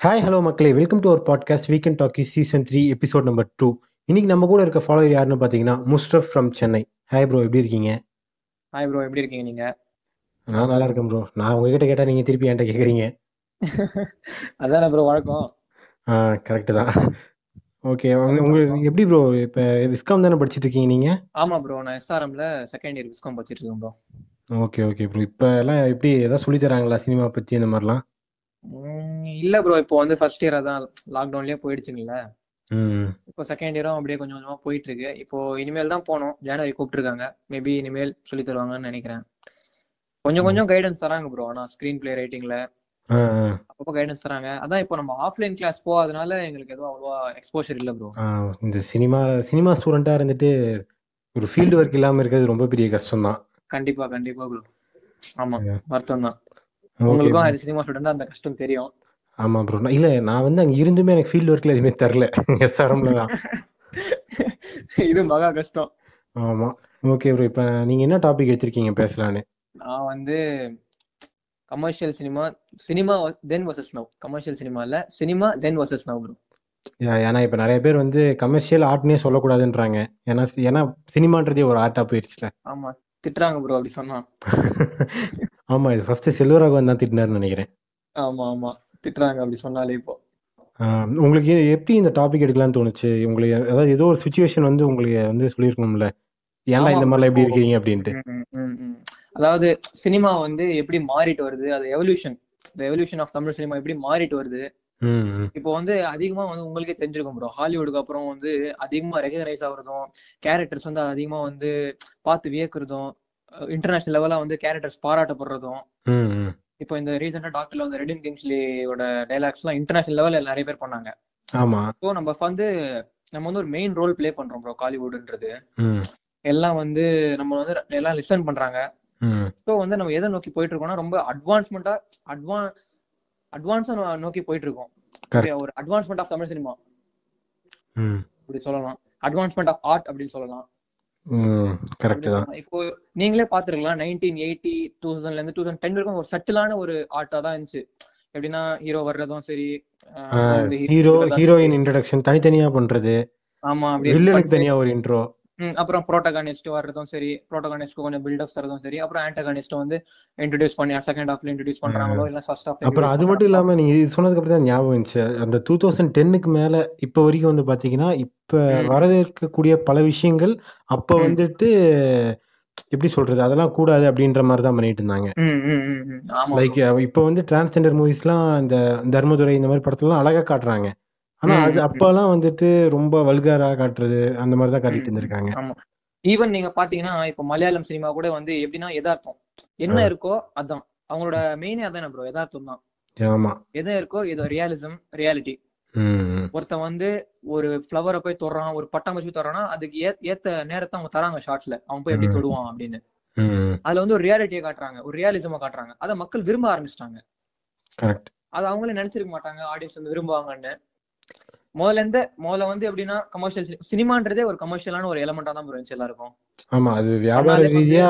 Hi hello மக்களே. Welcome to our podcast weekend talkie season three episode number two இன்னைக்கு நம்ம கூட இருக்க ஃபாலோவர் யாருன்னு பார்த்தீங்கன்னா முஸ்டப் ஃப்ரம் சென்னை ஹாய் ப்ரோ எப்படி இருக்கீங்க? ஹாய் ப்ரோ எப்படி இருக்கீங்க நீங்க? நான் நல்லா இருக்கேன் ப்ரோ நான் உங்ககிட்ட கேட்டால் நீங்கள் திருப்பி என்கிட்ட கேட்குறீங்க அதானே ப்ரோ வழக்கம். ஆ கரெக்டு தான். ஓகே உங்களுக்கு எப்படி ப்ரோ இப்போ விஸ்காம் தானே படிச்சிட்டு இருக்கீங்க நீங்கள் ஆமா ப்ரோ நான் எஸ்ஆர்எம்ல செகண்ட் இயர் விஸ்காம் படிச்சிட்டு இருக்கேன் ப்ரோ ஓகே ஓகே ப்ரோ இப்போ எல்லாம் எப்படி எதாவது சொல்லி தராங்களா சினிமா பற்றி இந்த மாதிரிலாம்? இல்ல ப்ரோ இப்போ வந்து ஃபர்ஸ்ட் இயர் அதான் லாக்டவுன்லயே போயிடுச்சுங்கள. ம். இப்போ செகண்ட் இயரும் அப்படியே கொஞ்சம் கொஞ்சமா போயிட்டு இருக்கு இப்போ இனிமேல் தான் போனோம் ஜனவரி கூப்பிட்டுருக்காங்க. மேபி இனிமேல் சொல்லி தருவாங்கன்னு நினைக்கிறேன். கொஞ்சம் கொஞ்சம் கைடன்ஸ் தராங்க ப்ரோ ஆனா ஸ்கிரீன் பிளே ரைட்டிங்ல அப்பப்போ கைடன்ஸ் தராங்க. அதான் இப்போ நம்ம ஆஃப்லைன் கிளாஸ் போகாதனால எங்களுக்கு எதுவும் அவ்வளோவா எக்ஸ்போஷர் இல்ல ப்ரோ இந்த சினிமா சினிமா ஸ்டூடெண்ட்டாக இருந்துட்டு ஒரு ஃபீல்டு ஒர்க் இல்லாமல் இருக்கிறது ரொம்ப பெரிய கஷ்டம் தான் கண்டிப்பா கண்டிப்பா ப்ரோ ஆமா. வருத்தம் தான் உங்களுக்கும் அது சினிமா ஸ்டூடெண்ட் அந்த கஷ்டம் தெரியும். ஆமாம் ப்ரோ இல்லை நான் வந்து அங்கே இருந்துமே எனக்கு ஃபீல்டு ஒர்க்கில் எதுவுமே தரல எஸ்ஆர்எம்ல தான். இது மகா கஷ்டம். ஆமாம் ஓகே ப்ரோ இப்போ நீங்கள் என்ன டாபிக் எடுத்திருக்கீங்க? பேசலான்னு. நான் வந்து commercial cinema cinema then versus now commercial cinema இல்ல cinema then versus now bro ஏன்னா இப்போ நிறைய பேர் வந்து கமர்ஷியல் ஆர்ட்னே சொல்லக்கூடாதுன்றாங்க. ஏன்னா ஏன்னா சினிமான்றதே ஒரு ஆர்ட்டாக போயிடுச்சுல ஆமா. திட்டுறாங்க ப்ரோ அப்படி சொன்னா. ஆமாம் இது ஃபர்ஸ்ட் செல்வராகவன் தான் திட்டினார்னு நினைக்கிறேன். ஆமா ஆமா. திட்டுறாங்க அப்படி சொன்னாலே இப்போ. உங்களுக்கு எப்படி இந்த டாபிக் எடுக்கலாம்னு தோணுச்சு? உங்களுக்கு அதாவது ஏதோ ஒரு சுச்சுவேஷன் வந்து உங்களுக்கு வந்து சொல்லியிருக்கணும்ல? ஏன்டா ஆமா இந்த. மாதிரிலாம் எப்படி இருக்கீங்க அப்படின்ட்டு. அதாவது சினிமா வந்து எப்படி மாறிட்டு வருது? அது evolution the evolution of Tamil cinema எப்படி மாறிட்டு வருது. இப்போ வந்து அதிகமா வந்து உங்களுக்கே தெரிஞ்சிருக்கும் ப்ரோ ஹாலிவுட்டுக்கு அப்புறம் வந்து அதிகமா ரெகனைஸ் ஆகுறதும் கேரக்டர்ஸ் வந்து அதிகமா வந்து பார்த்து வியக்கிறதும் இன்டர்நேஷனல் லெவலா வந்து கேரக்டர்ஸ் பாராட்டப்படுறதும். இப்போ இந்த ரீசெண்டா டாக்டர்ல வந்து ரெடின் கிங்ஸ்லியோட டைலாக்ஸ் எல்லாம் இன்டர்நேஷனல் லெவல்ல நிறைய பேர் பண்ணாங்க. ஆமா. ஸோ நம்ம வந்து நம்ம வந்து ஒரு மெயின் ரோல் ப்ளே பண்றோம் ப்ரோ காலிவுட்ன்றது எல்லாம் வந்து நம்ம வந்து எல்லாம் லிசன் பண்றாங்க. ஸோ வந்து நம்ம எதை நோக்கி போயிட்டு இருக்கோம்னா ரொம்ப அட்வான்ஸ்மெண்டா அட்வான் அட்வான்ஸா நோக்கி போயிட்டு இருக்கோம்? ஒரு அட்வான்ஸ்மெண்ட் ஆஃப் தமிழ் சினிமா அப்படி சொல்லலாம். அட்வான்ஸ்மெண்ட் ஆஃப் ஆர்ட் அப்படின்னு சொல்லலாம். கரெக்ட் தான். இப்போ நீங்களே பாத்துருக்கலாம் நைன்டீன் எயிட்டி டூ தௌசண்ட்ல இருந்து டூ தௌசண்ட் டென் வரைக்கும் ஒரு சட்டிலான ஒரு ஆர்ட்டா தான் இருந்துச்சு. எப்படின்னா ஹீரோ வர்றதும் சரி ஹீரோ ஹீரோயின் இன்ட்ரடக்ஷன் தனித்தனியா பண்றது. ஆமா வில்லனுக்கு தனியா ஒரு இன்ட்ரோ அப்புறம் ப்ரோட்டகானிஸ்ட் வர்றதும் சரி ப்ரோட்டகானிஸ்ட்க்கு கொஞ்சம் பில்டப் தரதும் சரி அப்புறம் ஆன்டகானிஸ்ட் வந்து இன்ட்ரடியூஸ் பண்ணி செகண்ட் ஹாஃப்ல இன்ட்ரடியூஸ் பண்றாங்களோ இல்ல ஃபர்ஸ்ட் ஹாஃப்ல அப்புறம் அது மட்டும் இல்லாம நீங்க இது சொன்னதுக்கு அப்புறம் தான் ஞாபகம் இருந்துச்சு அந்த டூ தௌசண்ட் டென்னுக்கு மேல இப்ப வரைக்கும் வந்து பாத்தீங்கன்னா இப்ப. வரவேற்கக்கூடிய பல விஷயங்கள் அப்ப. வந்துட்டு எப்படி சொல்றது? அதெல்லாம் கூடாது அப்படின்ற மாதிரி தான் பண்ணிட்டு இருந்தாங்க. ஆமா லைக் இப்ப வந்து டிரான்ஸ்ஜெண்டர் மூவிஸ்லாம் இந்த தர்மதுரை இந்த மாதிரி படத்துலலாம் அழகா காட்டுறாங்க. ஆனா அது. அப்பெல்லாம் வந்துட்டு ரொம்ப வல்காரா காட்டுறது அந்த மாதிரி தான் காட்டிட்டு இருந்திருக்காங்க. ஆமா. ஈவன் நீங்க பாத்தீங்கன்னா இப்ப மலையாளம் சினிமா கூட வந்து எப்படின்னா யதார்த்தம் என்ன இருக்கோ அதான். அவங்களோட மெயினே அதானே ப்ரோ யதார்த்தம் தான். ஆமா. எது இருக்கோ இது ரியாலிசம் ரியாலிட்டி ஒருத்தன் வந்து ஒரு ஃப்ளவரை போய் தொடுறான் ஒரு பட்டாம்பூச்சி போய் தொடுறான்னா அதுக்கு ஏத்த நேரத்தை அவங்க தராங்க ஷார்ட்ஸ்ல அவன் போய் எப்படி. தொடுவான் அப்படின்னு. அதுல வந்து ஒரு ரியாலிட்டியை காட்டுறாங்க. ஒரு ரியாலிசமா காட்டுறாங்க. அதை மக்கள் விரும்ப ஆரம்பிச்சிட்டாங்க. அது அவங்களே நினைச்சிருக்க மாட்டாங்க. ஆடியன்ஸ் வந்து விரும்புவாங்கன்னு. முதல்ல இருந்து முதல்ல வந்து எப்படின்னா கமர்ஷியல் சினிமான்றதே ஒரு கமர்ஷியலான ஒரு எலமெண்டா தான் இருந்துச்சு எல்லாருக்கும். ஆமா அது வியாபார ரீதியா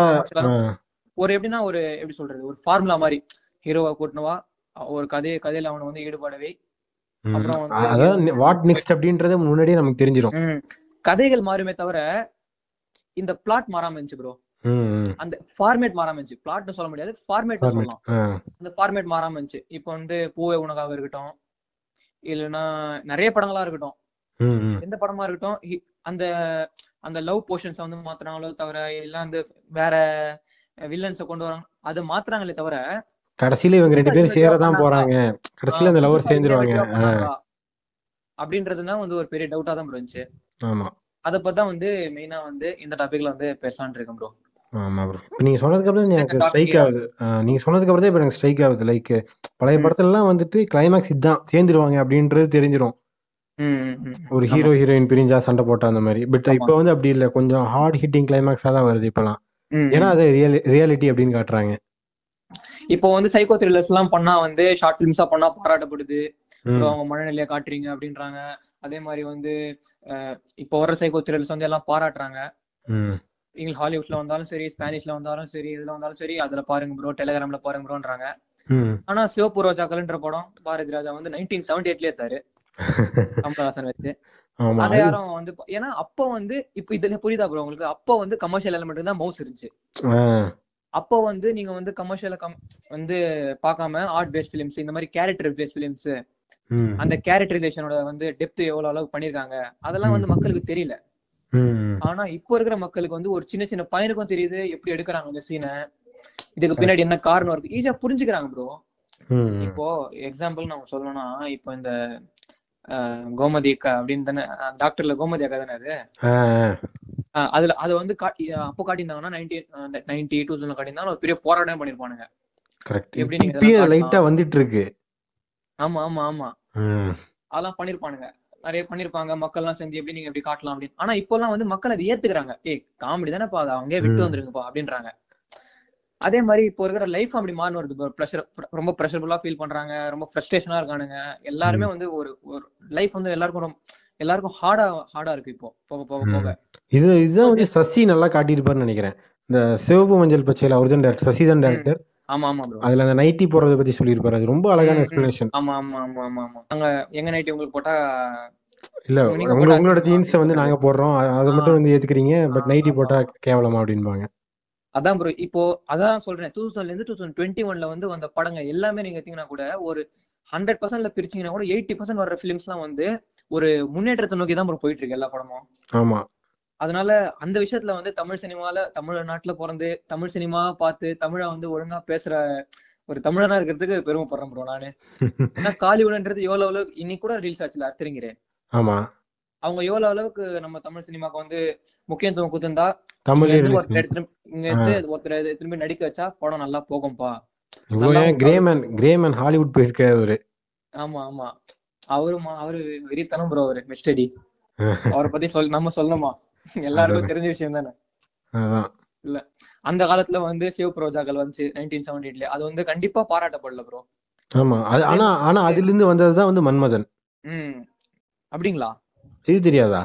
ஒரு எப்படின்னா ஒரு எப்படி சொல்றது ஒரு ஃபார்முலா மாதிரி. ஹீரோவை கூட்டினவா ஒரு கதை கதையில அவனை வந்து ஈடுபடவே. அப்புறம் அதாவது வாட் நெக்ஸ்ட் அப்படின்றத முன்னாடியே நமக்கு தெரிஞ்சிடும் கதைகள் மாறுமே தவிர இந்த பிளாட் மாறாம இருந்துச்சு ப்ரோ. அந்த ஃபார்மேட் மாறாம இருந்துச்சு. பிளாட்னு சொல்ல முடியாது ஃபார்மேட். சொல்லலாம். அந்த ஃபார்மேட் மாறாம இருந்துச்சு. இப்போ வந்து பூவே உனக்காக இருக்கட்டும் இல்லைன்னா நிறைய படங்களா இருக்கட்டும். எந்த படமா இருக்கட்டும் அந்த அந்த லவ் போர்ஷன்ஸ் வந்து மாத்துறாங்களோ தவிர இல்ல அந்த வேற வில்லன்ஸ கொண்டு வராங்க அதை மாத்துறாங்களே தவிர கடைசியில இவங்க ரெண்டு பேரும் சேரதான் போறாங்க. கடைசியில அந்த லவர் சேர்ந்துருவாங்க. ஆ, அப்படின்றதுதான் வந்து ஒரு பெரிய டவுட்டா தான் இருந்துச்சு ஆமா. அதை பத்தி தான் வந்து மெயினா வந்து இந்த டாபிக்ல வந்து பேசலாம்னு இருக்கேன் ப்ரோ ஆமா ப்ரோ இப்போ நீங்க சொன்னதுக்கு அப்புறம் எனக்கு ஸ்ட்ரைக் ஆகுது. நீங்க சொன்னதுக்கு அப்புறம் தான் இப்போ எனக்கு ஸ்ட்ரைக் ஆகுது. லைக் பழைய ம். படத்துலலாம் வந்துட்டு கிளைமேக்ஸ் இதுதான். சேர்ந்துருவாங்க அப்படின்றது தெரிஞ்சிரும். ஒரு ஹீரோ ஹீரோயின் பிரிஞ்சா சண்டை போட்டா அந்த மாதிரி. பட். இப்போ வந்து அப்படி இல்ல. கொஞ்சம் ஹார்ட் ஹிட்டிங் கிளைமேக்ஸா தான் வருது இப்பெல்லாம். ஏன்னா அது ரியல் ரியாலிட்டி அப்படின்னு காட்டுறாங்க. இப்போ வந்து சைக்கோ த்ரில்லர்ஸ் எல்லாம் பண்ணா வந்து ஷார்ட் பிலிம்ஸா பண்ணா பாராட்டப்படுது. அவங்க மனநிலையை காட்டுறீங்க அப்படின்றாங்க. அதே மாதிரி வந்து இப்போ வர சைக்கோ த்ரில்லர்ஸ் வந்து எல்லாம் பாராட்டுறாங்க. இங்கிலீஷ் ஹாலிவுட்ல வந்தாலும் சரி ஸ்பானிஷ்ல வந்தாலும் சரி இதுல வந்தாலும் சரி அதுல பாருங்க ப்ரோ டெலிகிராம்ல பாருங்க ப்ரோன்றாங்க ஆனா சிவப்பு ரோஜாக்கள்ன்ற படம் பாரதி ராஜா வந்து நைன்டீன் செவன்டி எயிட்ல எடுத்தாரு. கமலஹாசன் வச்சு. அதை யாரும் வந்து ஏன்னா அப்போ வந்து இப்போ இதுல புரியுதா ப்ரோ உங்களுக்கு? அப்போ வந்து கமர்ஷியல் எலிமெண்ட் தான் மவுஸ் இருந்துச்சு. அப்போ வந்து நீங்க வந்து கமர்ஷியல கம் வந்து பார்க்காம ஆர்ட் பேஸ்ட் ஃபிலிம்ஸ் இந்த மாதிரி கேரக்டர் பேஸ்ட் ஃபிலிம்ஸ் ம், அந்த கேரக்டரைசேஷனோட வந்து டெப்த் எவ்வளவு அளவுக்கு பண்ணிருக்காங்க அதெல்லாம் வந்து மக்களுக்கு தெரியல. ஆனா இப்போ இருக்கிற மக்களுக்கு வந்து ஒரு சின்ன சின்ன பையனுக்கும் தெரியுது. எப்படி எடுக்கிறாங்க அந்த சீனை இதுக்கு பின்னாடி என்ன காரணம் இருக்கு? ஈஸியா புரிஞ்சுக்கிறாங்க ப்ரோ இப்போ எக்ஸாம்பிள் நம்ம சொல்லணும்னா இப்போ இந்த கோமதி அக்கா அப்படின்னு தானே டாக்டர்ல கோமதி அக்கா தானே அது? அதுல அது வந்து அப்போ காட்டியிருந்தாங்கன்னா நைன்டீன் நைன்டி டூ தௌசண்ட் காட்டியிருந்தாலும் ஒரு பெரிய போராட்டம் பண்ணிருப்பானுங்க. எப்படி லைட்டா வந்துட்டு இருக்கு ஆமா ஆமா ஆமா. அதெல்லாம் பண்ணிருப்பானுங்க நிறைய பண்ணிருப்பாங்க மக்கள் எல்லாம் சேர்ந்து எப்படி நீங்க எப்படி காட்டலாம் அப்படின்னு. ஆனா இப்போலாம் வந்து மக்கள் அதை ஏத்துக்கிறாங்க. ஏய் காமெடி தானேப்பா அதை அங்கேயே விட்டு. வந்துருங்கப்பா அப்படின்றாங்க. அதே மாதிரி இப்போ இருக்கிற லைஃப் அப்படி மாறி வருது ப்ரோ ப்ரெஷர் ரொம்ப ப்ரெஷர்ஃபுல்லா ஃபீல் பண்றாங்க ரொம்ப ஃப்ரஸ்ட்ரேஷனா இருக்கானுங்க. எல்லாருமே வந்து ஒரு ஒரு லைஃப் வந்து எல்லாருக்கும் ரொம்ப எல்லாருக்கும் ஹார்டா ஹார்டா இருக்கு இப்போ. போக போக. போக. இது இதுதான் வந்து சசி நல்லா காட்டியிருப்பாருன்னு நினைக்கிறேன். இந்த சிவப்பு மஞ்சள் பச்சையில அவர் தான் டேரக்டர் சசி தான் டேரக்டர் ஆமா ஆமா ப்ரோ அதுல அந்த நைட்டி போடுறத பத்தி சொல்லியிருப்பாரு. அது ரொம்ப அழகான. எக்ஸ்பிளனேஷன் ஆமா ஆமா ஆமா ஆமா ஆமா. நாங்க எங்க நைட்டி உங்களுக்கு போட்டா இல்ல உங்க உங்களோட ஜீன்ஸை வந்து நாங்க போடுறோம். அதை. மட்டும் வந்து ஏத்துக்கிறீங்க. But nightie. போட்டா கேவலமா அப்படின்பாங்க அதான் ப்ரோ இப்போ அதான் சொல்றேன். டூ தௌசண்ட்ல இருந்து டூ தௌசண்ட் டுவெண்ட்டி ஒன்ல வந்து வந்த படங்க எல்லாமே நீங்க எடுத்தீங்கன்னா கூட ஒரு ஹண்ட்ரட் பர்சன்ட்ல பிரிச்சீங்கன்னா கூட எயிட்டி பர்சன்ட் வர ஃபிலிம்ஸ்லாம் வந்து ஒரு முன்னேற்றத்தை நோக்கி தான் ப்ரோ போயிட்டு இருக்கு எல்லா படமும். ஆமா. அதனால அந்த விஷயத்துல வந்து தமிழ் சினிமால தமிழ்நாட்டுல பிறந்து தமிழ் சினிமா பார்த்து தமிழை வந்து ஒழுங்கா பேசுற ஒரு தமிழனா இருக்கிறதுக்கு பெருமைப்படுறேன் ப்ரோ நானு. ஏன்னா காலிவுட்ன்றது எவ்வளவு அளவுக்கு இன்னைக்கு கூட ரீல்ஸ் ஆச்சுல அர்த்தரிங்கிறே ஆமா. அவங்க எவ்வளவு அளவுக்கு நம்ம தமிழ் சினிமாக்கு வந்து முக்கியத்துவம் கொடுத்திருந்தா எடுத்துட்டு இங்க இருந்து ஒருத்தர் திரும்பி நடிக்க வச்சா படம் நல்லா போகும்பா கிரேமேன் கிரேமேன் ஹாலிவுட் போயிருக்காரு அவரு. ஆமா ஆமா. அவரு மா- அவரு வெறித்தனம் ப்ரோ அவரு மிஸ்டடி அவரை பத்தி சொல் நம்ம சொல்லணுமா? எல்லாருக்கும் தெரிஞ்ச விஷயம் தானே? இல்ல. அந்த காலத்துல வந்து சிவப்பு ரோஜாக்கள் வந்துச்சு நைன்டீன் செவன்டி எயிட்ல அது வந்து கண்டிப்பா பாராட்டப்படல ப்ரோ ஆமா. ஆனா ஆனா அதுல இருந்து வந்ததுதான் வந்து மன்மதன். ம். அப்படிங்களா? இது தெரியாதா?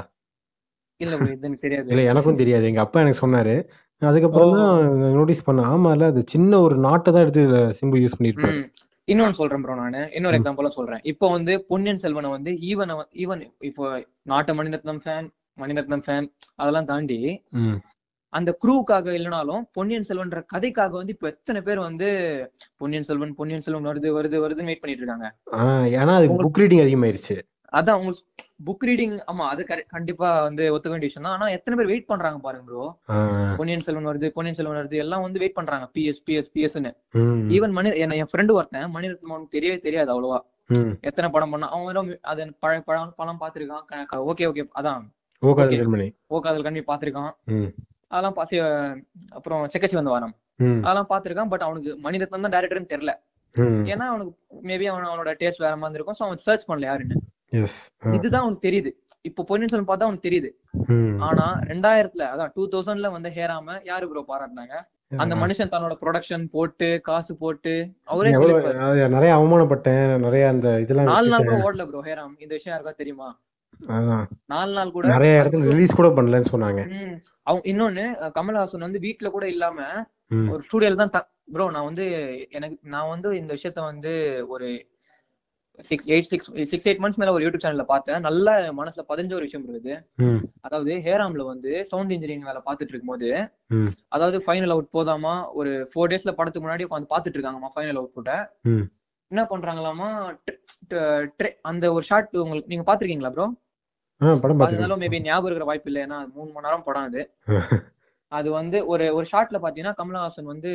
இல்ல எனக்கு தெரியாது. இல்ல எனக்கும் தெரியாது. எங்க அப்பா எனக்கு சொன்னாரு. அதுக்கப்புறம் தான் நோட்டீஸ் பண்ணேன் ஆமா இல்ல அது சின்ன ஒரு நாட்டை தான் எடுத்து சிம்பிள் யூஸ் பண்ணிருப்பாரு. இன்னொன்னு சொல்றேன் ப்ரோ நானு. இன்னொரு எக்ஸாம்பிளா சொல்றேன். இப்போ வந்து பொன்னியின் செல்வனை வந்து ஈவன் ஈவன் இப்போ நாட்ட மணிரத்னம் ஃபேன் மணிரத்னம் ஃபேன் அதெல்லாம் தாண்டி அந்த குரூவுக்காக இல்லைனாலும் பொன்னியின் செல்வன்ற கதைக்காக வந்து இப்ப எத்தனை பேர் வந்து பொன்னியின் செல்வன் பொன்னியின் செல்வன் வருது வருது வருதுன்னு வெயிட் பண்ணிட்டு இருக்காங்க. ஏன்னா புக் ரீடிங் அதிகமாயிருச்சு. அதான் உங்களுக்கு புக் ரீடிங் ஆமா அது கண்டிப்பா வந்து ஒத்துக்க வேண்டிய விஷயம் தான். ஆனா எத்தனை பேர் வெயிட் பண்றாங்க பாருங்க ப்ரோ பொன்னியின் செல்வன் வருது பொன்னியின் செல்வன் வருது எல்லாம் வந்து வெயிட் பண்றாங்க. பிஎஸ் பிஎஸ் பிஎஸ்ன்னு ம், ஈவன் மணி என் ஃப்ரெண்டு ஒருத்தன் மணிரத்னம் அவனுக்கு தெரியவே தெரியாது அவ்வளவா. எத்தனை படம் பண்ணா அவன் அது பழைய படம் படம் பார்த்திருக்கான். ஓகே ஓகே அதான். கண்மணி கண்மி பார்த்திருக்கான். ம், அதெல்லாம் பாசி அப்புறம் செக்கச்சி வந்த வாரம். அதெல்லாம் பார்த்திருக்கான் பட் அவனுக்கு மணிரத்னம் தான் டேரக்டர்னு தெரியல. ஏன்னா அவனுக்கு மேபி அவன் அவனோட டேஸ்ட் வேற மாதிரி இருக்கும் ஸோ அவன் சர்ச் பண்ணல யாருன்னு. இதுதான் அவனுக்கு தெரியுது. இப்போ பொன்னியின் செல்வன் பார்த்தா அவனுக்கு தெரியுது. ஆனா ரெண்டாயிரத்துல அதான் டூ தௌசண்ட்ல வந்து ஹேராம யாரு ப்ரோ பாராட்டினாங்க? அந்த மனுஷன் தன்னோட ப்ரொடக்ஷன் போட்டு காசு போட்டு அவரே நிறைய அவமானப்பட்டேன் நிறைய அந்த இதெல்லாம் நாலு நாள். கூட ஓடல ப்ரோ ஹேராம். இந்த விஷயம் யாருக்கா தெரியுமா. நாலு நாள் கூட நிறைய இடத்துல ரிலீஸ் கூட பண்ணலன்னு சொன்னாங்க. அவங்க இன்னொன்னு கமல்ஹாசன் வந்து வீட்ல கூட இல்லாம ஒரு ஸ்டூடியோல தான் ப்ரோ நான் வந்து எனக்கு நான் வந்து இந்த விஷயத்த வந்து ஒரு six eight six six eight months மேல ஒரு யூடியூப் சேனல்ல பார்த்தேன். நல்ல மனசுல பதிஞ்ச ஒரு விஷயம் இருக்குது. அதாவது ஹேராம்ல வந்து சவுண்ட் இன்ஜினியரிங் வேலை பார்த்துட்டு இருக்கும்போது அதாவது ஃபைனல் அவுட் போதாமா ஒரு ஃபோர் டேஸ்ல படத்துக்கு முன்னாடி உட்காந்து பார்த்துட்டு இருக்காங்கம்மா ஃபைனல் அவுட் போட்ட. என்ன பண்றாங்களாமா அந்த ஒரு ஷாட் உங்களுக்கு நீங்க பாத்திருக்கீங்களா ப்ரோ படம் அதனால. மேபி ஞாபகம் இருக்கிற வாய்ப்பு இல்லை. ஏன்னா மூணு மணி நேரம் படம் அது. அது வந்து ஒரு ஒரு ஷாட்ல பாத்தீங்கன்னா கமலஹாசன் வந்து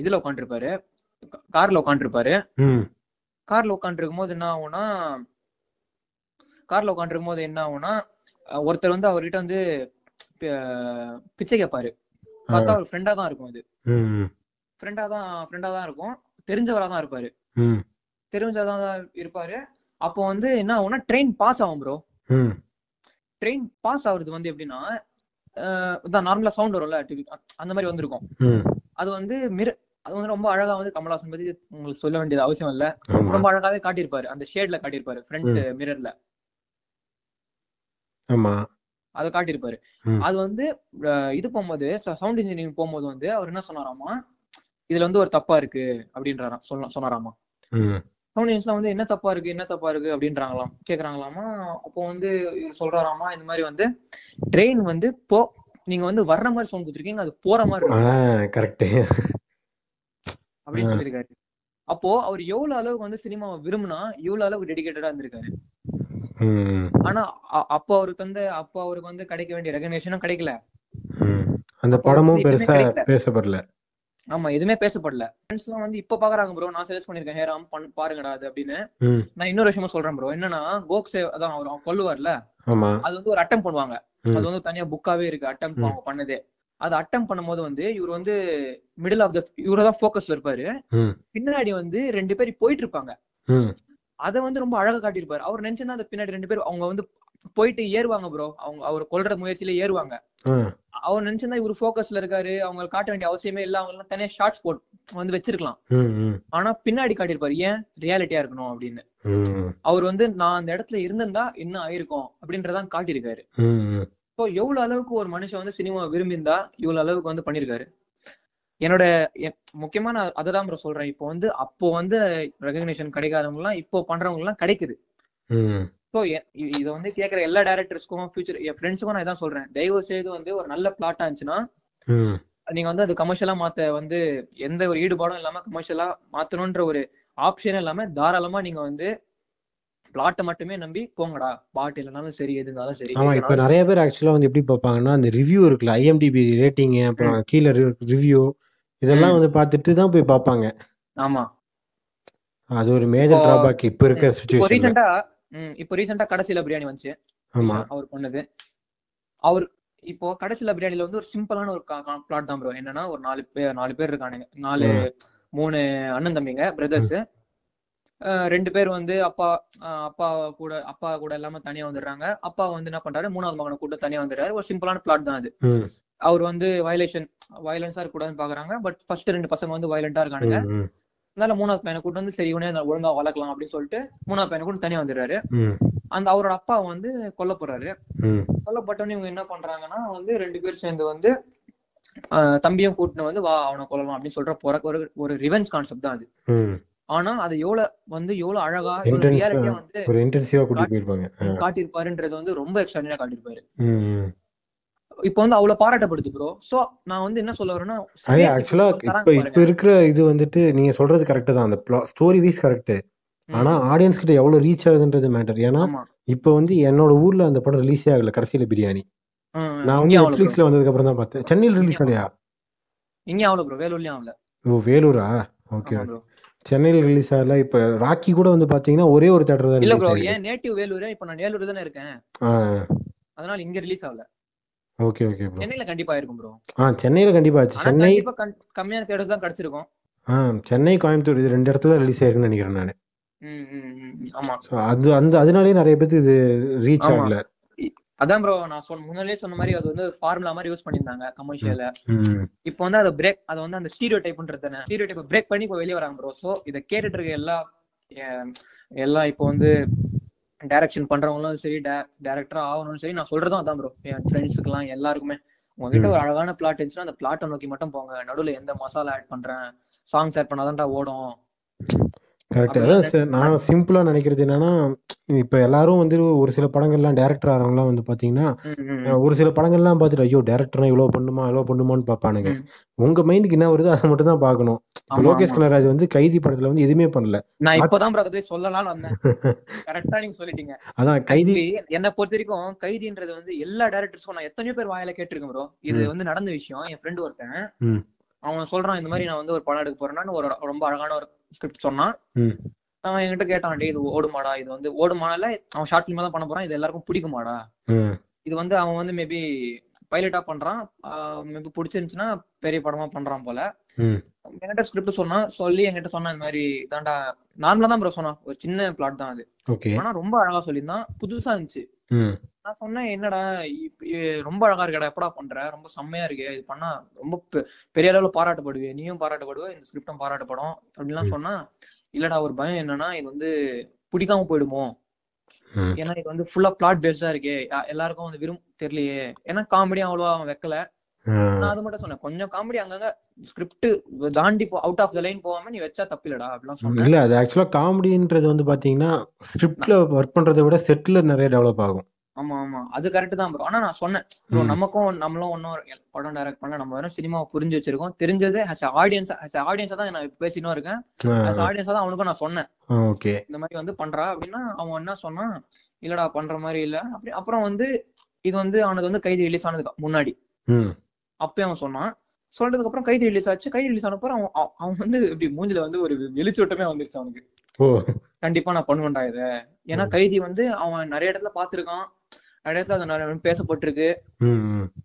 இதுல உட்காந்துருப்பாரு கார்ல உட்காந்துருப்பாரு கார்ல உட்காந்துருக்கும் போது என்ன ஆகும்னா கார்ல உட்காந்துருக்கும் போது என்ன ஆகும்னா ஒருத்தர் வந்து அவர்கிட்ட வந்து பிச்சை கேட்பாரு. பார்த்தா அவர் ஃப்ரெண்டா தான் இருக்கும் அது. ஃப்ரெண்டா தான் ஃப்ரெண்டா தான் இருக்கும். தெரிஞ்சவரா தான் இருப்பாரு. ம், தெரிஞ்சவரா தான் இருப்பாரு. அப்போ வந்து என்ன ஆகும்னா ட்ரெயின் பாஸ் ஆகும் ப்ரோ ட்ரெயின் பாஸ் ஆகுறது வந்து எப்படின்னா இதான் நார்மலா சவுண்ட் வரும்ல அந்த மாதிரி வந்திருக்கும். அது வந்து மிர அது வந்து ரொம்ப அழகா வந்து கமல்ஹாசன் பத்தி உங்களுக்கு சொல்ல வேண்டியது அவசியம் இல்ல. ரொம்ப அழகாவே காட்டியிருப்பாரு. அந்த ஷேட்ல காட்டியிருப்பாரு ஃப்ரண்ட் மிரர்ல ஆமா. அதை காட்டியிருப்பாரு. அது வந்து இது போகும்போது சவுண்ட் இன்ஜினியரிங் போகும்போது வந்து அவர் என்ன சொன்னாராமா இதுல வந்து ஒரு தப்பா இருக்கு அப்படின்றாராம் சொல்ல சொன்னாராமா. கம்யூனிஸ்ட்லாம் வந்து என்ன தப்பா இருக்கு? என்ன தப்பா இருக்கு? அப்படின்றாங்களாம். கேக்குறாங்களாமா? அப்போ வந்து இவர் சொல்றாராமா? இந்த மாதிரி வந்து ட்ரெயின் வந்து போ நீங்க வந்து வர்ற மாதிரி சவுண்ட் கொடுத்துருக்கீங்க. அது போற மாதிரி கரெக்ட் அப்படின்னு. சொல்லியிருக்காரு. அப்போ அவர் எவ்வளவு அளவுக்கு வந்து சினிமாவை விரும்பினா இவ்வளவு அளவுக்கு டெடிகேட்டடா இருந்திருக்காரு. ஆனா அப்போ அவருக்கு வந்து அப்போ அவருக்கு வந்து கிடைக்க வேண்டிய ரெகனேஷனும் கிடைக்கல. அந்த படமும் பெருசா. பேசப்படல. ஆமா எதுவுமே பேசப்படல. ஃப்ரெண்ட்ஸ் எல்லாம் வந்து இப்ப பாக்குறாங்க ப்ரோ நான் சஜஸ்ட் பண்ணிருக்கேன். ஹேராம் பாருங்கடா அது அப்படின்னு. நான் இன்னொரு விஷயமா சொல்றேன் ப்ரோ என்னன்னா கோக்ஸே அதான் அவர் கொல்லுவார்ல? அது வந்து ஒரு அட்டம் பண்ணுவாங்க. அது வந்து தனியா புக்காவே இருக்கு. அட்டம். அவங்க பண்ணதே. அது அட்டம் பண்ணும்போது வந்து இவர் வந்து மிடில் ஆஃப் த இவர தான் ஃபோக்கஸ்ல இருப்பாரு. பின்னாடி வந்து ரெண்டு பேர் போயிட்டு இருப்பாங்க. அத வந்து ரொம்ப அழகா காட்டியிருப்பாரு. அவர் நினைச்சிருந்தா அந்த பின்னாடி ரெண்டு பேர் அவங்க வந்து போயிட்டு ஏறுவாங்க ப்ரோ அவங்க அவர் கொல்ற முயற்சியில ஏறுவாங்க. அவர் நினைச்சிருந்தா இவர் ஃபோக்கஸ்ல இருக்காரு. அவங்க காட்ட வேண்டிய அவசியமே இல்ல. அவங்க எல்லாம் தனியா ஷார்ட்ஸ் போட் வந்து வச்சிருக்கலாம். ஆனா பின்னாடி காட்டியிருப்பாரு. ஏன் ரியாலிட்டியா இருக்கணும் அப்படின்னு. அவர் வந்து நான் அந்த இடத்துல இருந்திருந்தா என்ன ஆயிருக்கும் அப்படின்றதான் காட்டியிருக்காரு. ஸோ எவ்வளவு அளவுக்கு ஒரு மனுஷன் வந்து சினிமா விரும்பியிருந்தா இவ்வளவு அளவுக்கு வந்து பண்ணிருக்காரு என்னோட முக்கியமா நான் அதை தான் சொல்றேன். இப்போ வந்து அப்போ வந்து ரெகக்னிஷன் கிடைக்காதவங்க எல்லாம் இப்போ பண்றவங்க எல்லாம் கிடைக்குது ஸோ இதை வந்து கேட்குற எல்லா டேரக்டர்ஸ்க்கும் ஃபியூச்சர் என் ஃப்ரெண்ட்ஸுக்கும் நான் இதான் சொல்றேன். தயவு செய்து வந்து ஒரு நல்ல பிளாட்டா இருந்துச்சுன்னா ம். நீங்க வந்து அது கமர்ஷியலா மாத்த வந்து எந்த ஒரு ஈடுபாடும் இல்லாம கமர்ஷியலா மாத்தணும்ன்ற ஒரு ஆப்ஷனே இல்லாம தாராளமா நீங்க வந்து பிளாட்டை மட்டுமே நம்பி போங்கடா. பாட்டு இல்லைனாலும் சரி எது இருந்தாலும் சரி ஆமா இப்ப நிறைய பேர் ஆக்சுவலா வந்து எப்படி பார்ப்பாங்கன்னா அந்த ரிவ்யூ இருக்குல்ல ஐஎம்டிபி ரேட்டிங் அப்புறம் கீழே ரிவ்யூ இதெல்லாம். வந்து பார்த்துட்டு தான் போய் பார்ப்பாங்க. ஆமா. அது ஒரு மேஜர் டிராபேக் இப்ப இருக்க ரீசெண்டா இப்போ ரீசெண்டா கடைசியில பிரியாணி வந்துச்சு. அவர் பண்ணது. அவர் இப்போ கடைசியில பிரியாணில வந்து ஒரு சிம்பிளான ஒரு பிளாட் தான் ப்ரோ என்னன்னா ஒரு நாலு பேர் நாலு பேர் இருக்கானுங்க. நாலு மூணு அண்ணன் தம்பிங்க பிரதர்ஸ் ரெண்டு பேர் வந்து அப்பா அப்பா கூட அப்பா கூட இல்லாம தனியா வந்துடுறாங்க. அப்பா வந்து என்ன பண்றாரு? மூணாவது மகனை கூட்ட தனியா வந்துடுறாரு. ஒரு சிம்பிளான பிளாட் தான் அது. அவர் வந்து வயலேஷன் வயலன்ஸா இருக்கக்கூடாதுன்னு பாக்குறாங்க. பட் ஃபர்ஸ்ட் ரெண்டு பசங்க வந்து வயலண்டா இருக்கானுங்க. அதனால மூணாவது பையனை கூட்டு வந்து சரி இவனே ஒழுங்கா வளர்க்கலாம் அப்படின்னு சொல்லிட்டு மூணாவது பையனை கூட தனியா வந்துடுறாரு. அந்த அவரோட அப்பா வந்து கொல்ல போறாரு. கொல்லப்பட்டவனே இவங்க என்ன பண்றாங்கன்னா வந்து ரெண்டு பேர் சேர்ந்து வந்து தம்பியும் கூட்டினு வந்து வா அவனை கொல்லலாம் அப்படின்னு சொல்ற போற ஒரு ஒரு ரிவெஞ்ச் கான்செப்ட் தான் அது. ஆனா அது எவ்வளவு வந்து எவ்வளவு அழகா வந்து காட்டியிருப்பாருன்றது வந்து ரொம்ப எக்ஸ்ட்ராடினரியா காட்டியிருப்பாரு. இப்போ வந்து அவ்வளவு பாராட்டப்படுது ப்ரோ சோ நான் வந்து என்ன சொல்ல வரேன்னா ஆக்சுவலா இப்போ இப்ப. இருக்கிற இது வந்துட்டு நீங்க சொல்றது கரெக்ட் தான். அந்த ஸ்டோரி வைஸ் கரெக்ட் ஆனா ஆடியன்ஸ் கிட்ட எவ்வளவு ரீச் ஆகுதுன்றது மேட்டர் ஏன்னா இப்ப வந்து என்னோட ஊர்ல அந்த படம் ரிலீஸே ஆகல கடைசியில பிரியாணி. நான் வந்து. நெட்ஃபிளிக்ஸ்ல வந்ததுக்கு அப்புறம் தான் பார்த்தேன். சென்னையில் ரிலீஸ் ஆகலையா இங்கேயும் அவ்வளவு ப்ரோ வேலூர்லயும் ஆகல. ஓ வேலூரா? ஓகே சென்னையில் ரிலீஸ் ஆகல. இப்ப ராக்கி கூட வந்து பாத்தீங்கன்னா ஒரே ஒரு தேட்டர் தான் இல்ல ப்ரோ ஏன் நேட்டிவ் வேலூர்? இப்ப நான் வேலூர் தானே இருக்கேன். அதனால இங்க ரிலீஸ் ஆகல. ஓகே ஓகே ப்ரோ சென்னையில கண்டிப்பா இருக்கும் ப்ரோ ஆ சென்னையில கண்டிப்பா ஆச்சு. சென்னை கண்டிப்பா கண்- கம்மியான தேட்டர்ஸ் தான் கிடைச்சிருக்கும். ஆ சென்னை கோயம்புத்தூர் இது ரெண்டு இடத்துல ரிலீஸ் ஆயிருக்குன்னு நினைக்கிறேன் நான். ம். ஆமா. அது அந்த அதனாலேயே நிறைய பேருக்கு இது ரீச். ஆகல. அதான் ப்ரோ நான் சொன்ன முன்னாடியே சொன்ன மாதிரி அது வந்து ஃபார்முலா மாதிரி யூஸ் பண்ணியிருந்தாங்க கமர்ஷியல இப்போ வந்து அதை பிரேக் அது வந்து அந்த ஸ்டீரியோ டைப்ன்றது ஸ்டீரியோ டைப் பிரேக் பண்ணி இப்போ வெளியே வராங்க ப்ரோ ஸோ இதை கேட்டுட்டு இருக்க எல்லா எல்லாம் இப்போ வந்து டைரக்ஷன் பண்றவங்களும் சரி டேரக்டரா ஆகணும்னு சரி நான் சொல்றதும் அதான் ப்ரோ என் ஃப்ரெண்ட்ஸுக்குலாம் எல்லாருக்குமே. உங்ககிட்ட ஒரு அழகான பிளாட் இருந்துச்சுன்னா அந்த பிளாட்டை நோக்கி மட்டும் போங்க. நடுவுல எந்த மசாலா ஆட் பண்றேன்? சாங்ஸ் ஆட் பண்ணாதான்டா ஓடும். கரெக்ட் அதான் சார் நான் சிம்பிளா நினைக்கிறது என்னன்னா இப்ப எல்லாரும் வந்து ஒரு சில படங்கள்லாம் டேரக்டர் ஆகிறவங்கலாம் வந்து பாத்தீங்கன்னா ஒரு சில படங்கள்லாம் பார்த்துட்டு ஐயோ டேரக்டர்னா இவ்வளவு பண்ணுமா இவ்வளவு பண்ணுமான்னு பார்ப்பானுங்க. ம். உங்க மைண்டுக்கு என்ன வருதோ அதை மட்டும் தான் இப்ப ஆமா, லோகேஷ் ஆமா. கனகராஜ் வந்து கைதி படத்துல வந்து எதுவுமே பண்ணல. நான் இப்பதான் அதை சொல்லலாம்னு வந்தேன். கரெக்டா நீங்க சொல்லிட்டீங்க. அதான் கைதி என்னை பொறுத்த வரைக்கும் கைதின்றது வந்து எல்லா டேரக்டர்ஸும் நான் எத்தனையோ பேர் வாயில கேட்டிருக்கேன் ப்ரோ இது. வந்து நடந்த விஷயம். என் ஃப்ரெண்ட் ஒருத்தன். அவன் சொல்றான் இந்த மாதிரி நான் வந்து ஒரு படம் எடுக்க போறேன்னு ஒரு ரொம்ப அழகான ஒரு ஸ்கிரிப்ட் சொன்னான். அவன் என்கிட்ட கேட்டான் இது ஓடுமாடா? இது வந்து ஓடுமானால அவன் ஷார்ட் ஃபிலிமா தான் பண்ண போறான். இது எல்லாருக்கும் பிடிக்குமாடா? இது வந்து அவன் வந்து மேபி பைலட்டா பண்றான். மேபி பிடிச்சிருந்துச்சுன்னா பெரிய படமா பண்றான் போல. என்கிட்ட ஸ்கிரிப்ட் சொன்னான் சொல்லி என்கிட்ட சொன்னான் இந்த மாதிரி தாண்டா நார்மலா தான் ப்ரோ சொன்னான். ஒரு சின்ன பிளாட் தான் அது. ஆனா ரொம்ப அழகா சொல்லியிருந்தான். புதுசா இருந்துச்சு. நான் சொன்னேன் என்னடா ரொம்ப அழகா இருக்கடா எப்படா பண்ற? ரொம்ப செம்மையா இருக்கே இது பண்ணா ரொம்ப பெரிய அளவுல பாராட்டப்படுவே. நீயும் பாராட்டப்படுவ இந்த ஸ்கிரிப்டும் பாராட்டப்படும். அப்படின்லாம் சொன்னா இல்லடா ஒரு பயம் என்னன்னா இது வந்து பிடிக்காம போயிடுமோ. ஏன்னா இது வந்து ஃபுல்லா பிளாட் பேஸ்டா இருக்கே. எல்லாருக்கும் வந்து விரும் தெரியலையே. ஏன்னா காமெடியும் அவ்வளவா அவன் வைக்கல. நான் அது மட்டும் சொன்னேன். கொஞ்சம் காமெடி அங்கங்க ஸ்கிரிப்ட் தாண்டி அவுட் ஆஃப் த லைன் போகாம நீ வச்சா தப்பில்லடா அப்படிலாம் சொன்னேன். இல்ல அது ஆக்சுவலா காமெடின்றது வந்து பாத்தீங்கன்னா ஸ்கிரிப்ட்ல ஒர்க் பண்றதை விட செட்ல நிறைய டெவலப் ஆகும். ஆமா ஆமா. அது கரெக்ட் தான் ப்ரோ ஆனா நான் சொன்னேன். நமக்கும் நம்மளும் ஒன்னும் படம் டைரக்ட் பண்ணல. நம்ம வெறும் சினிமாவை புரிஞ்சு வச்சிருக்கோம். தெரிஞ்சது a ஆடியன்ஸ் a ஆடியன்ஸா தான் நான் பேசினும் இருக்கேன். a ஆடியன்ஸா தான் அவனுக்கும் நான் சொன்னேன். ஓகே. இந்த மாதிரி வந்து பண்றா அப்படின்னா அவன் என்ன சொன்னான்? இல்லடா பண்ற மாதிரி இல்ல. அப்படி அப்புறம் வந்து இது வந்து அவனுக்கு வந்து கைதி ரிலீஸ் ஆனதுக்கு முன்னாடி. ம் அப்பயே அவன் சொன்னான். சொல்றதுக்கு அப்புறம் கைதி ரிலீஸ் ஆச்சு. கைதி ரிலீஸ் ஆனப்போ அவன் அவ- அவன் வந்து இப்படி மூஞ்சில வந்து ஒரு வெளிச்சோட்டமே வந்துருச்சு அவனுக்கு. கண்டிப்பா நான் பண்ணுவேன்டா இத. ஏன்னா கைதி வந்து அவன் நிறைய இடத்துல பாத்துருக்கான் நிறைய இடத்துல அது பேசப்பட்டிருக்கு.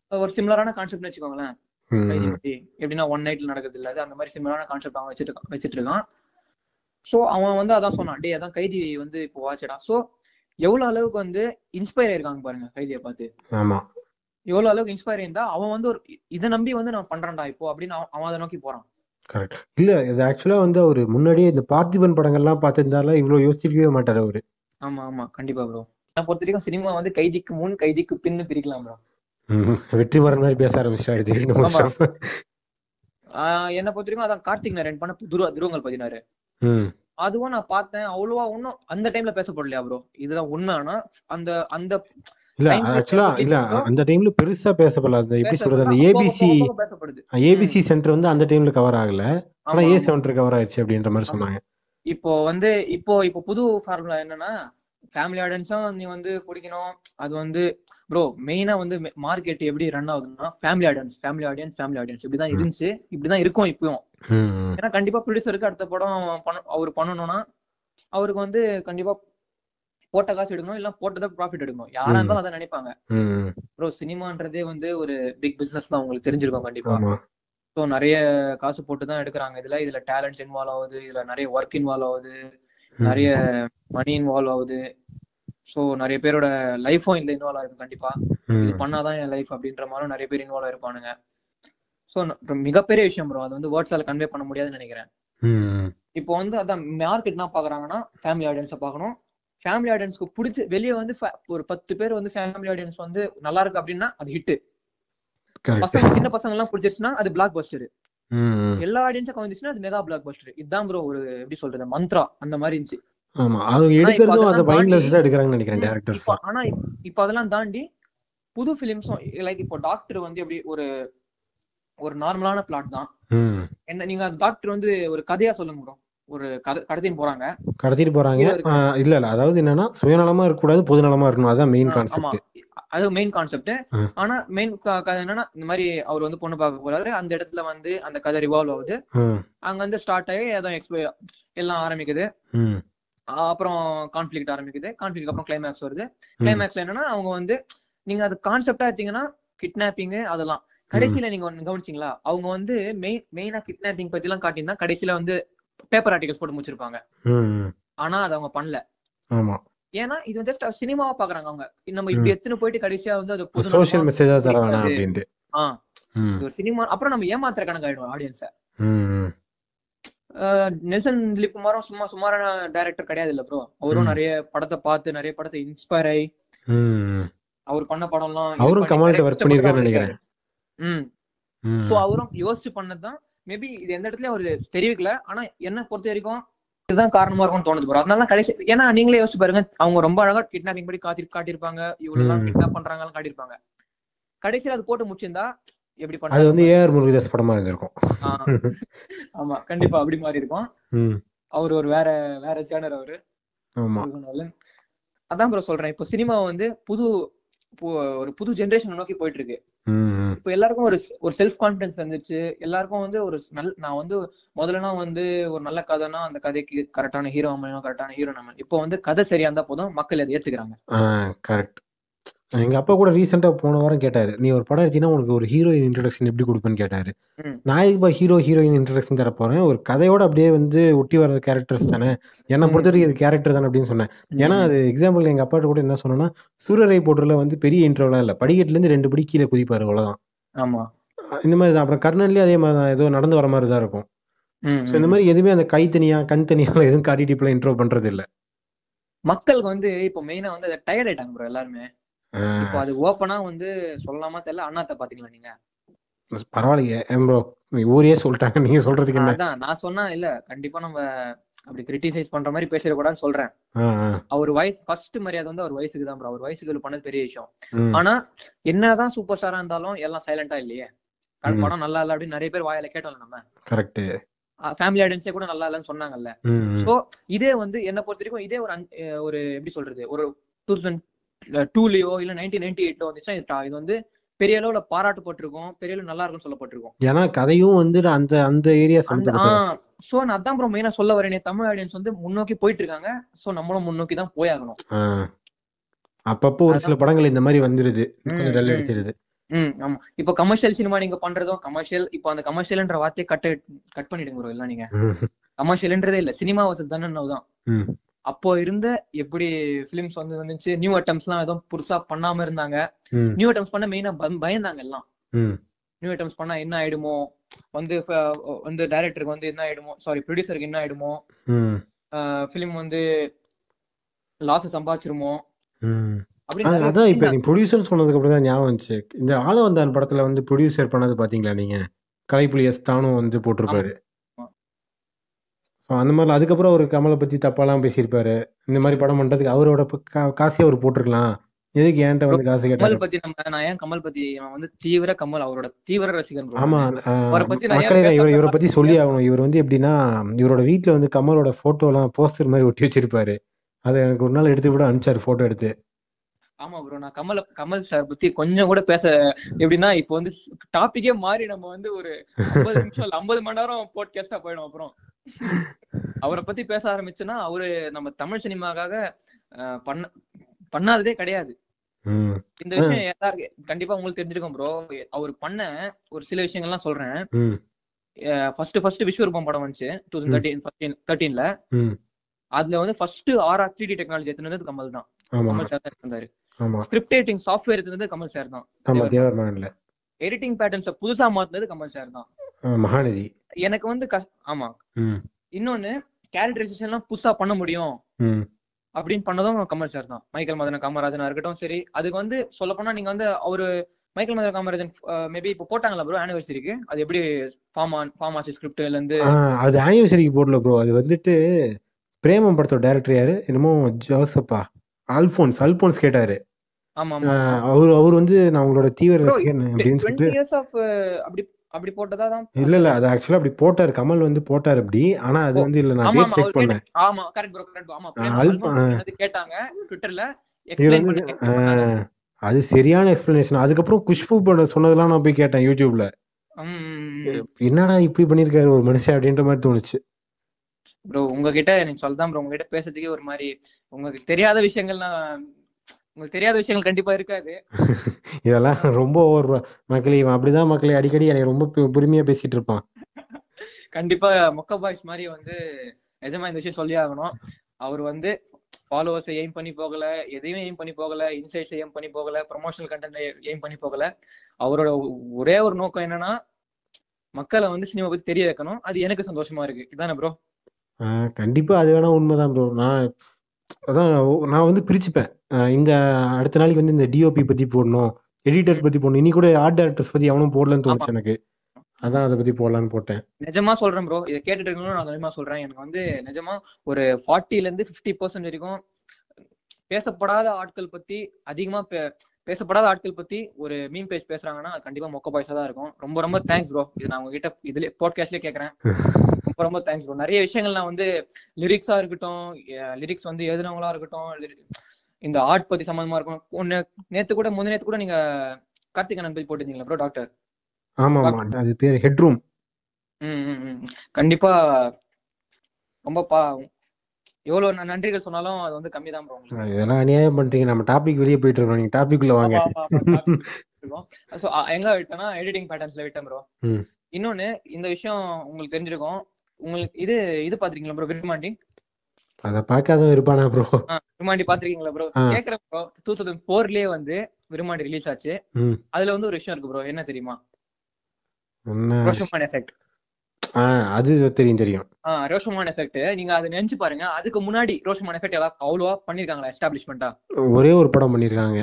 ஒரு சிமிலரான கான்செப்ட்னு வச்சுக்கோங்களேன். கைதி. பத்தி. எப்படின்னா ஒன் நைட்ல நடக்குது இல்ல. அது அந்த மாதிரி சிமிலரான கான்செப்ட் அவன் வச்சிட்டு இருக்கான் வச்சிட்டு இருக்கான் சோ அவன் வந்து அதான் சொன்னான். டேய் அதான் கைதி வந்து இப்போ வாட்சடா சோ எவ்வளவு அளவுக்கு வந்து இன்ஸ்பயர் ஆயிருக்காங்க பாருங்க கைதியை பார்த்து. ஆமா. எவ்வளவு அளவுக்கு இன்ஸ்பயர் இருந்தா அவன் வந்து ஒரு இதை நம்பி வந்து நான் பண்றேன்டா இப்போ அப்படின்னு அவன் அதை நோக்கி போறான். கரெக்ட் இல்ல இது ஆக்சுவலா வந்து அவரு முன்னாடியே இந்த பார்த்திபன் படங்கள்லாம் பார்த்திருந்தாலும் இவ்வளவு யோசிச்சிருக்கவே மாட்டாரு அவரு. ஆமா ஆமா. கண்டிப்பா ப்ரோ நான் பொறுத்த வரைக்கும் சினிமா வந்து கைதிக்கு முன் கைதிக்கு பின்னு பிரிக்கலாம் ப்ரோ வெற்றி வர மாதிரி பேச. முஸ்தபா. என்ன பொறுத்த வரைக்கும் அதான் கார்த்திக் நாராயண் பண்ண துருவ துருவங்கள் பதினாறு. அதுவும் நான் பார்த்தேன் அவ்வளவா ஒன்னும் அந்த டைம்ல பேசப்படலையா ப்ரோ இதுதான் உண்மை ஆனா அந்த அந்த இல்ல ஆக்சுவலா இல்ல. அந்த டைம்ல பெருசா பேசப்படல அந்த எப்படி சொல்றது அந்த ஏபிசி ஏபிசி சென்டர் வந்து அந்த டைம்ல கவர் ஆகல ஆனா ஏ. சென்டர் கவர் ஆயிடுச்சு அப்படின்ற மாதிரி. சொன்னாங்க இப்போ வந்து இப்போ இப்போ புது ஃபார்முலா என்னன்னா ஃபேமிலி ஆடியன்ஸும் நீ வந்து பிடிக்கணும் அது வந்து ப்ரோ மெயினா வந்து மார்க்கெட் எப்படி ரன் ஆகுதுன்னா family audience family audience family audience இப்படிதான். இருந்துச்சு இப்படிதான் இருக்கும் இப்பயும். ஏன்னா கண்டிப்பா ப்ரொடியூசருக்கு அடுத்த படம் அவர் பண்ணணும்னா அவருக்கு வந்து கண்டிப்பா போட்ட காசு எடுக்கணும் இல்ல போட்டதை ப்ராஃபிட் எடுக்கணும் யாரா. இருந்தாலும் அதை நினைப்பாங்க. ப்ரோ சினிமான்றதே வந்து ஒரு பிக் பிசினஸ் தான் உங்களுக்கு தெரிஞ்சிருக்கும் கண்டிப்பா ஸோ நிறைய காசு போட்டு தான் எடுக்கிறாங்க இதுல இதுல டேலண்ட்ஸ் இன்வால்வ் ஆகுது இதுல நிறைய ஒர்க் இன்வால்வ் ஆகுது. நிறைய மணி இன்வால்வ் ஆகுது ஸோ நிறைய பேரோட லைஃபும் இதுல இன்வால்வ் ஆயிருக்கு கண்டிப்பா இது. பண்ணாதான் என் லைஃப் அப்படின்ற மாதிரி நிறைய பேர் இன்வால்வ் ஆயிருப்பானுங்க ஸோ மிகப்பெரிய விஷயம் ப்ரோ அது வந்து வேர்ட்ஸால கன்வே பண்ண முடியாதுன்னு நினைக்கிறேன். இப்போ வந்து அதான் மார்க்கெட் என்ன பாக்குறாங்கன்னா ஃபேமிலி ஆடியன்ஸை பார்க்கணும் ஃபேமிலி ஆடியன்ஸ்க்கு பிடிச்சி வெளியே வந்து ஒரு பத்து பேர் வந்து ஃபேமிலி ஆடியன்ஸ் வந்து நல்லா இருக்கு அப்படின்னா அது ஹிட் பசங்க சின்ன பசங்க எல்லாம் பிடிச்சிருச்சுன்னா அது பிளாக் பஸ்டர். எல்லா ஆடியன்ஸும் கவனிச்சுன்னா அது மெகா பிளாக் பஸ்டர் இதுதான் ப்ரோ ஒரு எப்படி சொல்றது மந்த்ரா அந்த மாதிரி இருந்துச்சு. ஆமா ஆனா இப்ப அதெல்லாம் தாண்டி- புது பிலிம்ஸும் லைக் இப்போ டாக்டர் வந்து எப்படி ஒரு ஒரு நார்மலான பிளாட் தான். என்ன நீங்க டாக்டர் வந்து ஒரு கதையா சொல்லுங்க ப்ரோ ஒரு கடத்தின்னு போறாங்க. கடத்திட்டு போறாங்க. இருக்கு. இல்ல இல்ல. அதாவது என்னன்னா சுயநலமா இருக்கக்கூடாது பொதுநலமா இருக்கணும். அதான் மெயின் கான்செப்ட் அது மெயின் கான்செப்ட். ஆனா மெயின் கதை என்னன்னா இந்த மாதிரி அவர் வந்து பொண்ணு பார்க்க போறாரு. அந்த இடத்துல வந்து அந்த கதை ரிவால்வ் ஆகுது. அங்க வந்து ஸ்டார்ட் ஆகி ஏதோ எக்ஸ்போ எல்லாம் ஆரம்பிக்குது. அப்புறம் கான்ஃபிளிக்ட் ஆரம்பிக்குது. கான்ஃபிளிக் அப்புறம் கிளைமேக்ஸ் வருது. கிளைமேக்ஸ்ல என்னன்னா அவங்க வந்து நீங்க அது கான்செப்டா எடுத்தீங்கன்னா கிட்னாப்பிங் அதெல்லாம். கடைசியில நீங்க ஒண்ணு கவனிச்சீங்களா? அவங்க வந்து மெயின் மெயினா கிட்னாப்பிங் பத்தி எல்லாம் காட்டியிருந்தா கடைசியில வந்து பேப்பர் ஆர்டிகல்ஸ் போட்டு முடிச்சிருப்பாங்க. ஆனா அதை அவங்க பண்ணல ஆமா ஏன்னா இது ஜஸ்ட் சினிமாவா பாக்குறாங்க அவங்க நம்ம இப்படி எடுத்துன்னு போயிட்டு கடைசியா வந்து அது சோஷியல் மெசேஜா தர வேணாம். அப்படின்ட்டு ஒரு சினிமா அப்புறம் நம்ம ஏமாத்துற கணக்கு ஆயிடும் ஆடியன்ஸ. நெல்சன் லிப்குமாரும் சும்மா சுமாரான டைரக்டர் கிடையாது இல்ல ப்ரோ அவரும். நிறைய படத்தை பார்த்து நிறைய படத்தை இன்ஸ்பயர் ஆகி. அவர் பண்ண படம்லாம் இது அவரும் தான் நினைக்கிறேன். ம். சோ அவரும் யோசிச்சு பண்ணதுதான் மேபி இது எந்த இடத்துலயும் அவரு தெரிவிக்கல. ஆனா என்ன பொறுத்த வரைக்கும் இதுதான் காரணமா இருக்கும்னு தோணுது ப்ரோ அதனால தான் கடைசி ஏன்னா நீங்களே யோசிச்சு பாருங்க அவங்க ரொம்ப அழகா கிட்னாப்பிங் படி காட்டி காட்டியிருப்பாங்க. இவ்வளவு எல்லாம். கிட்னாப் பண்றாங்கன்னு காட்டியிருப்பாங்க. கடைசியில அது போட்டு முடிச்சிருந்தா எப்படி அது பண்ணாங்க வந்து ஏஆர் முருகதாஸ் படமா இருந்திருக்கும். ஆமா கண்டிப்பா அப்படி மாதிரி இருக்கும். அவர் ஒரு வேற வேற சேனர் அவரு. அதான் ப்ரோ சொல்றேன். இப்போ சினிமா வந்து புது ஒரு புது ஜெனரேஷன் நோக்கி போயிட்டு இருக்கு. இப்போ எல்லாருக்கும் ஒரு ஒரு செல்ஃப் கான்பிடன்ஸ் வந்துச்சு. எல்லாருக்கும் வந்து ஒரு நல் நான் வந்து முதல்லனா வந்து ஒரு நல்ல கதைனா அந்த கதைக்கு கரெக்டான ஹீரோ அமையணும் கரெக்டான ஹீரோ அமையணும் இப்போ வந்து கதை சரியா இருந்தா போதும். மக்கள் அதை ஏத்துக்கிறாங்க. கரெக்ட் எங்க அப்பா கூட ரீசெண்டா போன வாரம் கேட்டாரு நீ ஒரு படம் எடுத்தீங்கன்னா உனக்கு ஒரு ஹீரோயின் இன்ட்ரடக்ஷன் எப்படி கொடுப்பேன்னு? கேட்டாரு. நான் இதுப்பா ஹீரோ ஹீரோயின் இன்ட்ரடக்ஷன் தர போறேன். ஒரு கதையோட அப்படியே வந்து ஒட்டி வர கேரக்டர்ஸ் தானே. என்னை. பொறுத்த வரைக்கும் இது கேரக்டர் தானே அப்படின்னு சொன்னேன். ஏன்னா அது எக்ஸாம்பிள் எங்க அப்பாட்ட கூட என்ன சொன்னேன்னா சூரரை போட்டுல வந்து பெரிய இன்ட்ரோலாம் இல்ல. படிக்கட்டுல இருந்து ரெண்டு படி கீழே குதிப்பாரு அவ்வளவுதான். ஆமா. இந்த மாதிரி தான். அப்புறம் கர்ணன்லயே அதே மாதிரி தான். ஏதோ நடந்து வர மாதிரி தான் இருக்கும். ஸோ இந்த. மாதிரி எதுவுமே அந்த கை தனியா கண் தனியா எதுவும் காட்டிட்டு இப்பெல்லாம் இன்ட்ரோ பண்றது இல்ல. மக்களுக்கு வந்து இப்போ மெயினா வந்து டயர்ட் ஆயிட்டாங்க ப்ரோ எல்லாருமே. இப்போ அது ஓப்பனா வந்து சொல்லலாமா தெரியல. அண்ணாத்த பாத்தீங்களா நீங்க? பரவாயில்லையே. ப்ரோ ஊரே சொல்லிட்டாங்க. நீங்க சொல்றதுக்கு என்ன? அதான் நான் சொன்னா இல்ல கண்டிப்பா நம்ம அப்படி கிரிட்டிசைஸ் பண்ற மாதிரி பேசிடக்கூடாதுன்னு சொல்றேன். அவர் வயசு ஃபர்ஸ்ட் மரியாதை வந்து அவர் வயசுக்கு தான் ப்ரோ அவர் வயசுக்கு பண்ணது பெரிய விஷயம். ஆனா என்னதான் சூப்பர் ஸ்டாரா இருந்தாலும் எல்லாம் சைலண்டா இல்லையே. படம் நல்லா இல்ல அப்படின்னு நிறைய பேர் வாயில கேட்டோம்ல நம்ம. கரெக்ட் ஃபேமிலி ஆடியன்ஸே கூட நல்லா இல்லைன்னு சொன்னாங்கல்ல. சோ இதே வந்து என்ன பொறுத்த வரைக்கும் இதே ஒரு ஒரு எப்படி சொல்றது? ஒரு டூ தௌசண்ட் டூலயோ இல்ல நைன்டீன் நைன்டி எயிட்ல வந்துச்சுன்னா இது வந்து பெரிய அளவுல பாராட்டப்பட்டிருக்கும். பெரிய அளவு நல்லா இருக்கும்னு சொல்லப்பட்டிருக்கும். ஏன்னா கதையும் வந்து அந்த அந்த ஏரியா சோ நான் அதான் ப்ரோ மெயினா சொல்ல வரேனே. தமிழ் ஆடியன்ஸ் வந்து முன்னோக்கி போயிட்டு இருக்காங்க சோ நம்மளும் முன்னோக்கி தான் போயாகணும். அப்பப்போ ஒரு சில படங்கள் இந்த மாதிரி வந்துருது. டல். அடிச்சிருது. ம் ஆமா. இப்போ கமர்ஷியல் சினிமா நீங்க பண்றதும் கமர்ஷியல் இப்போ அந்த கமர்ஷியல்ன்ற வார்த்தையை கட் கட் பண்ணிடுங்க ப்ரோ எல்லாம் நீங்க. கமர்ஷியல்ன்றதே இல்ல. சினிமா வசல் தானே தான். அப்போ இருந்த எப்படி பிலிம்ஸ் வந்து வந்துச்சு? நியூ அட்டம்ஸ் எல்லாம் எதுவும் புதுசா பண்ணாம இருந்தாங்க. நியூ அட்டம்ஸ் பண்ண மெயினா பயந்தாங்க எல்லாம். நியூ அட்டம்ஸ் பண்ணா என்ன ஆயிடுமோ? வந்து வந்து டைரக்டருக்கு வந்து என்ன ஆயிடுமோ? சாரி ப்ரொடியூசருக்கு என்ன ஆயிடுமோ? ம், ஃபிலிம் வந்து லாஸ் சம்பாதிச்சிருமோ? அதான் இப்ப. நீ ப்ரொடியூசர்னு சொன்னதுக்கு அப்புறம் தான் ஞாபகம் வந்துச்சு. இந்த ஆளவந்தான் படத்துல வந்து ப்ரொடியூசர் பண்ணது பாத்தீங்களா நீங்க? கலைப்புலி எஸ் தானும் வந்து போட்டிருப்பாரு. அந்த மாதிரி அதுக்கப்புறம் அவர் கமலை பத்தி தப்பாலாம் பேசியிருப்பாரு. இந்த மாதிரி படம் பண்றதுக்கு அவரோட காசே அவர் போட்டிருக்கலாம். எதுக்கு என்கிட்ட வந்து காசு கேட்டாரு கமல் பத்தி நம்ம நான் ஏன் கமல் பத்தி வந்து தீவிர கமல் அவரோட தீவிர ரசிகன் ஆமா மக்களே இவர் இவரை பத்தி சொல்லி ஆகணும். இவர் வந்து எப்படின்னா இவரோட வீட்ல வந்து கமலோட போட்டோ எல்லாம் போஸ்டர் மாதிரி ஒட்டி வச்சிருப்பாரு. அதை எனக்கு ஒரு நாள் எடுத்து விட அனுப்பிச்சாரு போட்டோ எடுத்து. ஆமா ப்ரோ நான் கமல் கமல் சார் பத்தி கொஞ்சம் கூட பேச எப்படின்னா இப்போ வந்து டாபிக்கே மாறி நம்ம வந்து ஒரு ஐம்பது நிமிஷம் ஐம்பது மணி நேரம் போட்காஸ்டா போயிடும் அப்புறம். அவரை பத்தி பேச ஆரம்பிச்சுன்னா அவரு நம்ம தமிழ் சினிமாக்காக பண்ண பண்ணாததே கிடையாது. இந்த விஷயம் கண்டிப்பா உங்களுக்கு தெரிஞ்சிருக்கும் ப்ரோ அவர் பண்ண ஒரு சில விஷயங்கள்லாம் சொல்றேன். ஃபர்ஸ்ட் ஃபர்ஸ்ட் விஸ்வரூபம் படம் வந்துச்சு டூ தௌசண்ட் தேர்ட்டீன் தேர்ட்டீன்ல அதுல வந்து first RR three D technology எடுத்துனது Kamal தான். கமல் சார் தான் இருந்தாரு ஆமா. ஸ்கிரிப்ட் ரைட்டிங் சாஃப்ட்வேர் எடுத்தது கமல் சார் தான். எடிட்டிங் பேட்டர்ன்ஸ புதுசா மாத்துனது கமல் சார் தான். மகாநதி. எனக்கு வந்து ஆமா. இன்னொன்னு கேரக்டரைசேஷன் எல்லாம் புதுசா பண்ண முடியும். அப்படின்னு பண்ணதும் கமல் சார் தான். மைக்கேல் மதன காமராஜனா இருக்கட்டும் சரி. அதுக்கு வந்து சொல்ல போனா நீங்க வந்து அவரு மைக்கேல் மதன காமராஜன் மேபி இப்போ போட்டாங்களா ப்ரோ ஆனிவர்சரிக்கு அது எப்படி ஃபார்ம் ஆன் ஃபார்ம் ஆச்சு ஸ்கிரிப்ட்ல இருந்து? அது ஆனிவர்சரிக்கு போடல ப்ரோ அது வந்துட்டு பிரேமம் படத்தோட டேரக்டர் யாரு? என்னமோ ஜோசப்பா. அல்போன்ஸ் அல்போன்ஸ் கேட்டாரு. ஆமா அவர் அவர் வந்து நான் உங்களோட தீவிர அப்படின்னு சொல்லிட்டு அப்படி போட்டதா தான் இல்ல இல்ல அது ஆக்சுவலா அப்படி போட்டாரு. கமல் வந்து போட்டாரு அப்படி. ஆனா அது வந்து இல்ல நான் டேட் செக் பண்ணேன். ஆமா கரெக்ட் ப்ரோ கரெக்ட் ஆமா கேட்டாங்க ட்விட்டர்ல எக்ஸ்பிளைன் அது சரியான எக்ஸ்பிளனேஷன் அதுக்கப்புறம் குஷ்பு சொன்னதெல்லாம் நான் போய் கேட்டேன் யூடியூப்ல. என்னடா இப்படி பண்ணிருக்காரு ஒரு மனுஷன் அப்படின்ற மாதிரி தோணுச்சு. ப்ரோ உங்ககிட்ட எனக்கு சொல்லதான் ப்ரோ உங்ககிட்ட பேசுறதுக்கே ஒரு மாதிரி உங்களுக்கு தெரியாத விஷயங்கள் நான் உங்களுக்கு தெரியாத விஷயங்கள் கண்டிப்பா இருக்காது. இதெல்லாம் ரொம்ப ஓவர் மக்களே இவன் அப்படிதான் மக்களே அடிக்கடி எனக்கு ரொம்ப பெ- பொறுமையா பேசிட்டு இருப்பான். கண்டிப்பா மொக்க பாய்ஸ் மாதிரி வந்து நிஜமா இந்த விஷயம் சொல்லி ஆகணும். அவர் வந்து ஃபாலோவர்ஸ் எய்ம் பண்ணி போகல எதையும் எய்ம் பண்ணி போகல இன்சைட்ஸ் எய்ம் பண்ணி போகல ப்ரொமோஷனல் கண்டென்ட் எய்ம் பண்ணி போகல. அவரோட ஒரே ஒரு நோக்கம் என்னன்னா மக்களை வந்து சினிமா பத்தி தெரிய வைக்கணும். அது எனக்கு சந்தோஷமா இருக்கு. இதானே ப்ரோ கண்டிப்பா அது வேணா உண்மைதான் ப்ரோ நான் அதான் நான் வந்து பிரிச்சுப்பேன். இந்த அடுத்த நாளைக்கு வந்து இந்த டிஓபி பத்தி போடணும் எடிட்டர் பத்தி போடணும். இனி கூட ஆர்ட் டைரக்டர்ஸ் பத்தி எவனும் போடலன்னு தோணுச்சு எனக்கு. அதான் அதை பத்தி போடலான்னு போட்டேன். நிஜமா சொல்றேன் ப்ரோ இதை கேட்டுட்டு இருக்கணும் நான் நிஜமா சொல்றேன். எனக்கு வந்து நிஜமா ஒரு ஃபார்ட்டில இருந்து ஃபிஃப்டி பர்சன்ட் வரைக்கும் பேசப்படாத ஆட்கள் பத்தி அதிகமா பேசப்படாத ஆட்கள் பத்தி ஒரு மீம் பேஜ் பேசுறாங்கன்னா கண்டிப்பா மொக்க பாய்ஸா தான் இருக்கும். ரொம்ப ரொம்ப தேங்க்ஸ் ப்ரோ இது நான் உங்ககிட்ட இதுல பாட்காஸ்ட்லயே கேக்குறேன். ரொம்ப ரொம்ப தேங்க்ஸ் ப்ரோ நிறைய விஷயங்கள் நான் வந்து லிரிக்ஸா இருக்கட்டும் லிரிக்ஸ் வந்து எழுதுனவங்களா இருக்கட்டும் இந்த ஆர்ட் பத்தி சம்பந்தமா இருக்கும். ஒன்னு நேத்து கூட முந்தின நேத்து கூட நீங்க கார்த்திகேயன் பத்தி போட்டிருந்தீங்களா ப்ரோ டாக்டர் ஆமா ஆமா அது பேர் ஹெட்ரூம். கண்டிப்பா ரொம்ப பா எவ்வளவு நன்றிகள் சொன்னாலும் அது வந்து கம்மி தான் இதெல்லாம் அநியாயம் பண்றீங்க நம்ம டாபிக் வெளியே போயிட்டு இருக்கோம். நீங்க டாபிக் உள்ள வாங்க. அ- எங்க விட்டேன்னா எடிட்டிங் பேட்டர்ன்ஸ்ல விட்டேன் ப்ரோ. இன்னொன்னு இந்த விஷயம் உங்களுக்கு தெரிஞ்சிருக்கும். உங்களுக்கு இது இது பாத்திருக்கீங்களா ப்ரோ விருமாண்டி அதை பார்க்காதவன் இருப்பானா ப்ரோ விருமாண்டி பாத்திருக்கீங்களா ப்ரோ. கேக்குறேன் ப்ரோ டூ தௌசண்ட் ஃபோர்லயே வந்து விருமாண்டி ரிலீஸ் ஆச்சு. அதுல வந்து ஒரு விஷயம் இருக்கு ப்ரோ என்ன தெரியுமா? எஃபெக்ட் அது தெரியும் தெரியும். ரோஷமான் எஃபெக்ட் நீங்க அதை நினைச்சு பாருங்க. அதுக்கு முன்னாடி ரோஷமான் எஃபெக்ட் அவ்வளவா பண்ணிருக்காங்களா எஸ்டாப்ளிஷ்மெண்டா ஒரே ஒரு படம் பண்ணியிருக்காங்க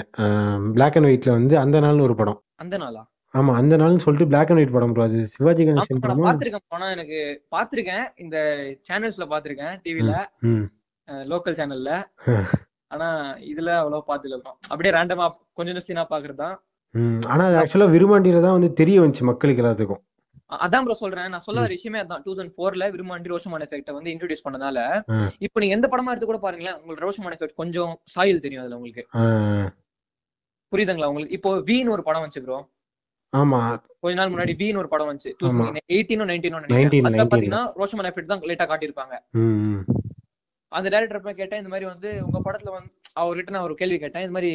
பிளாக் அண்ட் ஒயிட்ல வந்து அந்த நாள்னு ஒரு படம். அந்த நாளா? ஆமா அந்த நாள்னு சொல்லிட்டு பிளாக் அண்ட் ஒயிட் படம் ப்ரோ அது சிவாஜி கணேசன் படமா? பாத்திருக்கேன் ஆனா எனக்கு பாத்திருக்கேன் இந்த சேனல்ஸ்ல பாத்திருக்கேன் டிவில லோக்கல் சேனல்ல ஆனா இதுல அவ்வளவு பாத்துல அப்படியே ரேண்டமா கொஞ்சம் சீனா பாக்குறதுதான் ஆனா அது ஆக்சுவலா விருமாண்டியில தான் வந்து தெரிய வந்துச்சு மக்களுக்கு எல்லாத்துக்கும். அதான் ப்ரோ சொல்றேன். நான் சொல்ல ம். வர விஷயமே அதான். டூ தௌசண்ட் ஃபோர்ல விரும்மாண்டி ரோஷமான் எஃபெக்ட வந்து இன்ட்ரோடியூஸ் பண்ணதால ஆ, இப்போ நீங்க எந்த படமா எடுத்து கூட பாருங்களேன் உங்களுக்கு ரோஷமான் எஃபெக்ட் கொஞ்சம் சாயில் தெரியும் அதுல உங்களுக்கு. புரியுதுங்களா உங்களுக்கு? இப்போ வீன்னு ஒரு படம் வந்துச்சு ப்ரோ ஆமா. கொஞ்ச நாள் முன்னாடி வீன்னு ஒரு படம் வந்துச்சு. எயிட்டீனோ நைன்டீனோ பாத்தீங்கன்னா ரோஷமான் எஃபெக்ட் தான் லேட்டா காட்டியிருப்பாங்க. அந்த டேரக்டர் போய் கேட்டேன் இந்த மாதிரி வந்து உங்க படத்துல வந்து அவர்கிட்ட நான் ஒரு கேள்வி கேட்டேன். இந்த மாதிரி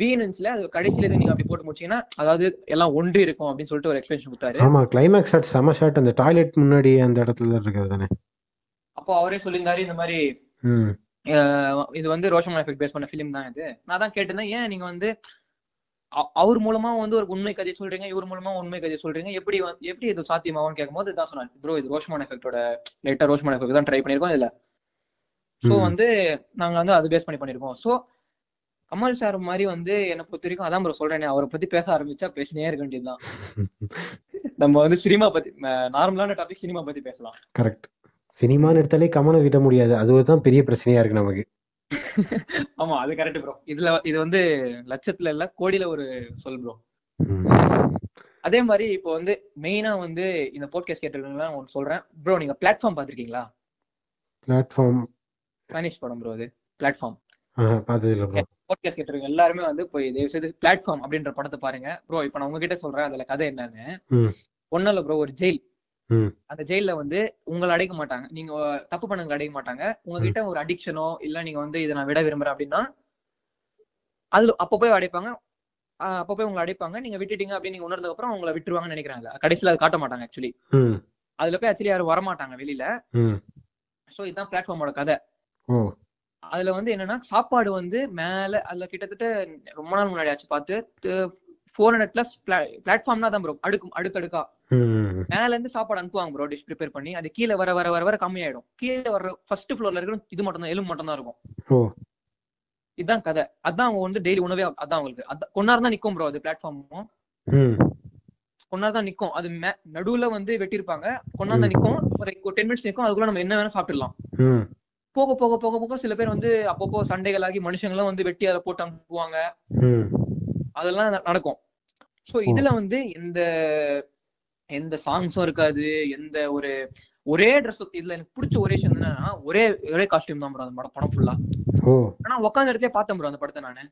வீனன்ஸ்ல அது கடைசியில எதுவும் நீங்க அப்படி போட்டு முடிச்சீங்கன்னா அதாவது எல்லாம் ஒன்றி இருக்கும் அப்படின்னு சொல்லிட்டு ஒரு எக்ஸ்பிளேஷன் கொடுத்தாரு. ஆமா கிளைமேக்ஸ் ஷாட் செம ஷாட் அந்த டாய்லெட் முன்னாடி அந்த இடத்துல இருக்கிறது தானே? அப்போ அவரே சொல்லியிருந்தாரு இந்த மாதிரி இது வந்து ரோஷமான் எஃபெக்ட் பேஸ் பண்ண ஃபிலிம் தான் இது. நான் தான் கேட்டிருந்தேன் ஏன் நீங்க வந்து அவர் மூலமா வந்து ஒரு உண்மை கதையை சொல்றீங்க இவர் மூலமா உண்மை கதையை சொல்றீங்க எப்படி எப்படி இது சாத்தியமாகும்னு கேட்கும்போது இதான் சொன்னார். ப்ரோ இது ரோஷமான் எஃபெக்டோட லைட்டா ரோஷமான் எஃபெக்ட் தான் ட்ரை பண்ணிருக்கோம் இதுல. சோ ம். வந்து நாங்க வந்து அது பேஸ் பண்ணி பண்ணிருக்கோம். சோ கமல் சார் மாதிரி வந்து என்ன பொறுத்த வரைக்கும் அதான் ப்ரோ சொல்றேனே அவரை பத்தி பேச ஆரம்பிச்சா பேசினே இருக்க வேண்டியதுதான். நம்ம வந்து சினிமா பத்தி நார்மலான டாபிக் சினிமா பத்தி பேசலாம். கரெக்ட் சினிமான்னு எடுத்தாலே கமனை விட முடியாது. அதுதான் பெரிய பிரச்சனையா இருக்கு நமக்கு. ஆமா அது கரெக்ட் ப்ரோ இதுல இது வந்து லட்சத்துல இல்ல கோடியில ஒரு சொல் ப்ரோ அதே மாதிரி இப்போ வந்து மெயினா வந்து இந்த போட்காஸ்ட் கேட்டிருக்கீங்களா ஒன்று சொல்றேன். ப்ரோ நீங்க பிளாட்ஃபார்ம் பாத்திருக்கீங்களா பிளாட்ஃபார்ம் ஸ்பானிஷ் படம் ப்ரோ அது. பிளாட்ஃபார்ம் போட்காஸ்ட் கேட்டிருக்கீங்க எல்லாருமே வந்து போய் தயவு செய்து பிளாட்ஃபார்ம் அப்படின்ற படத்தை பாருங்க. ப்ரோ இப்போ நான் உங்ககிட்ட சொல்றேன் அதுல கதை என்னன்னு. ஒன்னும் இல்ல ப்ரோ ஒரு ஜெயில் அந்த ஜெயில வந்து உங்களை அடைக்க மாட்டாங்க. நீங்க தப்பு பண்ணவங்க அடைக்க மாட்டாங்க. உங்ககிட்ட ஒரு அடிக்ஷனோ இல்ல நீங்க வந்து இதை நான் விட விரும்புறேன் அப்படின்னா அதுல அப்ப போய் அடைப்பாங்க. அப்ப போய் உங்களை அடைப்பாங்க. நீங்க விட்டுட்டீங்க அப்படின்னு நீங்க உணர்ந்ததுக்கு அப்புறம் உங்களை விட்டுருவாங்கன்னு நினைக்கிறாங்க. கடைசியில அது காட்ட மாட்டாங்க ஆக்சுவலி அதுல போய் ஆக்சுவலி யாரும் வரமாட்டாங்க வெளியில. சோ இதுதான் பிளாட்ஃபார்மோட கதை. அதுல வந்து என்னன்னா சாப்பாடு வந்து மேல அதுல கிட்டத்தட்ட ரொம்ப நாள் முன்னாடி ஆச்சு பார்த்து ஃபோர் ஹண்ட்ரட் பிளஸ் பிளாட்ஃபார்ம்னா தான் ப்ரோ அடுக்கு அடுக்கடுக்கா. மேல இருந்து சாப்பாடு அனுப்புவாங்க ப்ரோ டிஷ் ப்ரிப்பேர் பண்ணி. அது கீழே வர வர வர வர கம்மியாயிடும். கீழே வர ஃபர்ஸ்ட் ஃப்ளோர்ல இருக்கிற இது மட்டும் தான் எலும்பு மட்டும் தான் இருக்கும் இதுதான் கதை. அதான் அவங்க வந்து டெய்லி உணவே அதான் அவங்களுக்கு. கொண்டார் தான் நிக்கும் ப்ரோ அது பிளாட்ஃபார்மும் கொண்டார் தான் நிக்கும். அது நடுவுல வந்து வெட்டியிருப்பாங்க. கொண்டார் தான் நிக்கும். ஒரு டென் மினிட்ஸ் நிக்கும். அதுக்குள்ள நம்ம என்ன வேணா சாப்பிடலாம் போக போக போக போக சில பேர் வந்து அப்பப்போ சண்டைகள் ஆகி மனுஷங்களும் வந்து வெட்டி அதை போட்டு அனுப்புவாங்க அதெல்லாம் நடக்கும். சோ இதுல வந்து எந்த எந்த சாங்ஸும் இருக்காது. எந்த ஒரு ஒரே ட்ரெஸ் இதுல எனக்கு பிடிச்ச ஒரே விஷயம் என்னன்னா ஒரே ஒரே காஸ்டியூம் தான் அந்த படம் படம் ஃபுல்லா ஆனா உட்காந்த இடத்துல பார்த்தேன் ப்ரோ அந்த படத்தை நானு.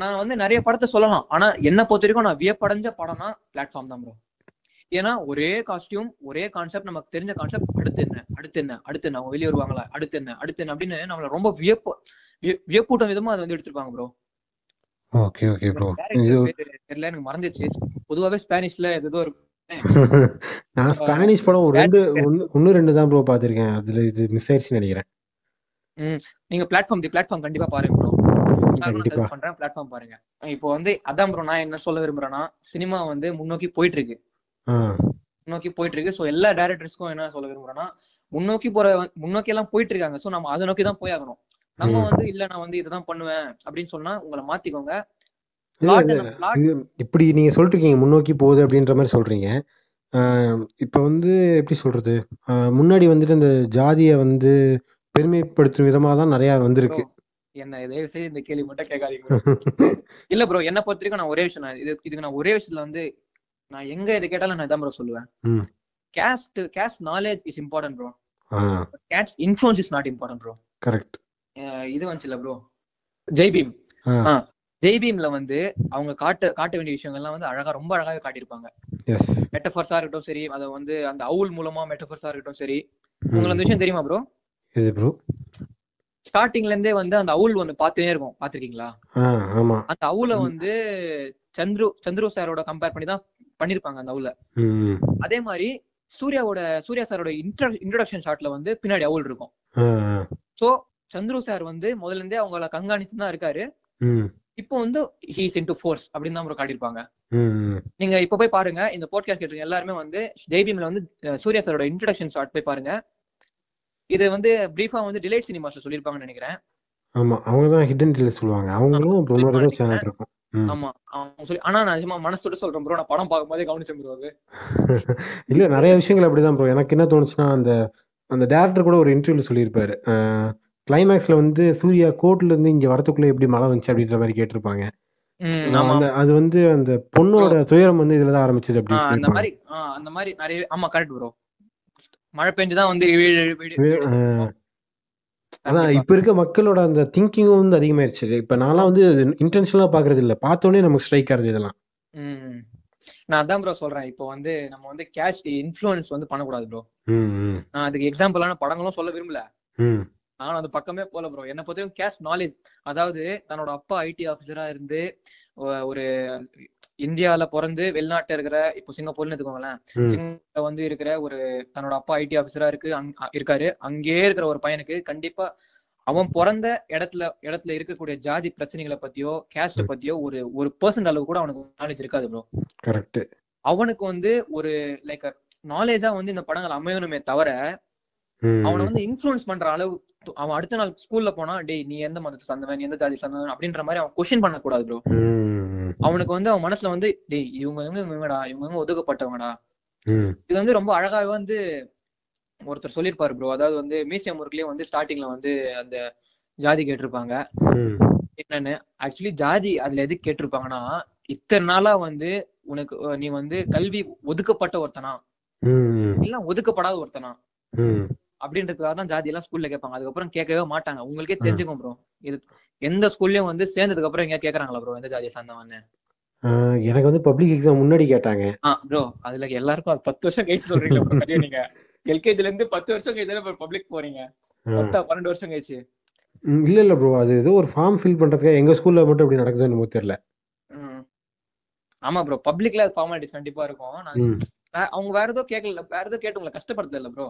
நான் வந்து நிறைய படத்தை சொல்லலாம். ஆனா என்ன பொறுத்த வரைக்கும் நான் வியப்படைஞ்ச படம்னா பிளாட்ஃபார்ம் தான் ப்ரோ ஏன்னா ஒரே காஸ்டியூம் ஒரே கான்செப்ட் நமக்கு தெரிஞ்ச கான்செப்ட் அடுத்து என்ன? அடுத்து என்ன? அடுத்து என்ன? அவங்க வெளியே வருவாங்களா? அடுத்து என்ன? அடுத்து என்ன? அப்படின்னு நம்மள ரொம்ப வியப்பு விய- வியப்பூட்டும் விதமா அதை வந்து எடுத்திருப்பாங்க ப்ரோ ஓகே ஓகே ப்ரோ தெரியல எனக்கு மறந்துச்சு பொதுவாவே ஸ்பானிஷ்ல ஏதோ இருக்கும் நான் ஸ்பானிஷ் படம் ஒரு ரெண்டு ஒன்னு ரெண்டு தான் ப்ரோ பார்த்திருக்கேன். அதுல இது மிஸ் ஆயிடுச்சுன்னு நினைக்கிறேன். நீங்க பிளாட்ஃபார்ம் தி பிளாட்ஃபார்ம் கண்டிப்பா பாருங்க ப்ரோ பண்றேன் பிளாட்ஃபார்ம் பாருங்க. இப்போ வந்து அதான் ப்ரோ நான் என்ன சொல்ல விரும்புறேன்னா சினிமா வந்து முன்னோக்கி போயிட்டு இருக்கு. முன்னோக்கி போயிட்டு இருக்கு சோ எல்லா டேரக்டர்ஸ்க்கும் என்ன சொல்ல விரும்புறேன்னா முன்னோக்கி போற முன்னோக்கி எல்லாம் போயிட்டு இருக்காங்க சோ நம்ம அதை நோக்கி தான் போய் ஆகணும். நம்ம. வந்து இல்ல நான் வந்து இதுதான் பண்ணுவேன். அப்படின்னு சொன்னா உங்களை மாத்திக்கோங்க. இப்படி நீங்க சொல்லிருக்கீங்க முன்னோக்கி போகுது அப்படின்ற மாதிரி சொல்றீங்க. இப்ப வந்து எப்படி சொல்றது? முன்னாடி வந்துட்டு இந்த ஜாதியை வந்து பெருமைப்படுத்தும் விதமா தான் நிறைய வந்திருக்கு. என்ன தயவு செய்து இந்த கேள்வி மட்டும் கேட்காதீங்க. இல்ல ப்ரோ என்ன பொறுத்த வரைக்கும் நான் ஒரே விஷயம் இது இதுக்கு நான் ஒரே விஷயத்துல வந்து நான் எங்க இது கேட்டாலும் நான் இதான் ப்ரோ சொல்லுவேன். Caste caste knowledge is important bro caste influence is not important bro correct இது வந்துச்சுல ப்ரோ ஜெய்பீம் ஜெய்பீம்ல வந்து அவங்க காட்ட காட்ட வேண்டிய விஷயங்கள்லாம் வந்து அழகா ரொம்ப அழகாவே காட்டியிருப்பாங்க. மெட்டஃபர்ஸா இருக்கட்டும் சரி அதை வந்து அந்த அவுல் மூலமா மெட்டஃபர்ஸா இருக்கட்டும் சரி உங்களுக்கு அந்த விஷயம் தெரியுமா ப்ரோ இது ப்ரோ ஸ்டார்டிங்ல இருந்தே வந்து அந்த அவுல் ஒண்ணு பார்த்துட்டே இருக்கும் பாத்திருக்கீங்களா அந்த அவுல. வந்து சந்துரு சந்துரு சாரோட கம்பேர் பண்ணி தான் பண்ணிருப்பாங்க அந்த அவுல. அதே மாதிரி சூர்யாவோட சூர்யா சாரோட இன்ட்ரோடக்ஷன் ஷாட்ல வந்து பின்னாடி அவுல் இருக்கும். சோ சந்துரு சார் வந்து முதல்ல இருந்தே அவங்கள கண்காணிச்சு தான் இருக்காரு. இப்போ வந்து ஹீஸ் இன்டு ஃபோர்ஸ் அப்படின்னு தான் காட்டியிருப்பாங்க. நீங்க இப்ப போய் பாருங்க இந்த போட்காஸ்ட் கேட்டுருங்க எல்லாருமே வந்து ஜெய்பீம்ல வந்து சூர்யா சாரோட இன்ட்ரடக்ஷன் ஷாட் போய் பாருங்க. இது வந்து பிரீஃபா வந்து டிலைட் சினிமாஸ்ல சொல்லியிருப்பாங்கன்னு நினைக்கிறேன். ஆமா அவங்க தான் ஹிடன் டீல் சொல்லுவாங்க. அவங்களும் சேனல் இருக்கும். ஆமா அவங்க சொல்லி ஆனா நான் நிஜமா மனசு விட்டு சொல்றேன் ப்ரோ நான் படம் பார்க்கும்போதே கவனிச்சேன் ப்ரோ அது இல்ல நிறைய விஷயங்கள் அப்படிதான் ப்ரோ எனக்கு என்ன தோணுச்சுன்னா அந்த அந்த டேரக்டர் கூட ஒரு இன்டர்வியூல சொல்லியிருப்பாரு கிளைமேக்ஸ்ல வந்து சூர்யா கோர்ட்ல இருந்து இங்க வரதுக்குள்ள எப்படி மழை வந்துச்சு அப்படின்ற மாதிரி கேட்டிருப்பாங்க அந்த அது வந்து அந்த பொண்ணோட துயரம் வந்து இதுலதான் ஆரம்பிச்சது அப்படின்னு அந்த மாதிரி அந்த மாதிரி நிறைய ஆமா கரெக்ட் ப்ரோ மழை பெஞ்சுதான் வந்து வீடு வீடு வே- வீடு ஆஹ் அதான் இப்ப இருக்க மக்களோட அந்த திங்கிங்கும் வந்து அதிகமாயிருச்சு. இப்ப நான்லாம் வந்து இன்டென்ஷனலா பாக்குறது இல்ல பார்த்தோன்னே நமக்கு ஸ்ட்ரைக் ஆகுது இதெல்லாம். நான் அதான் ப்ரோ சொல்றேன். இப்போ வந்து நம்ம வந்து கேஷ் இன்ஃப்ளூயன்ஸ் வந்து பண்ணக்கூடாது ப்ரோ நான் அதுக்கு எக்ஸாம்பிளான படங்களும் சொல்ல விரும்பல. ம். நானும் அந்த பக்கமே போல ப்ரோ என்ன பொறுத்தவரைக்கும் கேஷ் நாலேஜ் அதாவது தன்னோட அப்பா ஐடி ஆஃபீஸரா இருந்து ஒரு இந்தியால பிறந்து வெளிநாட்டுல இருக்கிற இப்போ சிங்கப்பூர்னு எடுத்துக்கோங்களேன். சிங்கப்பூர்ல வந்து இருக்கிற ஒரு தன்னோட அப்பா ஐடி ஆஃபீஸரா இருக்கு இருக்காரு. அங்கேயே இருக்கிற ஒரு பையனுக்கு கண்டிப்பா அவன் பிறந்த இடத்துல இடத்துல இருக்கக்கூடிய ஜாதி பிரச்சனைகளை பத்தியோ கேஸ்ட. பத்தியோ ஒரு ஒரு பர்சன்ட் அளவு கூட அவனுக்கு நாலேஜ் இருக்காது ப்ரோ கரெக்ட் அவனுக்கு வந்து ஒரு லைக் நாலேஜா வந்து இந்த படங்கள் அமையணுமே தவிர அவனை வந்து இன்ஃப்ளூயன்ஸ் பண்ற அளவு அவன் அடுத்த நாள் ஸ்கூல்ல போனா டேய் நீ எந்த மதத்தை சார்ந்தவன்? நீ எந்த ஜாதி சார்ந்தவன்? அப்படின்ற மாதிரி அவன் கொஸ்டின் பண்ணக்கூடாது ப்ரோ அவனுக்கு வந்து அவன் மனசுல வந்து டேய் இவங்க இவங்க இவங்கடா? இவங்க இவங்க ஒதுக்கப்பட்டவங்கடா? இது வந்து ரொம்ப அழகாவே வந்து ஒருத்தர் சொல்லியிருப்பாரு ப்ரோ அதாவது வந்து மியூசியம் ஒர்க்லயே வந்து ஸ்டார்டிங்ல வந்து அந்த ஜாதி கேட்டிருப்பாங்க. என்னன்னு? ஆக்சுவலி ஜாதி அதுல எதுக்கு கேட்டிருப்பாங்கன்னா இத்தனை நாளா வந்து உனக்கு நீ வந்து கல்வி ஒதுக்கப்பட்ட ஒருத்தனா? இல்ல ஒதுக்கப்படாத ஒருத்தனா? அப்படின்றதுக்காக தான் ஜாதி எல்லாம் ஸ்கூல்ல கேட்பாங்க. அதுக்கப்புறம் கேட்கவே மாட்டாங்க. உங்களுக்கே. தெரிஞ்சுக்கும் ப்ரோ இது எந்த ஸ்கூல்லயும் வந்து சேர்ந்ததுக்கு அப்புறம் எங்க கேக்குறாங்களா ப்ரோ எந்த ஜாதியை சார்ந்தவன்னு? எனக்கு வந்து பப்ளிக் எக்ஸாம் முன்னாடி கேட்டாங்க. ப்ரோ அதுல எல்லாருக்கும் அது பத்து வருஷம் கழிச்சு கதையை நீங்க. எல்கேஜில இருந்து பத்து வருஷம் கழிச்சு பப்ளிக் போறீங்க. பன்னெண்டு வருஷம் கழிச்சு? இல்ல இல்ல ப்ரோ அது ஏதோ ஒரு ஃபார்ம் ஃபில் பண்றதுக்கு எங்க ஸ்கூல்ல மட்டும் அப்படி நடக்குதுன்னு தெரியல. ஆமா ப்ரோ பப்ளிக்ல ஃபார்மாலிட்டிஸ் கண்டிப்பா இருக்கும். அவங்க வேற ஏதோ கேட்கல வேற ஏதோ கேட்டு உங்களை கஷ்டப்படுத்தல இல்ல ப்ரோ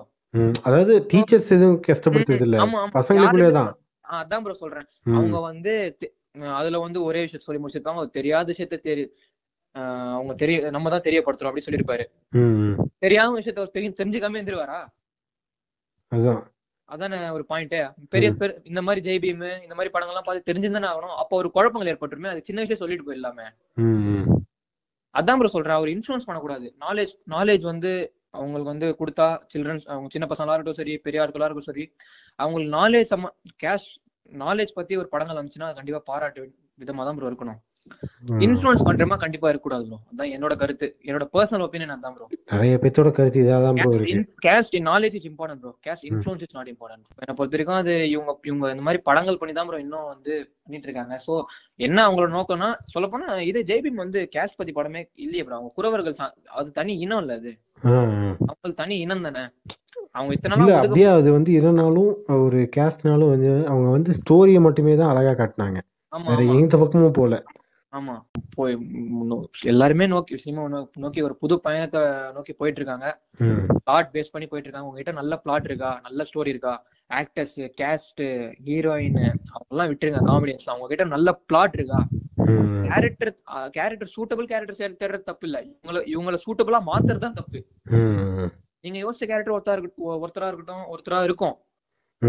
அதாவது டீச்சர்ஸ் எதுவும் கஷ்டப்படுத்துறது இல்ல பசங்களுக்குள்ளே தான். அதான் ப்ரோ சொல்றேன். அவங்க வந்து அதுல வந்து ஒரே விஷயம் சொல்லி முடிச்சிருப்பாங்க. தெரியாத விஷயத்த தெரி ஆஹ் அவங்க தெரிய நம்ம தான் தெரியப்படுத்துறோம் அப்படின்னு சொல்லியிருப்பாரு. தெரியாம விஷயத்த தெரியும் தெரிஞ்சுக்காம இருந்துருவாரா அதுதான் அதானே ஒரு பாயிண்ட் பெரிய இந்த மாதிரி ஜெய் பீம் இந்த மாதிரி படங்கள்லாம் பார்த்து தெரிஞ்சிருந்தானே ஆகணும். அப்போ ஒரு குழப்பங்கள் ஏற்பட்டுருமே. அது சின்ன விஷயம் சொல்லிட்டு போயிடலாமே. அதான் ப்ரோ சொல்றேன். அவர் இன்ஃபுளுன்ஸ் பண்ணக்கூடாது. நாலேஜ் நாலேஜ் வந்து அவங்களுக்கு வந்து கொடுத்தா சில்ட்ரன்ஸ் அவங்க சின்ன பசங்களா இருக்கட்டும் சரி பெரிய ஆட்களா இருக்கட்டும் சரி அவங்களுக்கு நாலேஜ் சம்ம கேஷ் நாலேஜ் பத்தி ஒரு படங்கள் வந்துச்சுன்னா கண்டிப்பா பாராட்டு விதமா தான் ப்ரோ இருக்கணும். இன்ஃபுளுன்ஸ் பண்றமா கண்டிப்பா இருக்கக்கூடாது ப்ரோ அதான் என்னோட கருத்து. என்னோட பர்சனல் ஒப்பீனியன் அதான் ப்ரோ நிறைய பேர்த்தோட கருத்து இதாக தான் ப்ரோ இருக்கு. Caste knowledge is important bro caste influence is not important என்னை பொறுத்த வரைக்கும் அது இவங்க இவங்க இந்த மாதிரி படங்கள் பண்ணி தான் ப்ரோ இன்னும் வந்து பண்ணிட்டு இருக்காங்க. சோ என்ன அவங்களோட நோக்கம்னா சொல்ல போனா இது ஜெய்பீம் வந்து கேஸ்ட் பத்தி படமே இல்லையே ப்ரோ அவங்க குறவர்கள் அது தனி இனம் இல்ல அது. அவங்களுக்கு தனி இனம் தானே. அவங்க இத்தனை அப்படியே அது வந்து இல்லைனாலும் ஒரு கேஸ்ட்னாலும் வந்து அவங்க வந்து ஸ்டோரியை மட்டுமே தான் அழகா காட்டினாங்க. வேற எந்த பக்கமும் போல. ஆமா. போய் எல்லாருமே நோக்கி சினிமா நோக்கி ஒரு புது பயணத்தை நோக்கி போயிட்டு இருக்காங்க ம். பிளாட் பேஸ் பண்ணி போயிட்டு இருக்காங்க உங்ககிட்ட நல்ல பிளாட் இருக்கா? நல்ல ஸ்டோரி இருக்கா? ஆக்டர்ஸ் கேஸ்ட் ஹீரோயின் அவங்கெல்லாம் விட்டுருங்க காமெடியன்ஸ் அவங்க கிட்ட நல்ல பிளாட் இருக்கா? ம். கேரக்டர் கேரக்டர் சூட்டபிள் கேரக்டர் தேடுறது தப்பு இல்ல. இவங்கள இவங்கள சூட்டபிளா மாத்துறது தான் தப்பு. ம். நீங்க யோசிச்ச கேரக்டர் ஒருத்தரா இருக்கட்டும் ஒருத்தரா இருக்கட்டும் ஒருத்தரா இருக்கும்.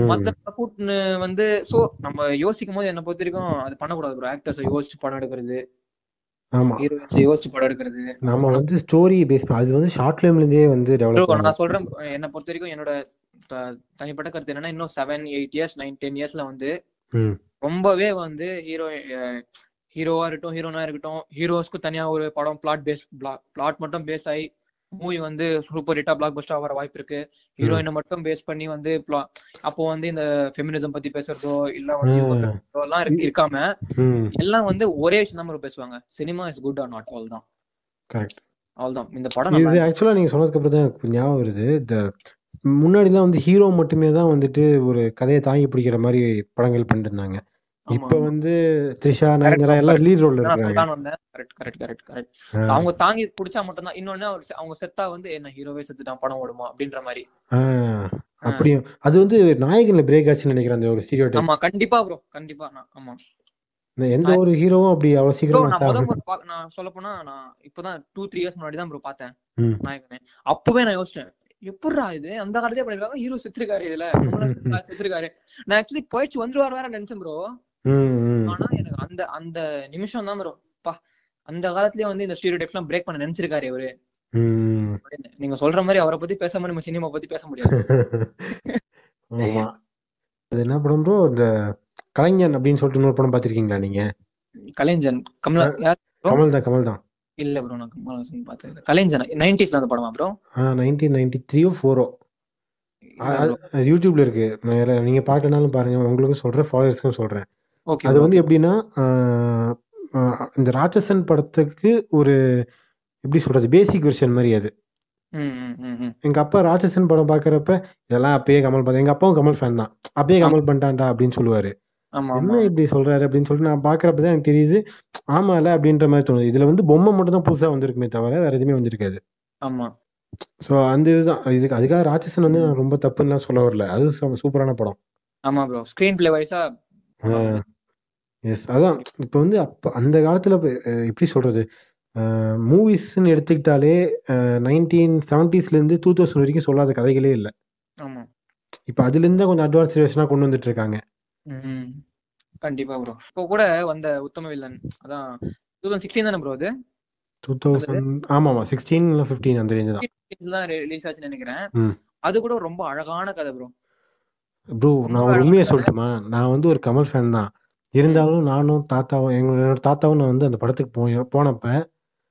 மத்த கூட்டு வந்து சோ நம்ம யோசிக்கும் போது என்ன பொறுத்த வரைக்கும் அது பண்ணக்கூடாது ப்ரோ ஆக்டர்ஸ் யோசிச்சு படம் எடுக்கிறது. ஆமா. யோசிச்சு படம் எடுக்கிறது. நம்ம வந்து ஸ்டோரி பேஸ் அது வந்து ஷார்ட் ஃபிலிம்ல வந்து டெவலப் நான் சொல்றேன் என்னை பொறுத்த வரைக்கும் என்னோட தனிப்பட்ட கருத்து என்னன்னா இன்னும் seven eight years nine ten இயர்ஸ்ல வந்து ரொம்பவே வந்து ஹீரோ ஹீரோவா இருக்கட்டும் ஹீரோனா இருக்கட்டும் ஹீரோஸ்க்கு தனியா ஒரு படம் பிளாட் பேஸ் பிளாட் மட்டும் பேஸ் ஆகி மூவி வந்து சூப்பர் ஹிட்டா பிளாக் பஸ்டா வர வாய்ப்பு இருக்கு. ஹீரோயினை மட்டும் பேஸ் பண்ணி வந்து அப்போ வந்து இந்த ஃபெமினிசம் பத்தி பேசுறதோ இல்ல வந்து எல்லாம் இருக்கு- இருக்காம எல்லாம் வந்து ஒரே விஷயம் தான் பேசுவாங்க. Cinema is good or not அவ்வளவு தான். கரெக்ட் அவ்வளவுதான் இந்த படம் இது ஆக்சுவலா நீங்க சொன்னதுக்கு அப்புறம் தான் எனக்கு ஞாபகம் வருது. இந்த முன்னாடிலாம் வந்து ஹீரோ மட்டுமே தான் வந்துட்டு ஒரு கதையை தாங்கி பிடிக்கிற மாதிரி படங்கள் ஆமா, இப்ப. வந்து த்ரிஷா நயன்தாரா எல்லாம். லீட் ரோல்ல இருக்காங்க. கரெக்ட் கரெக்ட் கரெக்ட் கரெக்ட் அவங்க தாங்கி பிடிச்சா மட்டும்தான். இன்னொன்னு அவர் செ- அவங்க செத்தா வந்து என்ன ஹீரோவே செத்துட்டான். படம் ஓடுமா? அப்படின்ற மாதிரி. அப்படியும். அது வந்து நாயகன்ல பிரேக் ஆச்சுன்னு நினைக்கிறேன் அந்த ஒரு ஸ்டீரியோ ஆமா கண்டிப்பா ப்ரோ கண்டிப்பா நான் ஆமா. எந்த ஒரு ஹீரோவும் அப்படி அவ்வளவு சீக்கிரமா நான் சொல்ல போனா நான் இப்பதான் டூ த்ரீ இயர்ஸ் முன்னாடி தான் ப்ரோ பார்த்தேன். நாயகனே. அப்பவே நான் யோசிச்சேன் எப்படிடா இது? அந்த காலத்தே பண்ணிருக்காங்க ஹீரோ செத்துருக்காரு இதுல. செத்துருக்காரு, நான் ஆக்சுவலி போயிடுச்சு வந்துருவாரு வேற நினைச்சேன் ப்ரோ. ஆனா எனக்கு அந்த அந்த நிமிஷம் தான் பா அந்த காலத்துலயே வந்து இந்த ஸ்டீரியோ டைப்ஸ் எல்லாம் பிரேக் பண்ண நினைச்சிருக்காரு. அப்படின்னு. நீங்க சொல்ற மாதிரி அவரை பத்தி பேசாம நம்ம சினிமா பத்தி பேச முடியாது. ஆமா. அது என்ன படம் ப்ரோ இந்த கலைஞன் அப்படின்னு சொல்லிட்டு இன்னொரு படம் பார்த்திருக்கீங்களா நீங்க? கலைஞன். கமலா? கமல் தான் கமல் தான் இல்ல ப்ரோ நான் கமலஹாசன் பார்த்தது கலைஞன் நைன்டிஸ்ல அந்த படமா ப்ரோ நைன்டீன் நைன்டி த்ரீயோ ஃபோரோ யூடியூப்ல இருக்கு. நீங்க பார்க்கலனாலும் பாருங்க. உங்களுக்கும் சொல்றேன் ஃபாலோவர்ஸ்க்கும் சொல்றேன். அது வந்து எப்படின்னா இந்த ராட்சசன் படத்துக்கு ஒரு எப்படி சொல்றது பேசிக் வெர்ஷன் மாதிரி அது. எங்க அப்பா ராட்சசன் படம் பாக்குறப்ப இதெல்லாம் அப்பயே கமல் பார்த்தேன் எங்க அப்பாவும் கமல் ஃபேன் தான். அப்பயே கமல் பண்ணிட்டான்டா அப்படின்னு சொல்லுவாரு. என்ன இப்படி சொல்றாரு அப்படின்னு சொல்லிட்டு நான் பாக்குறப்ப தான் எனக்கு தெரியுது ஆமால அப்படின்ற மாதிரி தோணுது. இதுல வந்து பொம்மை மட்டும் தான் புதுசா வந்திருக்குமே தவிர வேற எதுவுமே வந்திருக்காது. ஆமா. ஸோ அந்த இதுதான். இதுக்கு அதுக்காக ராட்சசன் வந்து நான் ரொம்ப தப்புன்னு சொல்ல வரல. அது சூ- சூப்பரான படம். ஆமா ப்ரோ ஸ்கிரீன் பிளே வைஸா எஸ் அதான். இப்போ வந்து அப்போ அந்த காலத்தில் எப்படி சொல்றது? மூவிஸ்ன்னு எடுத்துக்கிட்டாலே நைன்டீன் செவன்டிஸ்லேருந்து டூ தௌசண்ட் வரைக்கும் சொல்லாத கதைகளே இல்லை. ஆமா. இப்போ அதுலேருந்து கொஞ்சம் அட்வான்ஸ் வேர்ஷனாக கொண்டு வந்துட்டு இருக்காங்க கண்டிப்பா ப்ரோ இப்போ கூட வந்த உத்தம வில்லன் அதான் டூ தௌசண்ட் சிக்ஸ்டீன் தானே ப்ரோ அது? டூ தௌசண்ட் ஆமாம் ஆமாம் சிக்ஸ்டீன் இல்லை ஃபிஃப்டீன் அந்த ரேஞ்சு தான். தான் ரிலீஸ் ஆச்சுன்னு நினைக்கிறேன். அது கூட ரொம்ப அழகான கதை ப்ரோ ப்ரோ நான் உண்மையை சொல்லட்டுமா? நான் வந்து ஒரு கமல் ஃபேன் தான். இருந்தாலும் நானும் தாத்தாவும் எங்களோட தாத்தாவும் நான் வந்து அந்த படத்துக்கு போய் போனப்ப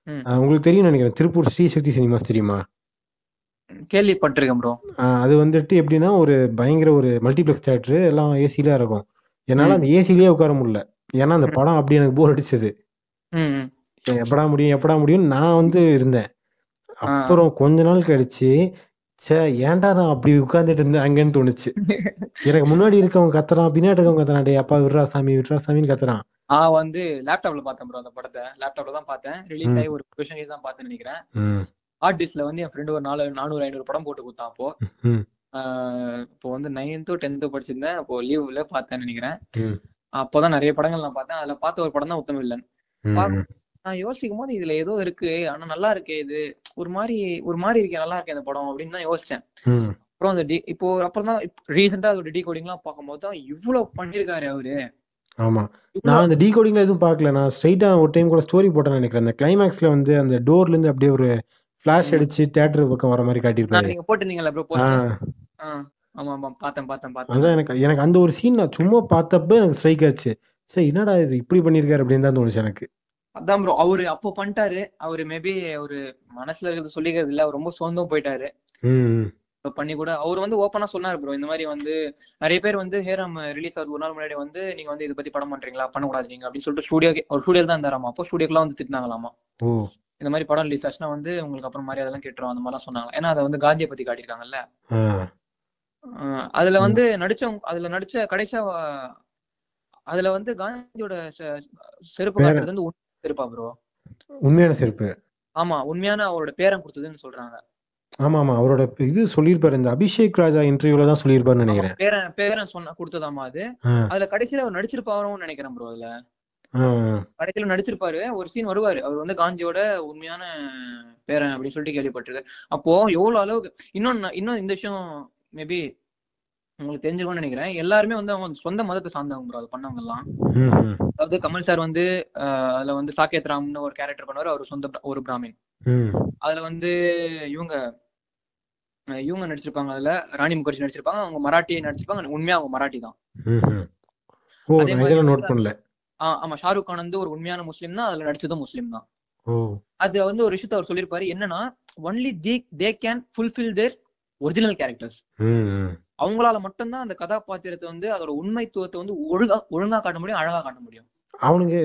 ம். அஹ், உங்களுக்கு தெரியும் நினைக்கிறேன். திருப்பூர் ஸ்ரீ சக்தி சினிமாஸ் தெரியுமா? கேள்விப்பட்டிருக்கேன் ப்ரோ அது வந்துட்டு எப்படின்னா ஒரு பயங்கர ஒரு மல்டிப்ளெக்ஸ் தேட்டரு எல்லாம் ஏசில இருக்கும். என்னால அந்த ஏசிலேயே உட்கார முடியல. ஏன்னா அந்த படம் அப்படி எனக்கு போர் அடிச்சது. ம் ம். எப்படா முடியும் எப்படா முடியும் நான் வந்து இருந்தேன். அப்புறம் கொஞ்ச நாள் கழிச்சு சே ஏன்டா நான் அப்படி உட்கார்ந்துட்டு இருந்தேன்? அங்கன்னு தோணுச்சு. எனக்கு முன்னாடி இருக்கவங்க கத்துறான் பின்னாடி இருக்கவங்க கத்துறான். டேய் அப்பா விட்றா சாமி விட்றா சாமின்னு கத்துறான். நான் வந்து லேப்டாப்ல பார்த்தேன் ப்ரோ அந்த படத்தை. லேப்டாப்ல தான் பார்த்தேன். ரிலீஸ். ஆகி ஒரு கொஷன் தான் பார்த்தேன்னு நினைக்கிறேன். ஹார்ட் டிஸ்க்ல வந்து என் ஃப்ரெண்டு ஒரு நாலு நானூறு ஐநூறு படம் போட்டு கொடுத்தான் அப்போ. இப்போ வந்து நைன்த்தோ டென்த்தோ படிச்சிருந்தேன். அப்போ லீவ்ல பார்த்தேன்னு நினைக்கிறேன். அப்போதான் நிறைய படங்கள் நான் பார்த்தேன். அதுல பார்த்த ஒரு படம் தான் உத்தம நான் யோசிக்கும் போது இதுல ஏதோ இருக்கு. ஆனா நல்லா இருக்கே இது. ஒரு மாதிரி ஒரு மாதிரி இருக்கே நல்லா இருக்கே இந்த படம் அப்படின்னு தான் யோசிச்சேன். அப்புறம் அந்த டி இப்போ அப்புறம் தான் ரீசெண்டா அதோட டி கோடிங்லாம் பார்க்கும்போது தான் இவ்வளவு பண்ணிருக்காரு அவரு. ஆமா. நான் அந்த டீகோடிங்ல எதுவும் பார்க்கல. நான் ஸ்ட்ரைட்டா ஒரு டைம் கூட ஸ்டோரி போட்டேன்னு நினைக்கிறேன். அந்த கிளைமேக்ஸ்ல வந்து அந்த டோர்ல இருந்து அப்படியே ஒரு ஃபிளாஷ். அடிச்சு தியேட்டர் பக்கம் வர மாதிரி நான் காட்டியிருப்பாரு நீங்க போட்டிருந்தீங்கல்ல ப்ரோ ஆமா ஆமா. பார்த்தேன் பார்த்தேன் பார்த்தேன். அதான் எனக்கு எனக்கு அந்த ஒரு சீன் நான் சும்மா பார்த்தப்ப எனக்கு ஸ்ட்ரைக் ஆச்சு. சரி என்னடா இது இப்படி பண்ணியிருக்காரு அப்படின்னு தான் தோணுச்சு எனக்கு. அதான் ப்ரோ அவரு அப்போ பண்ணிட்டாரு. அவரு மேபி ஒரு மனசுல இருக்கிறது சொல்லிக்கிறது இல்ல. அவர் ரொம்ப சொந்தம் போயிட்டாரு. பண்ணி கூட அவர் வந்து ஓப்பனா சொன்னாரு ப்ரோ இந்த மாதிரி வந்து நிறைய பேர் வந்து ஹேரம் ரிலீஸ் ஆகுது. ஒரு நாள் முன்னாடி வந்து நீங்க வந்து இதை பத்தி படம் பண்றீங்களா? பண்ணக்கூடாது நீங்க அப்படின்னு சொல்லிட்டு ஸ்டுடியோ ஒரு ஸ்டுடியோ தான் இருந்தாராமா? அப்போ ஸ்டுடியோக்கெல்லாம் வந்து திட்டினாங்களாமா? இந்த மாதிரி படம் ரிலீஸ் ஆச்சுன்னா வந்து உங்களுக்கு அப்புறம் மாதிரி அதெல்லாம் கேட்டுரும். அந்த மாதிரிலாம் சொன்னாங்க. ஏன்னா அதை வந்து காந்தியை பத்தி காட்டியிருக்காங்கல்ல? அதுல வந்து நடிச்சவங்க அதுல நடிச்ச கடைசியா அதுல வந்து காந்தியோட செருப்பு காட்டுறது வந்து செருப்பா ப்ரோ உண்மையான செருப்பு. ஆமா உண்மையான அவரோட பேரன் கொடுத்ததுன்னு சொல்றாங்க. ஆமா ஆமா அவரோட இது சொல்லியிருப்பாரு. இந்த அபிஷேக் ராஜா இன்டர்வியூல தான் சொல்லியிருப்பாருன்னு நினைக்கிறேன். பேரன் பேரன் சொன்ன கொடுத்ததாமா அது. அதுல கடைசியில அவர் நடிச்சிருப்பாருன்னு நினைக்கிறேன் ப்ரோ அதுல. கடைசியில நடிச்சிருப்பாரு. ஒரு சீன் வருவாரு. அவர் வந்து காந்தியோட உண்மையான பேரன் அப்படின்னு சொல்லிட்டு கேள்விப்பட்டிருக்காரு அப்போ எவ்வளவு அளவுக்கு இன்னொன்னு இன்னும் இந்த விஷயம் மேபி உங்களுக்கு தெரிஞ்சிருக்கும்னு நினைக்கிறேன். எல்லாருமே வந்து அவங்க சொந்த மதத்தை சார்ந்தவங்க ப்ரோ அது பண்ணவங்க எல்லாம் அதாவது கமல் சார் வந்து அதுல வந்து சாக்கேத் ராம்னு ஒரு கேரக்டர் பண்ணுவாரு. அவர் சொந்த ஒரு பிராமின். அதுல வந்து இவங்க இவங்க நடிச்சிருப்பாங்க அதுல. ராணி முகர்ஜி நடிச்சிருப்பாங்க. அவங்க மராட்டி நடிச்சிருப்பாங்க. உண்மையா அவங்க மராட்டி தான். நோட் பண்ணல. ஆமா. ஷாருக் கான் வந்து ஒரு உண்மையான முஸ்லீம் தான். அதுல நடிச்சதும் முஸ்லீம் தான். அது வந்து ஒரு விஷயத்த அவர் சொல்லியிருப்பாரு. என்னன்னா only the they can fulfil their original characters அவங்களால மட்டும்தான் அந்த கதாபாத்திரத்தை வந்து அதோட உண்மைத்துவத்தை வந்து ஒழுங்கா ஒழுங்கா காட்ட முடியும் அழகா காட்ட முடியும். அவனுங்க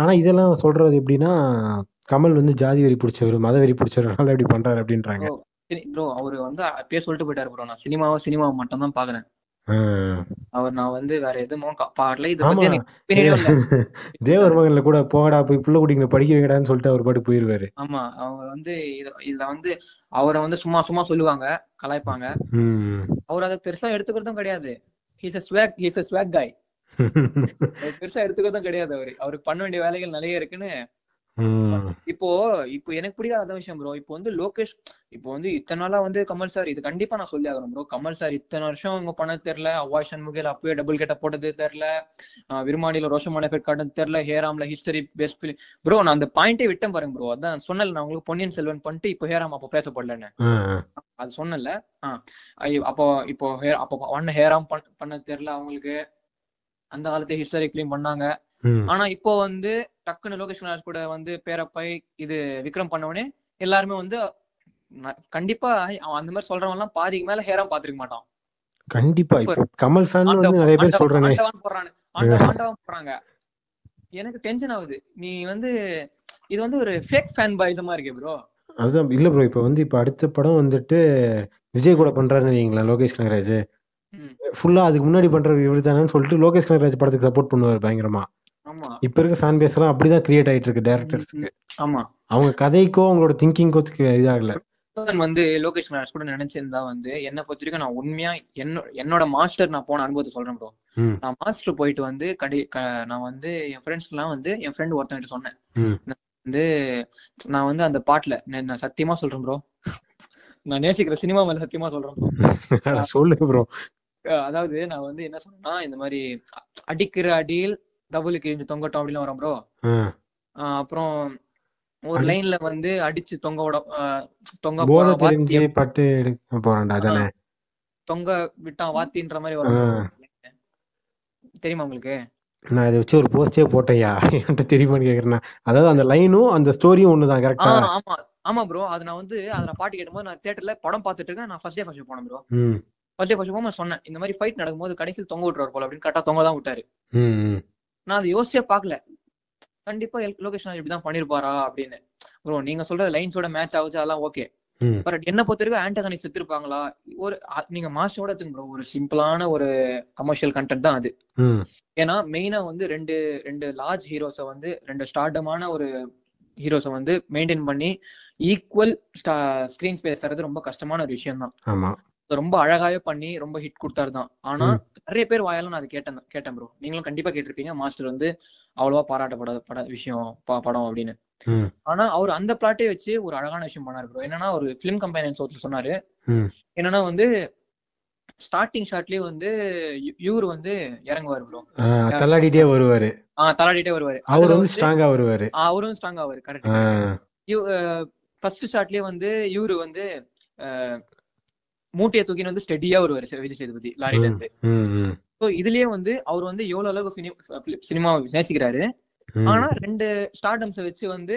ஆனா இதெல்லாம் சொல்றது எப்படின்னா கமல் வந்து ஜாதி வெறி பிடிச்சவர் மத வெறி பிடிச்சவரால இப்படி பண்றாரு அப்படின்றாங்க. ப்ரோ அவரு வந்து அப்பயே சொல்லிட்டு போயிட்டாரு ப்ரோ நான் சினிமாவை சினிமாவை மட்டும் தான் பாக்குறேன். அவர் நான் வந்து வேற எதுவும் பாடல. இதை பத்தி எனக்கு தேவர் மகன்ல கூட போகடா போய் புள்ள குட்டிங்களை படிக்க வைக்கடான்னு சொல்லிட்டு அவர் பாட்டு போயிருவாரு. ஆமா. அவங்க வந்து இத இதுல வந்து அவரை வந்து சும்மா சும்மா சொல்லுவாங்க கலாய்ப்பாங்க. அவர் அதை பெருசா எடுத்துக்கிறதும் கிடையாது. He's a swag he's a swag guy பெருசா எடுத்துக்கிறதும் கிடையாது அவரு. அவருக்கு பண்ண வேண்டிய வேலைகள் நிறைய இருக்குன்னு இப்போ இப்போ எனக்கு பிடிக்காத அதான் விஷயம் ப்ரோ இப்போ வந்து லோகேஷ் இப்போ வந்து இத்தனை நாளா வந்து கமல் சார் இது கண்டிப்பா நான் சொல்லி ஆகணும் ப்ரோ கமல் சார் இத்தனை வருஷம் அவங்க பண்ணது தெரியல. அவாய் சண்முகில் அப்பவே டபுள் கெட்ட போட்டது தெரியல. ஆஹ் விருமானில ரோஷமான எஃபெக்ட் காட்டுறது தெரியல. ஹேராம்ல ஹிஸ்டரி பெஸ்ட் ஃபிலிம் ப்ரோ நான் அந்த பாயிண்டே விட்டேன் பாருங்க ப்ரோ அதான் சொன்னல நான் உங்களுக்கு பொன்னியின் செல்வன் பண்ணிட்டு இப்போ ஹேராம் அப்போ பேசப்படலன்னு. அது சொன்னல அப்போ இப்போ அப்போ ஒன்னு ஹேராம் பண்ண தெரியல அவங்களுக்கு. அந்த காலத்து ஹிஸ்டரி ஃபிலிம் பண்ணாங்க. ஆனா இப்போ வந்து டக்குன்னு லோகேஷ் கனகராஜ் கூட வந்து பேரப்பை இது விக்ரம் பண்ணவனே எல்லாருமே வந்து கண்டிப்பா அவன் அந்த மாதிரி சொல்றவன் எல்லாம் பாதிக்கு மேல ஹேரம் பாத்துருக்க மாட்டான். கண்டிப்பா. கமல் ஃபேன் வந்து நிறைய பேர் சொல்றானே. ஆண்டவன் போடுறாங்க. எனக்கு டென்ஷன் ஆகுது. நீ வந்து இது வந்து ஒரு ஃபேக் ஃபேன் பாய்ஸமா இருக்கே ப்ரோ அதுதான். இல்ல ப்ரோ இப்போ வந்து இப்போ அடுத்த படம் வந்துட்டு விஜய் கூட பண்றாருன்னு வைங்களேன் லோகேஷ் கனகராஜ். ஃபுல்லா அதுக்கு முன்னாடி பண்றது இவர் தானேன்னு சொல்லிட்டு லோகேஷ் கனகராஜ் படத்துக்கு சப்போர்ட் பண்ணுவார் பயங்கரமா. இப்ப இருக்க ஃபேன் பேஸ் எல்லாம் அப்படிதான் கிரியேட் ஆயிட்டு இருக்கு டேரக்டர்ஸ்க்கு ஆமா. அவங்க கதைக்கோ அவங்களோட திங்கிங்கோ இதாகல. வந்து லோகேஷ் கூட நினைச்சிருந்தா வந்து என்ன பொறுத்த வரைக்கும் நான் உண்மையா என்ன என்னோட மாஸ்டர் நான் போன அனுபவத்தை சொல்றேன் ப்ரோ நான் மாஸ்டர் போயிட்டு வந்து கடி நான் வந்து என் ஃப்ரெண்ட்ஸ் எல்லாம் வந்து என் ஃப்ரெண்ட் ஒருத்தன்கிட்ட சொன்னேன். வந்து நான் வந்து அந்த பாட்டுல நான் சத்தியமா சொல்றேன் ப்ரோ நான் நேசிக்கிற சினிமா மேல சத்தியமா சொல்றேன் ப்ரோ சொல்லுங்க ப்ரோ அதாவது நான் வந்து என்ன சொன்னேன்னா இந்த மாதிரி அடிக்கிற அடியில் டபுள் கிழிஞ்சு தொங்கட்டும் அப்படின்னு வரோம் ப்ரோ அப்புறம் ஒரு லைன்ல வந்து அடிச்சு தொங்க விட தொங்க போதை தெரிஞ்சு பட்டு எடுக்க போறான்டா அதானே? தொங்க விட்டான் வாத்தின்ற மாதிரி வரும். தெரியுமா உங்களுக்கு? நான் இதை வச்சு ஒரு போஸ்டே போட்டேன்யா. என்கிட்ட தெரியுமான்னு கேக்குறேன் அதாவது அந்த லைனும் அந்த ஸ்டோரியும் ஒண்ணுதான் கரெக்டா ஆமா. ஆமா ப்ரோ அது நான் வந்து அதை நான் பாட்டு கேட்டும்போது நான் தியேட்டர்ல படம் பார்த்துட்டு இருக்கேன். நான் ஃபர்ஸ்ட் டே ஃபர்ஸ்ட் போனேன் ப்ரோ ஃபர்ஸ்ட் டே ஃபர்ஸ்ட் போகும்போது சொன்னேன் இந்த மாதிரி ஃபைட் நடக்கும்போது கடைசியில் தொங்க விட்டுறாரு போல அப்படின்னு. கரெக்டா தொங்க தான் விட்டாரு நான் அதை யோசிச்சே பார்க்கல. கண்டிப்பா லொகேஷன் இப்படிதான் பண்ணிருப்பாரா அப்படின்னு. ப்ரோ நீங்க சொல்ற லைன்ஸோட மேட்ச் ஆகுச்சு அதெல்லாம் ஓகே பட் என்ன பொறுத்த வரைக்கும் ஆண்டகனி செத்துருப்பாங்களா? ஒரு நீங்க மாஸ்டரோட எடுத்துங்க ப்ரோ ஒரு சிம்பிளான ஒரு கமர்ஷியல் கண்டென்ட் தான் அது. ஏன்னா மெயினா வந்து ரெண்டு ரெண்டு லார்ஜ் ஹீரோஸை வந்து ரெண்டு ஸ்டார்டமான ஒரு ஹீரோஸை வந்து மெயின்டைன் பண்ணி ஈக்குவல் ஸ்கிரீன் ஸ்பேஸ் தரது ரொம்ப கஷ்டமான ஒரு விஷயம் தான் ஆமா. ரொம்ப அழகாவே பண்ணி ரொம்ப ஹிட் கொடுத்தாரு தான் ஆனா. நிறைய பேர் வாயால நான் அது கேட்டேன் கேட்டேன் ப்ரோ நீங்களும் கண்டிப்பா கேட்டிருப்பீங்க. மாஸ்டர் வந்து அவ்வளவா பாராட்டப்படாத பட விஷயம் படம் அப்படின்னு. ஆனா அவர் அந்த பிளாட்டே வச்சு ஒரு அழகான விஷயம் பண்ணாரு ப்ரோ என்னன்னா ஒரு பிலிம் கம்பெனி சொன்னாரு. என்னன்னா வந்து ஸ்டார்டிங் ஷாட்லயே வந்து இவரு வந்து இறங்குவாரு ப்ரோ தள்ளாடிட்டே வருவாரு. ஆஹ் தலாடிட்டே வருவாரு. அவர் வந்து ஸ்ட்ராங்கா வருவாரு. அவரும் ஸ்ட்ராங் ஆவாரு ஆ, கரெக்ட் ஃபர்ஸ்ட் ஷாட்லயே வந்து இவரு வந்து மூட்டையை தூக்கின்னு வந்து ஸ்டெடியா செ- விஜய் சேதுபதி லாரில இருந்து ஸோ இதுலயே வந்து அவர் வந்து எவ்வளவு அளவுக்கு சினிமா நேசிக்கிறாரு. ஆனா ரெண்டு ஸ்டார்டம்ஸை வச்சு வந்து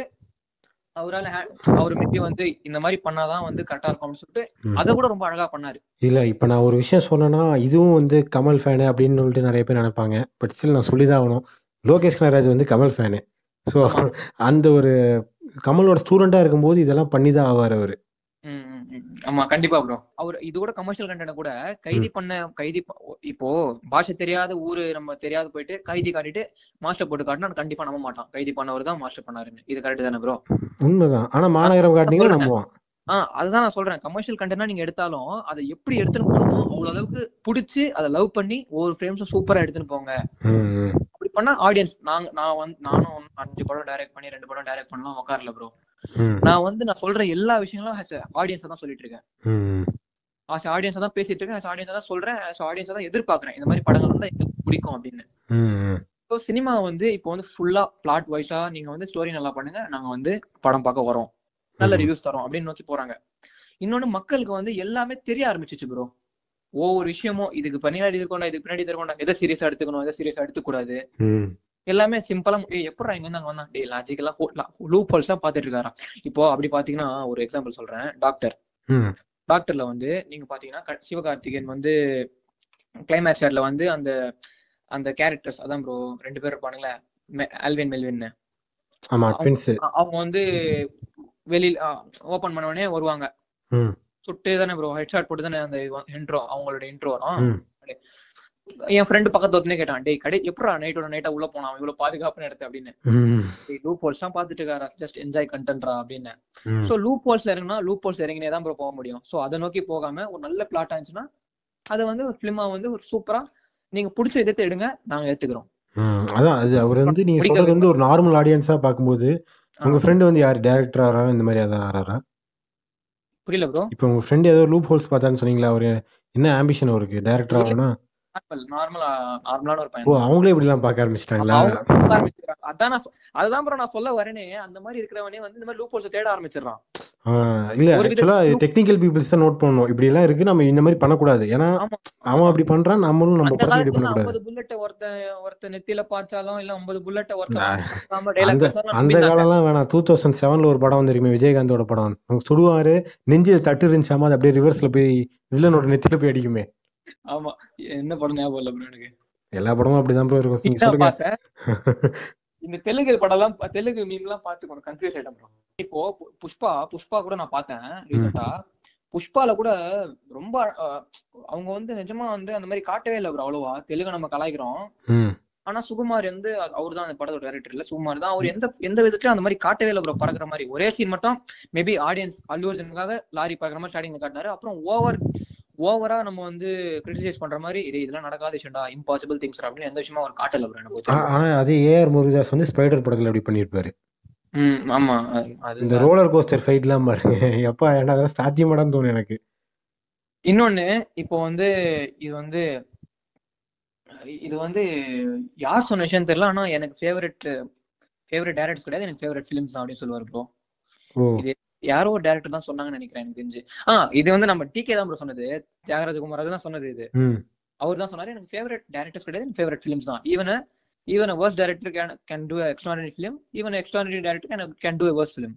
அவரால அவர் மேபி வந்து இந்த மாதிரி பண்ணாதான் வந்து கரெக்டா இருக்கும் அப்படின்னு சொல்லிட்டு. அதை கூட ரொம்ப அழகா பண்ணாரு இல்ல இப்ப நான் ஒரு விஷயம் சொன்னேன்னா இதுவும் வந்து கமல் ஃபேனு அப்படின்னு சொல்லிட்டு நிறைய பேர் நினைப்பாங்க பட் ஸ்டில் நான் சொல்லிதான் ஆகணும் லோகேஷ் கனகராஜ் வந்து கமல் ஃபேனு ஸோ. அந்த ஒரு கமலோட ஸ்டூடெண்டா இருக்கும்போது இதெல்லாம் பண்ணி தான் ஆவார் அவரு. ஆமா கண்டிப்பா ப்ரோ அவர் இது கூட கமர்ஷியல் கண்டென்ட் கூட கைதி பண்ண கைதி இப்போ பாஷை தெரியாத ஊரு நம்ம தெரியாத போயிட்டு கைதி காட்டிட்டு மாஸ்டர் போட்டு காட்டினா கண்டிப்பா நம்ப மாட்டான். கைதி பண்ணவர் தான் மாஸ்டர் பண்ணாருன்னு. இது கரெக்ட் தானே ப்ரோ உண்மைதான். ஆனா மாநகரம் காட்டினீங்கன்னா. நம்புவான். ஆஹ் அதுதான் நான் சொல்றேன். கமர்ஷியல் கண்டென்ட்னா நீங்க எடுத்தாலும் அதை எப்படி எடுத்துன்னு போகணுமோ அவ்வளவு அளவுக்கு பிடிச்சி அதை லவ் பண்ணி ஒவ்வொரு ஃப்ரேம்ஸும் சூப்பரா எடுத்துன்னு போங்க. அப்படி பண்ணா ஆடியன்ஸ் நாங்க நான் வந்து நானும் அஞ்சு படம் டைரக்ட் பண்ணி ரெண்டு படம் டைரக்ட் பண்ணலாம் உட்காரல ப்ரோ நான் வந்து நான் சொல்ற எல்லா விஷயங்களும் ஆடியன்ஸ் தான் சொல்லிட்டு இருக்கேன் ஆஸ் ஆடியன்ஸ் தான் பேசிட்டு இருக்கேன். ஆஸ் ஆடியன்ஸ் தான் சொல்றேன். ஆஸ் ஆடியன்ஸ் தான் எதிர்பார்க்கறேன். இந்த மாதிரி படங்கள் வந்து எங்களுக்கு பிடிக்கும் அப்படின்னு. ஸோ சினிமா வந்து இப்போ வந்து ஃபுல்லா பிளாட் வைஸா நீங்க வந்து ஸ்டோரி நல்லா பண்ணுங்க. நாங்க வந்து படம் பார்க்க வரோம். நல்ல. ரிவ்யூஸ் தரோம் அப்படின்னு நோக்கி போறாங்க. இன்னொன்னு மக்களுக்கு வந்து எல்லாமே தெரிய ஆரம்பிச்சிச்சு ப்ரோ ஒவ்வொரு விஷயமும் இதுக்கு பின்னாடி இருக்கணும் இதுக்கு பின்னாடி இருக்கணும் எதை சீரியஸா எடுத்துக்கணும் எதை சீரியஸா எடுத்துக்கூடாது எல்லாமே சிம்பிளா எப்படா இங்க வந்து அங்க வந்தான்? டே லாஜிக்கலா லூப் ஹோல்ஸ் தான் பாத்துட்டு இருக்காராம். இப்போ அப்படி பாத்தீங்கன்னா ஒரு எக்ஸாம்பிள் சொல்றேன். டாக்டர் டாக்டர்ல வந்து நீங்க பாத்தீங்கன்னா சிவகார்த்திகேயன் வந்து கிளைமேக்ஸ் ஷாட்ல வந்து அந்த அந்த கேரக்டர்ஸ் அதான் ப்ரோ ரெண்டு பேர் இருப்பானுங்களே ஆல்வின் மெல்வின் அவங்க வந்து வெளியில ஓபன் பண்ண உடனே வருவாங்க. சுட்டு தானே ப்ரோ ஹெட்ஷாட் போட்டு தானே அந்த இன்ட்ரோ அவங்களோட இன்ட்ரோ வரும். என் ஃப்ரெண்டு பக்கத்து ஒருத்தனே கேட்டான் டேய் கடை எப்படா நைட்டோட நைட்டா உள்ள போனான்? இவ்வளவு பாதுகாப்புன்னு எடுத்து அப்படின்னு. லூப் ஹோல்ஸ் தான் பாத்துட்டு இருக்காரா? ஜஸ்ட் என்ஜாய் கண்டென்ட்ரா அப்படின்னு. சோ லூப் ஹோல்ஸ்ல இறங்கினா லூப் ஹோல்ஸ் இறங்கினே தான் போக முடியும். சோ அதை நோக்கி போகாம ஒரு நல்ல பிளாட் ஆச்சுன்னா அதை வந்து ஒரு பிலிமா வந்து ஒரு சூப்பரா நீங்க பிடிச்ச இதத்தை எடுங்க நாங்க ஏத்துக்கிறோம். அதான் அது அவர் வந்து நீங்க. சொல்றது வந்து ஒரு நார்மல் ஆடியன்ஸா பார்க்கும்போது உங்க ஃப்ரெண்டு வந்து யார்? டேரக்டர் ஆறாரா இந்த மாதிரி ஏதாவது ஆறாரா புரியல ப்ரோ இப்போ உங்க ஃப்ரெண்ட் ஏதோ லூப் ஹோல்ஸ் பார்த்தான்னு சொன்னீங்களா அவரு என்ன ஆம்பிஷன் அவருக்கு? டேரக்டர் ஆகணும்னா? நார்மல் நார்மலா நார்மலான ஒரு ஓ பையன் தான் அவங்களே பார்க்க ஆரம்பிச்சிட்டாங்களா? அவங்க பார்க்க ஆரம்பிச்சிடுறாங்க. அதான் நான் சொ- அதுதான் ப்ரோ நான் சொல்ல வரேனே. அந்த மாதிரி இருக்கிறவனே வந்து இந்த மாதிரி லூப் ஹோல்ஸ் தேட ஆரம்பிச்சிடறான். இல்ல ஆக்சுவலா டெக்னிக்கல் பீப்புள்ஸ் தான் நோட் பண்ணணும். இப்படி எல்லாம் இருக்கு நம்ம இந்த மாதிரி பண்ணக்கூடாது. ஏன்னா அவன் அப்படி பண்றான் நம்மளும் நம்ம இப்படி காலத்துல பண்ணக்கூடாது. ஐம்பது புல்லட்ட ஒருத்தன் ஒருத்தன் நெத்தியில பாய்ச்சாலும் இல்ல நான் ஒருத்தன் டைலாக் அந்த காலம்லாம் வேணாம். டூ தௌசண்ட் செவன்ல ஒரு படம் வந்துருக்குமே விஜயகாந்தோட படம். சுடுவாரு நெஞ்சு தட்டு இருந்துச்சாமா அது அப்படியே ரிவர்ஸ்ல போய் வில்லனோட நெத்தில போய் அடிக்குமே. ஆமா. என்ன படம் ஞாபகம் இல்ல ப்ரோ எனக்கு? எல்லா படமும் அப்படிதான் ப்ரோ இருக்கும். இந்த தெலுங்கு படம் எல்லாம் தெலுங்கு மீம் எல்லாம் பார்த்து கொஞ்சம் கன்ஃபியூஸ் ஆயிட்டேன் bro. இப்போ புஷ்பா புஷ்பா கூட நான் பார்த்தேன் ரீசெண்டா புஷ்பால கூட ரொம்ப அவங்க வந்து நிஜமா வந்து அந்த மாதிரி காட்டவே இல்லை ப்ரோ அவ்வளவா. தெலுங்கு நம்ம கலாய்க்கிறோம். ஆனா சுகுமார் வந்து அவர் தான் அந்த படத்தோட டைரக்டர் இல்ல. சுகுமார் தான். அவர் எந்த எந்த விதத்திலும் அந்த மாதிரி காட்டவே இல்லை ப்ரோ பறக்குற மாதிரி. ஒரே சீன் மட்டும் மேபி ஆடியன்ஸ் அல்லு அர்ஜுனுக்காக லாரி பறக்குற மாதிரி ஸ்டார்டிங்ல காட்டினாரு. அப்புறம் ஓவர் ஓவரா நம்ம வந்து கிரிட்டிசைஸ் பண்ற மாதிரி இது இதெல்லாம் நடக்காத விஷயம்டா இம்பாசிபிள் திங்ஸ் அப்படின்னு எந்த விஷயமா அவர் காட்டல எனக்கு பொறுத்தவரைக்கும். ஆனா அதே ஏஆர் முருகதாஸ் வந்து ஸ்பைடர் படத்துல அப்படி பண்ணிருப்பாரு ம் ஆமா அது- இந்த ரோலர் கோஸ்டர் ஃபைட் எல்லாம் பாருங்க. எப்பா என்ன அதெல்லாம் சாத்தியமாடான்னு தோணும் எனக்கு. இன்னொன்னு இப்போ வந்து இது வந்து இது வந்து யார் சொன்ன விஷயம் தெரியல ஆனா எனக்கு ஃபேவரட் ஃபேவரட் டேரக்டர்ஸ் கிடையாது எனக்கு ஃபேவரட் ஃபிலிம்ஸ் தான் அப்படின்னு சொல்லுவாரு ப்ரோ யாரோ ஒரு டேரக்டர் தான் சொன்னாங்கன்னு நினைக்கிறேன் எனக்கு தெரிஞ்சு. ஆ இது வந்து நம்ம டிகே தான் ப்ரோ சொன்னது. தியாகராஜகுமார் அதுதான் சொன்னது இது. அவர் தான் சொன்னாரு எனக்கு ஃபேவரட் டேரக்டர்ஸ் கிடையாது எனக்கு ஃபேவரட் ஃபிலிம்ஸ் தான். Even even worse director can can do extraordinary film even extraordinary director can can do worse film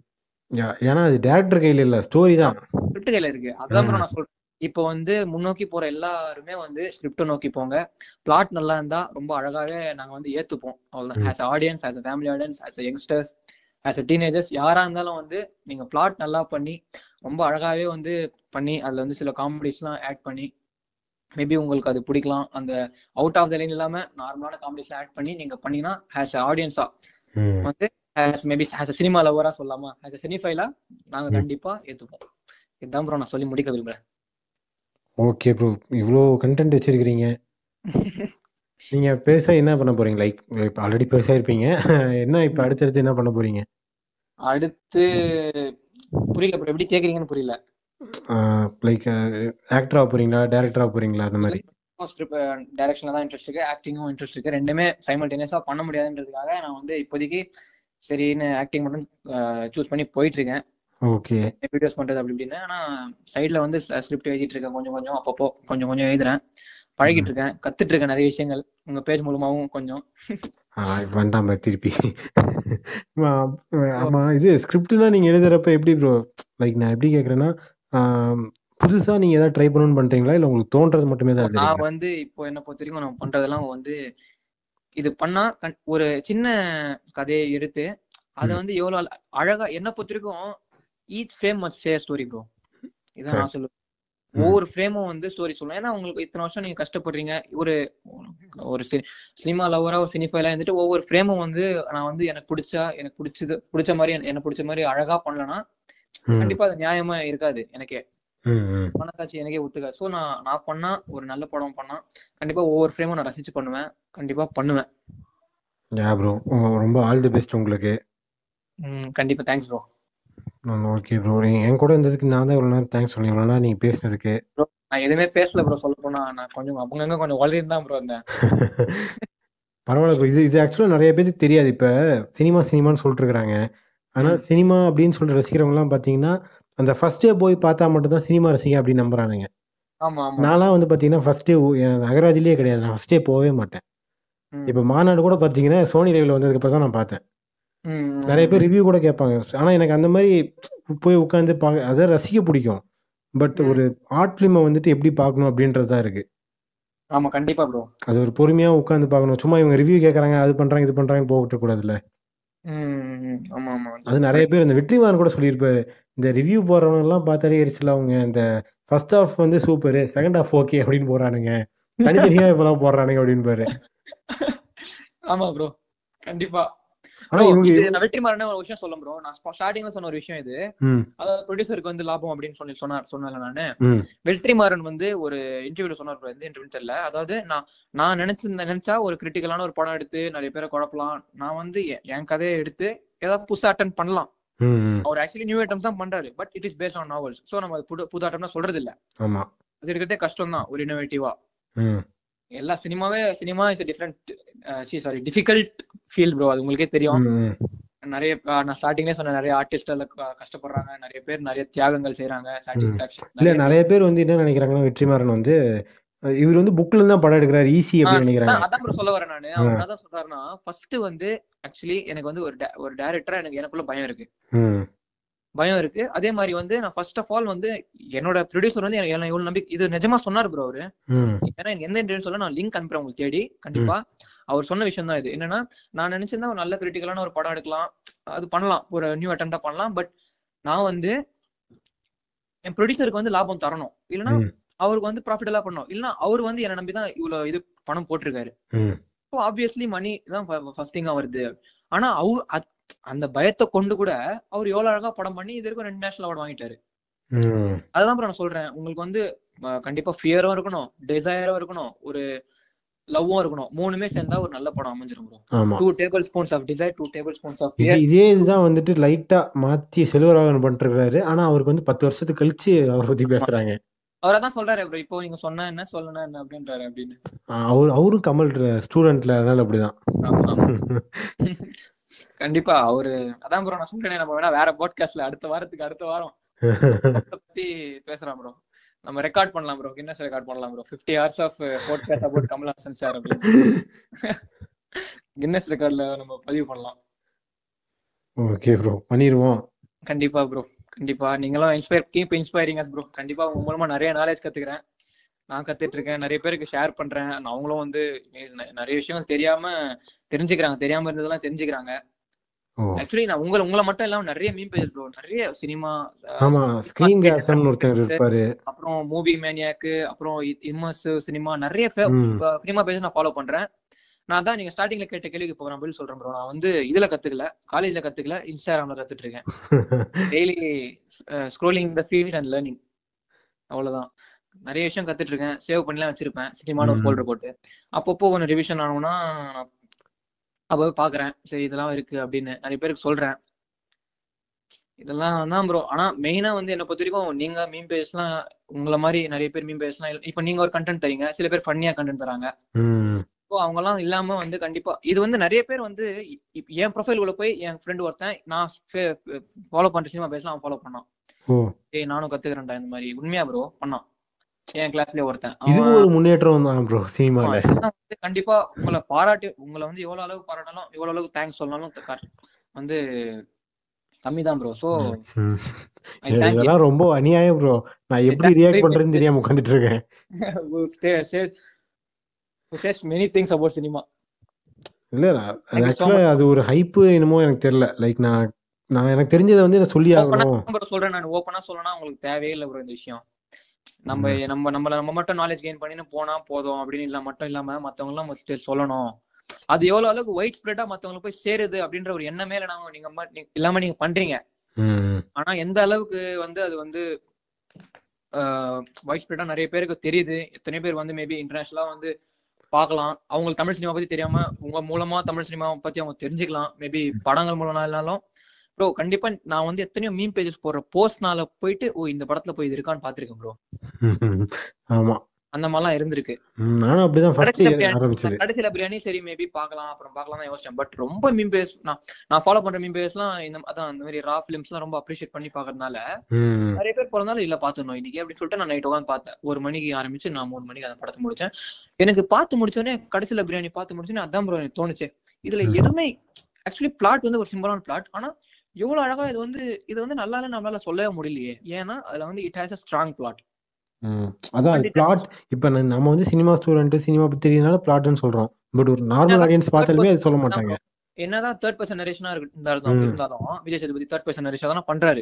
ஏன்னா அது டேரக்டர் கையில இல்ல ஸ்டோரி தான். ஸ்கிரிப்ட் கையில இருக்கு. அதான் bro நான் சொல்றேன் இப்போ வந்து முன்னோக்கி போற எல்லாருமே வந்து ஸ்கிரிப்ட நோக்கி போங்க. பிளாட் நல்லா இருந்தா ரொம்ப அழகாவே நாங்க வந்து ஏத்துப்போம். அவ்வளவுதான். As audience as family audience as youngsters as teenagers யாரா இருந்தாலும் வந்து நீங்க பிளாட் நல்லா பண்ணி ரொம்ப அழகாவே வந்து பண்ணி அதுல வந்து சில காமெடிஸ் எல்லாம் ஆட் பண்ணி மேபி உங்களுக்கு அது பிடிக்கலாம். அந்த அவுட் ஆஃப் த லைன் இல்லாம நார்மலான காமெடிஸ் ஆட் பண்ணி நீங்க பண்ணீங்கன்னா ஆஸ் ஆடியன்ஸா வந்து ஆஸ் மேபி ஆஸ் சினிமா லவரா சொல்லலாமா? ஆஸ் சினிஃபைலா நாங்க கண்டிப்பா ஏத்துப்போம். இதுதான் ப்ரோ நான் சொல்லி முடிக்க விரும்புறேன். ஓகே ப்ரோ இவ்வளோ கண்டென்ட் வச்சிருக்கிறீங்க. நீங்க பெருசா என்ன பண்ண போறீங்க? லைக் இப்போ ஆல்ரெடி பெருசா இருப்பீங்க. என்ன இப்போ அடுத்தடுத்து என்ன பண்ண போறீங்க? அடுத்து புரியல ப்ரோ எப்படி கேக்குறீங்கன்னு புரியல. லைக் ஆக்டரா போறீங்களா? டேரக்டரா போறீங்களா? அந்த மாதிரி? டைரக்ஷன்ல தான் இன்ட்ரெஸ்ட் இருக்கு. ஆக்டிங்கும் இன்ட்ரெஸ்ட் இருக்கு. ரெண்டுமே சைமல்டேனியஸா பண்ண முடியாதுன்றதுக்காக நான் வந்து இப்போதைக்கு சரின்னு ஆக்டிங் மட்டும் சூஸ் பண்ணி போயிட்டு இருக்கேன் ஓகே வீடியோஸ் பண்றது அப்படி இப்படின்னு. ஆனா சைட்ல வந்து ஸ்கிரிப்ட் எழுதிட்டு இருக்கேன் கொஞ்சம் கொஞ்சம் அப்பப்போ கொஞ்சம் கொஞ்சம் எழுதுறேன். பழகிட்டு இருக்கேன் கத்துட்டு இருக்கேன் நிறைய விஷயங்கள். உங்க பேஜ் மூலமாவும் கொஞ்சம். வேண்டாம் திருப்பி. ஆமா, இது ஸ்கிரிப்ட்னா நீங்க எழுதுறப்ப எப்படி ப்ரோ லைக் நான் எப்படி கேக்குறேன்னா புதுசா நீங்க ஏதாவது ட்ரை பண்ணணும்னு பண்றீங்களா? இல்ல உங்களுக்கு தோன்றது மட்டுமே தான் நான் வந்து இப்போ என்ன பொறுத்த வரைக்கும் நான் பண்றதெல்லாம் வந்து இது பண்ணா ஒரு சின்ன கதையை எடுத்து அதை. வந்து எவ்வளவு அழ- அழகா என்ன பொறுத்த வரைக்கும் each frame must share story bro இதான் நான் சொல்லுவேன். ஒவ்வொரு ஃப்ரேமும் வந்து ஸ்டோரி சொல்லணும் ஏன்னா உங்களுக்கு இத்தனை வருஷம் நீங்க கஷ்டப்படுறீங்க. ஒரு ஒரு சினிமா லவரா ஒரு சினிஃபைலா இருந்துட்டு ஒவ்வொரு ஃப்ரேமும் வந்து நான் வந்து எனக்கு பிடிச்சா எனக்கு பிடிச்சது பிடிச்ச மாதிரி எனக்கு- பிடிச்ச மாதிரி அழகா பண்ணலன்னா கண்டிப்பா அது நியாயமா இருக்காது எனக்கே. மனசாட்சி எனக்கே ஒத்துக்காது. ஸோ நான் நான் பண்ணா ஒரு நல்ல படம் பண்ணா கண்டிப்பா ஒவ்வொரு ஃப்ரேமும் நான் ரசிச்சு பண்ணுவேன். கண்டிப்பா பண்ணுவேன். ப்ரோ ரொம்ப ஆல் தி பெஸ்ட் உங்களுக்கு. ம், கண்டிப்பா. தேங்க்ஸ் ப்ரோ ஓகே ப்ரோ என் கூட இருந்ததுக்கு நான் தான் இவ்வளோ நேரம் தேங்க்ஸ் சொன்னேன் இவ்வளோ நேரம் நீங்கள் பேசினதுக்கு. நான் எதுவுமே பேசல ப்ரோ சொல்ல போனா நான் கொஞ்சம் அப்பங்கங்க கொஞ்சம் வளர்ந்து தான் ப்ரோ இருந்தேன். பரவாயில்ல ப்ரோ இது இது ஆக்சுவலாக நிறைய பேருக்கு தெரியாது. இப்போ சினிமா சினிமான்னு சொல்லிட்டு இருக்கிறாங்க ஆனால் சினிமா அப்படின்னு சொல்லிட்டு ரசிக்கிறவங்கலாம் பார்த்தீங்கன்னா அந்த ஃபர்ஸ்ட் டே போய் பார்த்தா மட்டும்தான் சினிமா ரசிகன் அப்படின்னு நம்புறானுங்க. நான்லாம் வந்து பார்த்தீங்கன்னா ஃபர்ஸ்ட் டே நகராஜிலேயே கிடையாது. நான் ஃபர்ஸ்ட் டே போகவே மாட்டேன். ம், இப்போ மாநாடு கூட பார்த்தீங்கன்னா சோனி லைவ்ல வந்ததுக்கப்புறம் தான் நான் பார்த்தேன். ம், ம், நிறைய பேர் ரிவ்யூ கூட கேட்பாங்க. ஆனால் எனக்கு அந்த மாதிரி போய் உட்காந்து பார்க்க அதை ரசிக்க பிடிக்கும். பட். ஒரு ஆர்ட் ஃபிலிமை வந்துட்டு எப்படி பார்க்கணும் அப்படின்றது தான் இருக்கு. ஆமா கண்டிப்பா ப்ரோ அது ஒரு பொறுமையாக உட்காந்து பார்க்கணும் சும்மா இவங்க ரிவ்யூ கேட்குறாங்க அது பண்ணுறாங்க இது பண்ணுறாங்க போகட்டு கூடாதுல்ல. அது நிறைய பேர் இந்த வெற்றிமாறன் கூட சொல்லியிருப்பாரு. இந்த ரிவ்யூ போடுறவங்க எல்லாம் பார்த்தாலே எரிச்சல அவங்க இந்த ஃபர்ஸ்ட் ஹாஃப் வந்து சூப்பர் செகண்ட் ஹாஃப் ஓகே அப்படின்னு போறானுங்க தனித்தனியா இப்பெல்லாம் போடுறானுங்க அப்படின்னு பாரு ஆமா ப்ரோ கண்டிப்பா. ஆனா இவங்க வெற்றிமாறன ஒரு விஷயம் சொல்ல ப்ரோ நான் ஸ்டார்டிங்ல சொன்ன ஒரு விஷயம் இது. அதாவது ப்ரொடியூசருக்கு வந்து லாபம் அப்படின்னு சொல்லி சொன்னார் சொன்னல நானு. வெற்றிமாறன் வந்து ஒரு இன்டர்வியூல சொன்னார் எந்த இன்டர்வியூ தெரியல. அதாவது நான் நான் நினைச்சிருந்த நினைச்சா ஒரு கிரிட்டிக்கலான ஒரு படம் எடுத்து நிறைய பேரை குழப்பலாம். நான் வந்து என்- கதையை எடுத்து ஏதாவது புதுசா அட்டன் பண்ணலாம். அவர் ஆக்சுவலி நியூ ஐட்டம்ஸ் தான் பண்றாரு but it is based on novels so நம்ம புது புது ஐட்டம்னா சொல்றது இல்ல ஆமா. அது எடுக்கிறதே கஷ்டம் தான் ஒரு இன்னோவேட்டிவா ம். எல்லா சினிமாவே cinema is different sorry difficult feel bro அது உங்களுக்கே தெரியும். நிறைய அஹ், நான் ஸ்டார்டிங்லேயே சொன்ன நிறைய ஆர்டிஸ்ட் கஷ்டப்படுறாங்க. நிறைய பேர் நிறைய தியாகங்கள் செய்யறாங்க இல்ல நிறைய பேர் வந்து என்ன நினைக்கிறாங்கன்னா வெற்றிமாறன் வந்து இவர் வந்து புக்ல தான் படம் எடுக்கிறாரு ஈஸி அப்படின்னு நினைக்கிறாங்க. அதான் சொல்ல வரேன் நானு. அவர் என்னதான் சொல்றாருன்னா ஃபர்ஸ்ட் வந்து ஆக்சுவலி எனக்கு வந்து ஒரு ஒரு டேரக்டரா எனக்கு எனக்குள்ள பயம் இருக்கு. பயம் இருக்கு. அதே மாதிரி வந்து நான் ஃபர்ஸ்ட் ஆஃப் ஆல் வந்து என்னோட ப்ரொடியூசர் வந்து எனக்கு இவ்வளவு நம்பி இது நிஜமா சொன்னார் ப்ரோ அவரு. ஏன்னா எனக்கு எந்த இன்டர்வியூ சொல்ல நான் லிங்க் அனுப்புறேன் உங்களுக்கு தேடி கண்டிப்பா. அவர் சொன்ன விஷயம் தான் இது. என்னன்னா நான் நினைச்சிருந்தா ஒரு நல்ல கிரிட்டிக்கலான ஒரு படம் எடுக்கலாம். அது பண்ணலாம். ஒரு நியூ அட்டம்ப்டா பண்ணலாம். பட் நான் வந்து என் ப்ரொடியூசருக்கு வந்து லாபம் தரணும். இல்லைன்னா. அவருக்கு வந்து ப்ராஃபிட்டலா பண்ணணும். இல்லைன்னா அவர் வந்து என்ன நம்பி தான் இவ்வளவு இது பணம் போட்டிருக்காரு. ஆப்வியஸ்லி மணி தான் ஃபர்ஸ்ட் திங்கா வருது. ஆனா அவர் அத்- அந்த பயத்தை கொண்டு கூட அவர் எவ்வளவு அழகா படம் பண்ணி இது வரைக்கும் ரெண்டு நேஷனல் அவார்டு வாங்கிட்டாரு. அதுதான் நான் சொல்றேன். உங்களுக்கு வந்து கண்டிப்பா ஃபியரும் இருக்கணும் டிசைரும் இருக்கணும் ஒரு லவ்வும் இருக்கணும். மூணுமே சேர்ந்தா ஒரு நல்ல படம் அமைஞ்சிரும் two tablespoons of desire two tablespoons of இது இதுதான் வந்துட்டு லைட்டா மாத்தி செல்வராகவன் பண்ணிட்டு இருக்காரு ஆனா அவருக்கு வந்து பத்து வருஷத்துக்கு கழிச்சு அவரை பத்தி பேசுறாங்க. அவரை தான் சொல்றாரு ப்ரோ இப்போ நீங்க சொன்னா என்ன சொல்லணும் என்ன அப்படின்றாரு அப்படின்னு. அவர் அவரும் கமல் ஸ்டூடெண்ட்ல அதனால அப்படிதான். கண்டிப்பா அவரு அதான் ப்ரோ நான் சொல்றேனே நம்ம வேணா வேற பாட்காஸ்ட்ல அடுத்த வாரத்துக்கு அடுத்த வாரம் பத்தி பேசலாம் ப்ரோ நம்ம ரெக்கார்ட் பண்ணலாம் ப்ரோ கின்னஸ் ரெக்கார்ட் பண்ணலாம் bro 50 hours of podcast about Kamal Haasan sir Guinness ரெக்கார்ட்ல நம்ம பதிவு பண்ணலாம். ஓகே ப்ரோ பண்ணிடுவோம் கண்டிப்பா ப்ரோ கண்டிப்பா. நீங்களும் inspire keep inspiring us bro கண்டிப்பா உங்க மூலமா நிறைய நாலேஜ் கத்துக்கிறேன். நான் கத்துட்டு இருக்கேன் நிறைய பேருக்கு ஷேர் பண்றேன். அவங்களும் வந்து நிறைய விஷயங்கள் தெரியாம தெரிஞ்சுக்கிறாங்க. தெரியாம இருந்ததெல்லாம் தெரிஞ்சுக்கிறாங்க. ஆக்சுவலி நான் உங்களை உங்களை மட்டும் இல்லாம நிறைய மீன் பேஜஸ் ப்ரோ நிறைய சினிமா ஆமா ஸ்கிரீன் கேசம்னு ஒருத்தர் இருப்பாரு. அப்புறம் மூவி மேனியாக்கு அப்புறம் இம்மர்சிவ் சினிமா நிறைய. சினிமா பேஜ் நான் ஃபாலோ பண்றேன். நான் தான் நீங்க ஸ்டார்டிங்ல கேட்ட கேள்விக்கு போறேன் பதில் சொல்றேன் ப்ரோ நான் வந்து இதுல கத்துக்கல காலேஜ்ல கத்துக்கல இன்ஸ்டாகிராம்ல கத்துட்டு இருக்கேன் daily scrolling the field and learning அவ்வளவுதான். நிறைய விஷயம் கத்துட்டு இருக்கேன் சேவ் பண்ணிலாம் வச்சிருப்பேன். சினிமான ஒரு. ஃபோல்டர் போட்டு. அப்பப்போ கொஞ்சம் ரிவிஷன் ஆனோம்னா நான் அப்போ பாக்குறேன். சரி இதெல்லாம் இருக்கு அப்படின்னு நிறைய பேருக்கு சொல்றேன். இதெல்லாம் தான் ப்ரோ ஆனா மெயினா வந்து என்ன பொறுத்த வரைக்கும் நீங்க மீன் பேஜ்லாம் உங்களை மாதிரி நிறைய பேர் மீன் பேஜ்லாம் இப்ப நீங்க ஒரு கண்டென்ட் தரீங்க. சில பேர் ஃபன்னியா கண்டென்ட் தராங்க. ஸோ அவங்க எல்லாம் இல்லாம வந்து கண்டிப்பா இது வந்து நிறைய பேர் வந்து என் ப்ரொஃபைல் உள்ள போய் என் ஃப்ரெண்ட் ஒருத்தன் நான் ஃபாலோ பண்ற சினிமா பேசலாம் அவன் ஃபாலோ பண்ணான். ஏய் நானும் கத்துக்கிறேன்டா இந்த மாதிரி. உண்மையா ப்ரோ பண்ணான். என் கிளாஸ்லயே ஒருத்தன். அவன் ஒரு முன்னேற்றம் தான் ப்ரோ சினிமால கண்டிப்பா உங்களை பாராட்டி உங்களை வந்து எவ்வளவு அளவுக்கு பாராட்டாலும் எவ்வளவு அளவுக்கு தேங்க்ஸ் கர்- வந்து கம்மி தான் ப்ரோ தேங்க் இதெல்லாம் ரொம்ப அநியாயம் ப்ரோ நான் எப்படி ரியாக்ட் பண்றேன்னு தெரியாம உட்காந்துட்டு இருக்கேன் says many things about cinema இல்ல அது ஆக்சுவலா ஒரு ஹைப்பு என்னமோ எனக்கு தெரியல. லைக் நான் நான் எனக்கு தெரிஞ்சதை வந்து நான் சொல்லி ஆகணும். சொல்றேன் நான். ஓப்பனா சொல்லனா உங்களுக்கு தேவையே இல்லை ப்ரோ இந்த விஷயம். நம்ம நம்ம நம்மள நம்ம மட்டும் நாலேஜ் கெயின் பண்ணின்னு போனா போதும் அப்படின்னு இல்ல மட்டும் இல்லாம மத்தவங்க எல்லாம் சொல்லணும். அது எவ்வளவு அளவுக்கு ஒயிட் ஸ்ப்ரெட்டா மத்தவங்களுக்கு போய் சேருது அப்படின்ற ஒரு எண்ணமே நாம. நீங்க இல்லாம நீங்க பண்றீங்க. ஆனா எந்த அளவுக்கு வந்து அது வந்து ஒயிட் ஸ்ப்ரெட்டா நிறைய பேருக்கு தெரியுது. எத்தனை பேர் வந்து மேபி இன்டர்நேஷனலா வந்து பார்க்கலாம். அவங்களுக்கு தமிழ் சினிமா பத்தி தெரியாம உங்க மூலமா தமிழ் சினிமா பத்தி அவங்க தெரிஞ்சுக்கலாம். மேபி படங்கள் மூலமா இல்லைனாலும் ப்ரோ கண்டிப்பா நான் வந்து எத்தனையோ மீம் பேஜஸ் போடுற போஸ்ட்னால போயிட்டு ஓ இந்த படத்துல போய் இது இருக்கான்னு பாத்திருக்கேன் ப்ரோ. ஆமா. அந்த மாதிரிலாம் இருந்திருக்கு. நானும் அப்படிதான் ஃபர்ஸ்ட் கடைசியில பிரியாணி சரி மேபி பார்க்கலாம் அப்புறம் பார்க்கலாம் தான் யோசிச்சேன். பட் ரொம்ப மீம் பேஸ் நான் நான் ஃபாலோ பண்ற மீம் பேஸ்லாம் இந்த அதான் இந்த மாதிரி ரா ஃபிலிம்ஸ்லாம் ரொம்ப அப்ரிஷியேட் பண்ணி பாக்குறதுனால ம். நிறைய பேர் பிறந்தாலும் இல்ல பாத்துடணும் இன்னைக்கு அப்படின்னு சொல்லிட்டு நான் நைட் உட்காந்து பார்த்தேன். ஒரு மணிக்கு ஆரம்பிச்சு நான் மூணு மணிக்கு அந்த படத்தை முடிச்சேன். எனக்கு பார்த்து முடிச்சோடனே கடைசியில பிரியாணி பார்த்து முடிச்சோடனே அதான் ப்ரோ எனக்கு தோணுச்சு. இதுல. எதுவுமே ஆக்சுவலி பிளாட் வந்து ஒரு சிம்பிளான பிளாட் ஆனா எவ்வளவு அழகா இது வந்து இது வந்து நல்லா நம்மளால சொல்லவே முடியலையே ஏன்னா அதுல வந்து it has a strong plot. அதான் பிளாட் இப்ப நம்ம வந்து சினிமா ஸ்டூடெண்ட் சினிமா பத்தி தெரியறதுனால பிளாட்னு சொல்றோம் பட் ஒரு நார்மல் ஆடியன்ஸ் பார்த்தாலுமே அது சொல்ல மாட்டாங்க என்னதான் தேர்ட் பர்சன் நரேஷனா இருந்தாலும். இருந்தாலும் Vijay Sethupathi third person narration தானே பண்றாரு.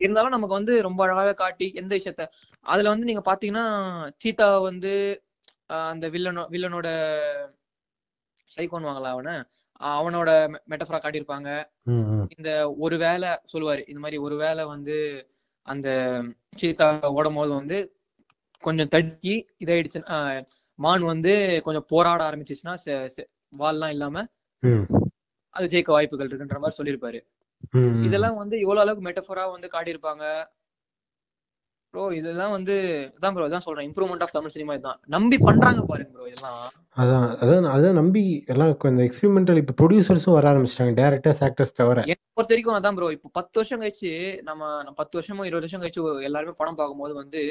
இருந்தாலும் நமக்கு வந்து ரொம்ப அழகாவே காட்டி எந்த விஷயத்த அதுல வந்து நீங்க பாத்தீங்கன்னா சீதா வந்து அந்த வில்லனோ வில்லனோட சைக்கோன்வாங்களா அவன அவனோட மெட்டஃபரா காட்டியிருப்பாங்க. இந்த ஒரு வேளை சொல்லுவாரு இந்த மாதிரி ஒரு வேளை வந்து அந்த சீதா ஓடும் போது வந்து கொஞ்சம் தடுக்கி இதாயிடுச்சு ஆஹ் மான் வந்து கொஞ்சம் போராட ஆரம்பிச்சிச்சுன்னா வால்லாம் இல்லாம அது ஜெயிக்க வாய்ப்புகள் இருக்குன்ற மாதிரி சொல்லியிருப்பாரு. இதெல்லாம் வந்து எவ்வளவு அளவுக்கு மெட்டஃபரா வந்து காட்டியிருப்பாங்க ப்ரோ இதெல்லாம் வந்து இதான் ப்ரோ இதான் சொல்றேன். இம்ப்ரூவ்மெண்ட் ஆஃப் தமிழ் சினிமா இதுதான். நம்பி பண்றாங்க பாருங்க ப்ரோ இதெல்லாம். அதான் அதான் அதான் நம்பி எல்லாம் இந்த எக்ஸ்பெரிமெண்டல் இப்போ ப்ரொடியூசர்ஸும் வர ஆரம்பிச்சிட்டாங்க டேரக்டர்ஸ் ஆக்டர்ஸ் தவிர. பொறுத்த வரைக்கும் அதான் ப்ரோ இப்போ பத்து வருஷம் கழிச்சு நம்ம பத்து வருஷமோ இருபது வருஷம் கழிச்சு எல்லாருமே படம் பார்க்கும்போது வந்து.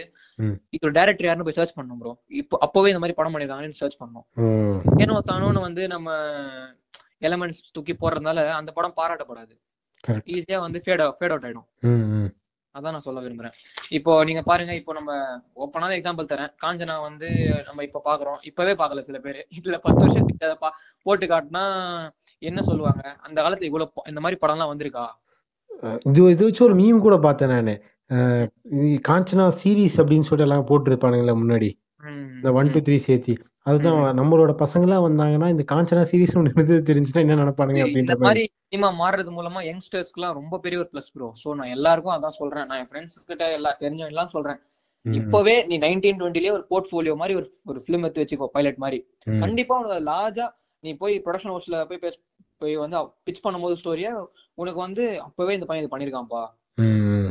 இப்போ டேரக்டர் யாருன்னு போய் சர்ச் பண்ணணும் ப்ரோ இப்போ அப்பவே இந்த மாதிரி படம் பண்ணிருக்காங்கன்னு சர்ச் பண்ணோம் ஏனோ தானோன்னு வந்து நம்ம எலமெண்ட்ஸ் தூக்கி போடுறதுனால அந்த படம் பாராட்டப்படாது. ஈஸியா வந்து ஃபேட் ஃபேட் அவுட் ஆயிடும். அதான் நான் சொல்ல விரும்புறேன். இப்போ நீங்க பாருங்க இப்போ நம்ம ஓப்பனான எக்ஸாம்பிள் தரேன். காஞ்சனா வந்து நம்ம இப்ப பாக்குறோம். இப்பவே பாக்கல சில பேர். இதுல பத்து வருஷம் கிட்ட அதை பா- போட்டு காட்டினா என்ன சொல்லுவாங்க? அந்த காலத்துல இவ்வளவு இந்த மாதிரி படம் எல்லாம் வந்திருக்கா? அஹ் இது இது வச்சு ஒரு மீம் கூட பார்த்தேன் நானு. காஞ்சனா சீரிஸ் அப்படின்னு சொல்லிட்டு எல்லாம் போட்டிருப்பானுங்களே முன்னாடி. இந்த ஒன் டூ. த்ரீ சேர்த்தி. அதுதான் நம்மளோட பசங்களாம் வந்தாங்கன்னா இந்த காஞ்சனா சீரிஸ் ஒன்று இருந்து தெரிஞ்சுன்னா என்ன நினைப்பானுங்க அப்படின்ற மாதிரி சினிமா மாறுறது மூலமா யங்ஸ்டர்ஸ்க்குலாம் ரொம்ப பெரிய ஒரு பிளஸ் ப்ரோ சோ நான் எல்லாருக்கும் அதான் சொல்றேன். நான் என் ஃப்ரெண்ட்ஸ் கிட்ட எல்லா தெரிஞ்சவங்க எல்லாம் சொல்றேன் இப்பவே நீ நைன்டீன் டுவெண்ட்டிலேயே ஒரு போர்ட்ஃபோலியோ மாதிரி ஒரு ஒரு ஃபிலிம் எடுத்து வச்சுக்கோ பைலட் மாதிரி. கண்டிப்பா உனக்கு லார்ஜா நீ போய் ப்ரொடக்ஷன் ஹவுஸ்ல போய் பேச போய் வந்து பிச் பண்ணும்போது ஸ்டோரியா உனக்கு வந்து அப்பவே இந்த பையன் இது பண்ணிருக்கான்ப்பா.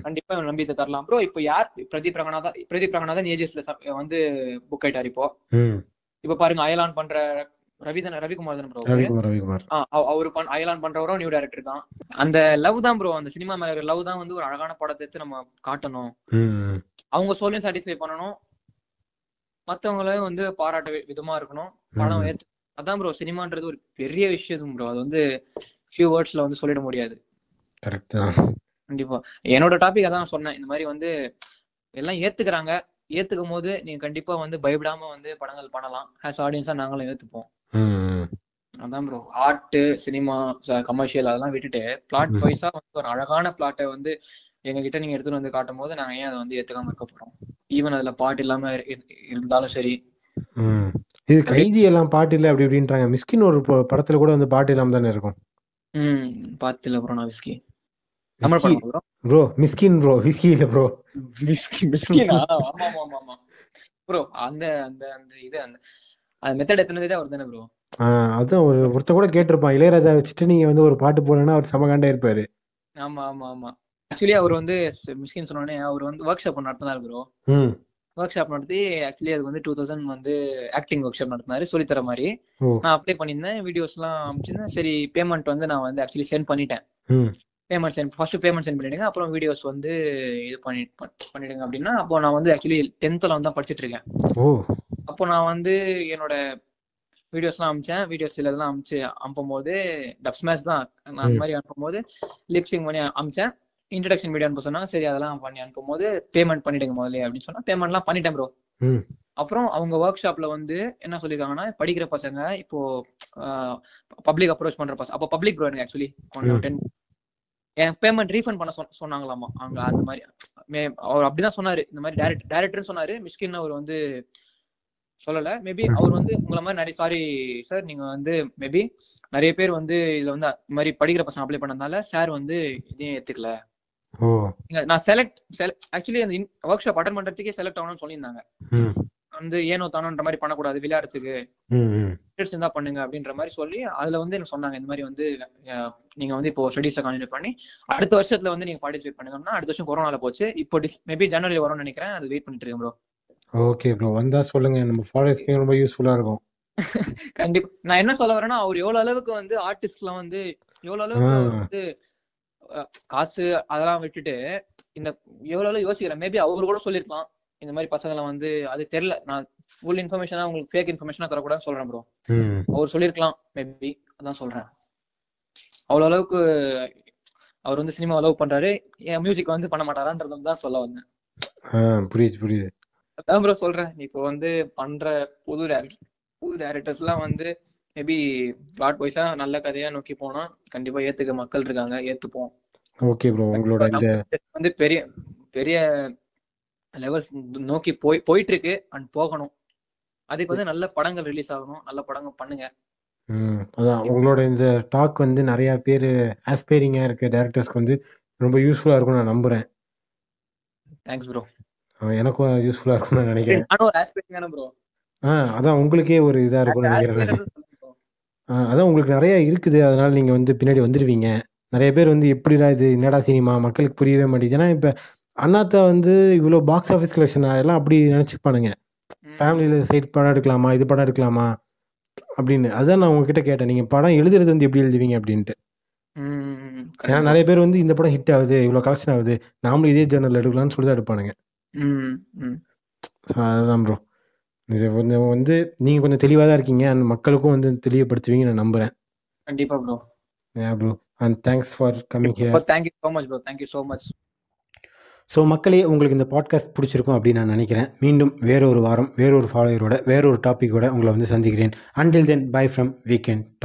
கண்டிப்பா இவன் நம்பி தரலாம். ப்ரோ இப்போ யார்? பிரதீப் ரங்கநாதா பிரதீப் ரங்கநாதன் ஏஜஸ்ல வந்து புக் ஆயிட்டாரு இப்போ. இப்ப பாருங்க அயலான் பண்ற ரவிதன் ரவிக்குமார் தானே ப்ரோ ரவிக்குமார் ரவிக்குமார். அவரு பண் அயலான் பண்றவரும் நியூ டைரக்டர் தான். அந்த லவ் தான் ப்ரோ அந்த சினிமா மேல லவ் தான் வந்து ஒரு அழகான படத்தை எடுத்து நம்ம காட்டணும். அவங்க சொல்லையும் சாட்டிஸ்ஃபை பண்ணணும். மத்தவங்களையும் வந்து பாராட்ட விதமா இருக்கணும். படம் அதான் ப்ரோ சினிமான்றது ஒரு பெரிய விஷயம் ப்ரோ அது வந்து ஃபியூ வேர்ட்ஸ்ல வந்து சொல்லிட முடியாது. கரெக்ட் தான். கண்டிப்பா. என்னோட டாபிக் அதான் சொன்னேன். இந்த மாதிரி வந்து எல்லாம் ஏத்துக்கிறாங்க. ஏத்துக்கும் போது நீங்க கண்டிப்பா வந்து பயப்படாம வந்து படங்கள் பண்ணலாம். ஆஸ் ஆடியன்ஸா நாங்களும் ஏத்துப்போம். அதான் ப்ரோ ஆர்ட் சினிமா கமர்ஷியல் அதெல்லாம் விட்டுட்டு பிளாட். வைஸா வந்து ஒரு அழகான பிளாட்டை வந்து எங்க கிட்ட நீங்க எடுத்துட்டு வந்து காட்டும் போது நாங்க ஏன் அதை வந்து ஏத்துக்காம இருக்க போறோம்? ஈவன் அதுல பாட்டு இல்லாம இரு- இரு- இருந்தாலும் சரி. இது கைதி எல்லாம் பாட்டு இல்லை அப்படி இப்படின்றாங்க. மிஸ்கின் ஒரு படத்துல கூட வந்து பாட்டு இல்லாம தானே இருக்கும்? ம் பாத்து இல்ல ப்ரோ நான் விஸ்கி படம் bro bro Mysskin bro whisky இல்ல ப்ரோ விஸ்கி விஸ்கினா ஆமா ஆமா ஆமா ஆமா. ப்ரோ அந்த அந்த அந்த இது அந்த அந்த மெத்தட் அவர் தானே ப்ரோ அதான் ஒரு ஒருத்த கூட கேட்டிருப்பான். இளையராஜா வச்சுட்டு நீங்க வந்து ஒரு பாட்டு போடலன்னா அவர் சமகாண்டா இருப்பாரு. ஆமா ஆமா ஆமா. ஆக்சுவலி அவர் வந்து மிஸ்கின் சொன்னோடனே அவர் வந்து ஒர்க் ஷாப் நடத்தினார் ப்ரோ ம். ஒர்க் ஷாப் நடத்தி ஆக்சுவலி அதுக்கு வந்து டூ தௌசண்ட் வந்து ஆக்டிங் ஒர்க் ஷாப் நடத்தினாரு சொல்லித்தர மாதிரி. நான் அப்ளை பண்ணியிருந்தேன் வீடியோஸ் எல்லாம் அனுப்பிச்சிருந்தேன். சரி பேமெண்ட் வந்து நான் வந்து ஆக்சுவலி சென்ட் பண்ணிட்டேன். ம். Payment sent first payment sent பண்ணிடுங்க. அப்புறம் வீடியோஸ் வந்து இது பண்ணி பண்- பண்ணிடுங்க அப்படின்னா அப்போ நான் வந்து ஆக்சுவலி டென்த்தில் வந்து தான் படிச்சிட்டு இருக்கேன். அப்போ நான் வந்து என்னோட வீடியோஸ்லாம் அனுப்பிச்சேன் வீடியோஸ் சில இதெல்லாம் அனுப்பிச்சு அனுப்பும்போது டப் ஸ்மாஷ் தான். நான் அந்த. மாதிரி அனுப்பும்போது லிப்சிங் பண்ணி அனுப்பிச்சேன் இன்ட்ரடக்ஷன் வீடியோ அனுப்ப சொன்னாங்க. சரி அதெல்லாம் பண்ணி அனுப்பும்போது பேமெண்ட் பண்ணிடுங்க முதல்ல அப்படின்னு சொன்னா பேமெண்ட்லாம் பண்ணிட்டேன் ப்ரோ அப்புறம் அவங்க ஒர்க் ஷாப்ல வந்து என்ன சொல்லிருக்காங்கன்னா படிக்கிற பசங்க இப்போ பப்ளிக் அப்ரோச் பண்ற பசங்க அப்போ பப்ளிக் ப்ரோ எனக்கு ஆக்சுவலி. டென் என் பேமெண்ட் ரீஃபண்ட் பண்ண சொன்ன- சொன்னாங்களாமா. அங்க அந்த மாதிரி அவர் அப்படிதான் சொன்னாரு. இந்த மாதிரி டேரக்ட் டேரக்டர் சொன்னாரு. மிஸ்கின் அவர் வந்து சொல்லல. மேபி. அவர் வந்து உங்களை மாதிரி நிறைய சாரி சார் நீங்க வந்து மேபி நிறைய பேர் வந்து இதுல வந்து இந்த மாதிரி படிக்கிற பசங்க அப்ளை பண்ணதுனால சார் வந்து இதையும் ஏத்துக்கல. நான் செலக்ட் ஆக்சுவலி அந்த ஒர்க் ஷாப் அட்டன் பண்றதுக்கே செலக்ட் ஆகணும்னு சொல்லியிருந்தாங்க. வந்து ஏனோ தானோன்ற மாதிரி பண்ணக்கூடாது விளையாடுறதுக்கு. ஸ்டடீஸ் இருந்தா பண்ணுங்க அப்படின்ற மாதிரி சொல்லி அதுல வந்து எனக்கு சொன்னாங்க இந்த மாதிரி வந்து நீங்க வந்து இப்போ ஸ்டடீஸை கண்டினியூ பண்ணி அடுத்த வருஷத்துல வந்து நீங்க பார்ட்டிசிபேட் பண்ணுங்கன்னா அடுத்த வருஷம் கொரோனால போச்சு. இப்போ டிஸ் மேபி ஜனவரி வரும்னு நினைக்கிறேன். அது வெயிட் பண்ணிட்டு இருக்கேன் ப்ரோ ஓகே ப்ரோ வந்தா சொல்லுங்க. நம்ம ஃபாலோவர்ஸ்க்கு ரொம்ப யூஸ்ஃபுல்லா இருக்கும். கண்டிப்பா. நான் என்ன சொல்ல வரேன்னா அவர் எவ்வளவு அளவுக்கு வந்து ஆர்டிஸ்ட்லாம் வந்து எவ்வளவு அளவுக்கு. வந்து காசு அதெல்லாம் விட்டுட்டு இந்த எவ்வளவு அளவு யோசிக்கிறேன் மேபி அவர் கூட சொல்லியிருக்கலாம் இந்த மாதிரி பசங்களை வந்து அது தெரியல. நான் ஃபுல் இன்ஃபர்மேஷனா உங்களுக்கு ஃபேக் இன்ஃபர்மேஷனா தரக்கூடாதுன்னு சொல்றேன் ப்ரோ அவர் சொல்லியிருக்கலாம் மேபி அதான் சொல்றேன். அவ்வளவு அளவுக்கு அவர் வந்து சினிமா லவ் பண்றாரு. என் மியூசிக் வந்து பண்ண மாட்டாரான்றது தான் சொல்ல வந்தேன். புரியுது புரியுது. அதான் ப்ரோ சொல்றேன். இப்போ வந்து பண்ற புது டேரக்டர் புது டேரக்டர்ஸ் எல்லாம் வந்து மேபி பிளாட் வைஸா நல்ல கதையா நோக்கி போனா கண்டிப்பா ஏத்துக்க மக்கள் இருக்காங்க ஏத்துப்போம். ஓகே ப்ரோ உங்களோட இந்த வந்து பெரிய பெரிய லெவல்ஸ் நோக்கி போய் போயிட்டு இருக்கு அண்ட் போகணும். அதுக்கு வந்து நல்ல படங்கள் ரிலீஸ் ஆகணும். நல்ல படங்கள் பண்ணுங்க. ம் அதான். உங்களோட இந்த டாக் வந்து நிறைய பேர் ஆஸ்பைரிங்காக இருக்க டேரக்டர்ஸ்க்கு வந்து ரொம்ப யூஸ்ஃபுல்லாக இருக்கும்னு நான் நம்புகிறேன் தேங்க்ஸ் ப்ரோ எனக்கும் யூஸ்ஃபுல்லாக இருக்கும்னு நான் நினைக்கிறேன். ப்ரோ ஆ அதான் உங்களுக்கே ஒரு இதாக இருக்கும்னு நினைக்கிறேன். அதான் உங்களுக்கு நிறைய இருக்குது. அதனால நீங்க வந்து பின்னாடி வந்துடுவீங்க நிறைய பேர் வந்து எப்படிடா இது என்னடா சினிமா? மக்களுக்கு புரியவே மாட்டேங்குது. ஏன்னா இப்ப அண்ணாத்தா வந்து இவ்வளோ பாக்ஸ் ஆஃபீஸ் கலெக்ஷன் எல்லாம் அப்படி நினைச்சுப்பானுங்க. ஃபேமிலியில் சைட் படம் எடுக்கலாமா? இது படம் எடுக்கலாமா? அப்படின்னு. அதான் நான் உங்ககிட்ட கேட்டேன். நீங்க படம் எழுதுறது வந்து எப்படி எழுதுவீங்க அப்படின்ட்டு. ஏன்னா நிறைய பேர் வந்து இந்த படம் ஹிட் ஆகுது இவ்வளோ கலெக்ஷன் ஆகுது நாமளும் இதே ஜேர்னல் எடுக்கலாம்னு சொல்லி தான் எடுப்பானுங்க அதுதான் ப்ரோ இது கொஞ்சம் வந்து நீங்கள் கொஞ்சம் தெளிவாக தான் இருக்கீங்க. அந்த மக்களுக்கும் வந்து தெளிவுபடுத்துவீங்க நான் நம்புகிறேன் கண்டிப்பா bro yeah bro and thanks for coming here thank you so much bro thank you so much so மக்களே உங்களுக்கு இந்த பாட்காஸ்ட் பிடிச்சிருக்கும் அப்படின்னு நான் நினைக்கிறேன். மீண்டும் வேறொரு வாரம் வேறொரு ஃபாலோயரோட வேறொரு டாப்பிக்கோட உங்களை வந்து சந்திக்கிறேன். Until then bye from weekend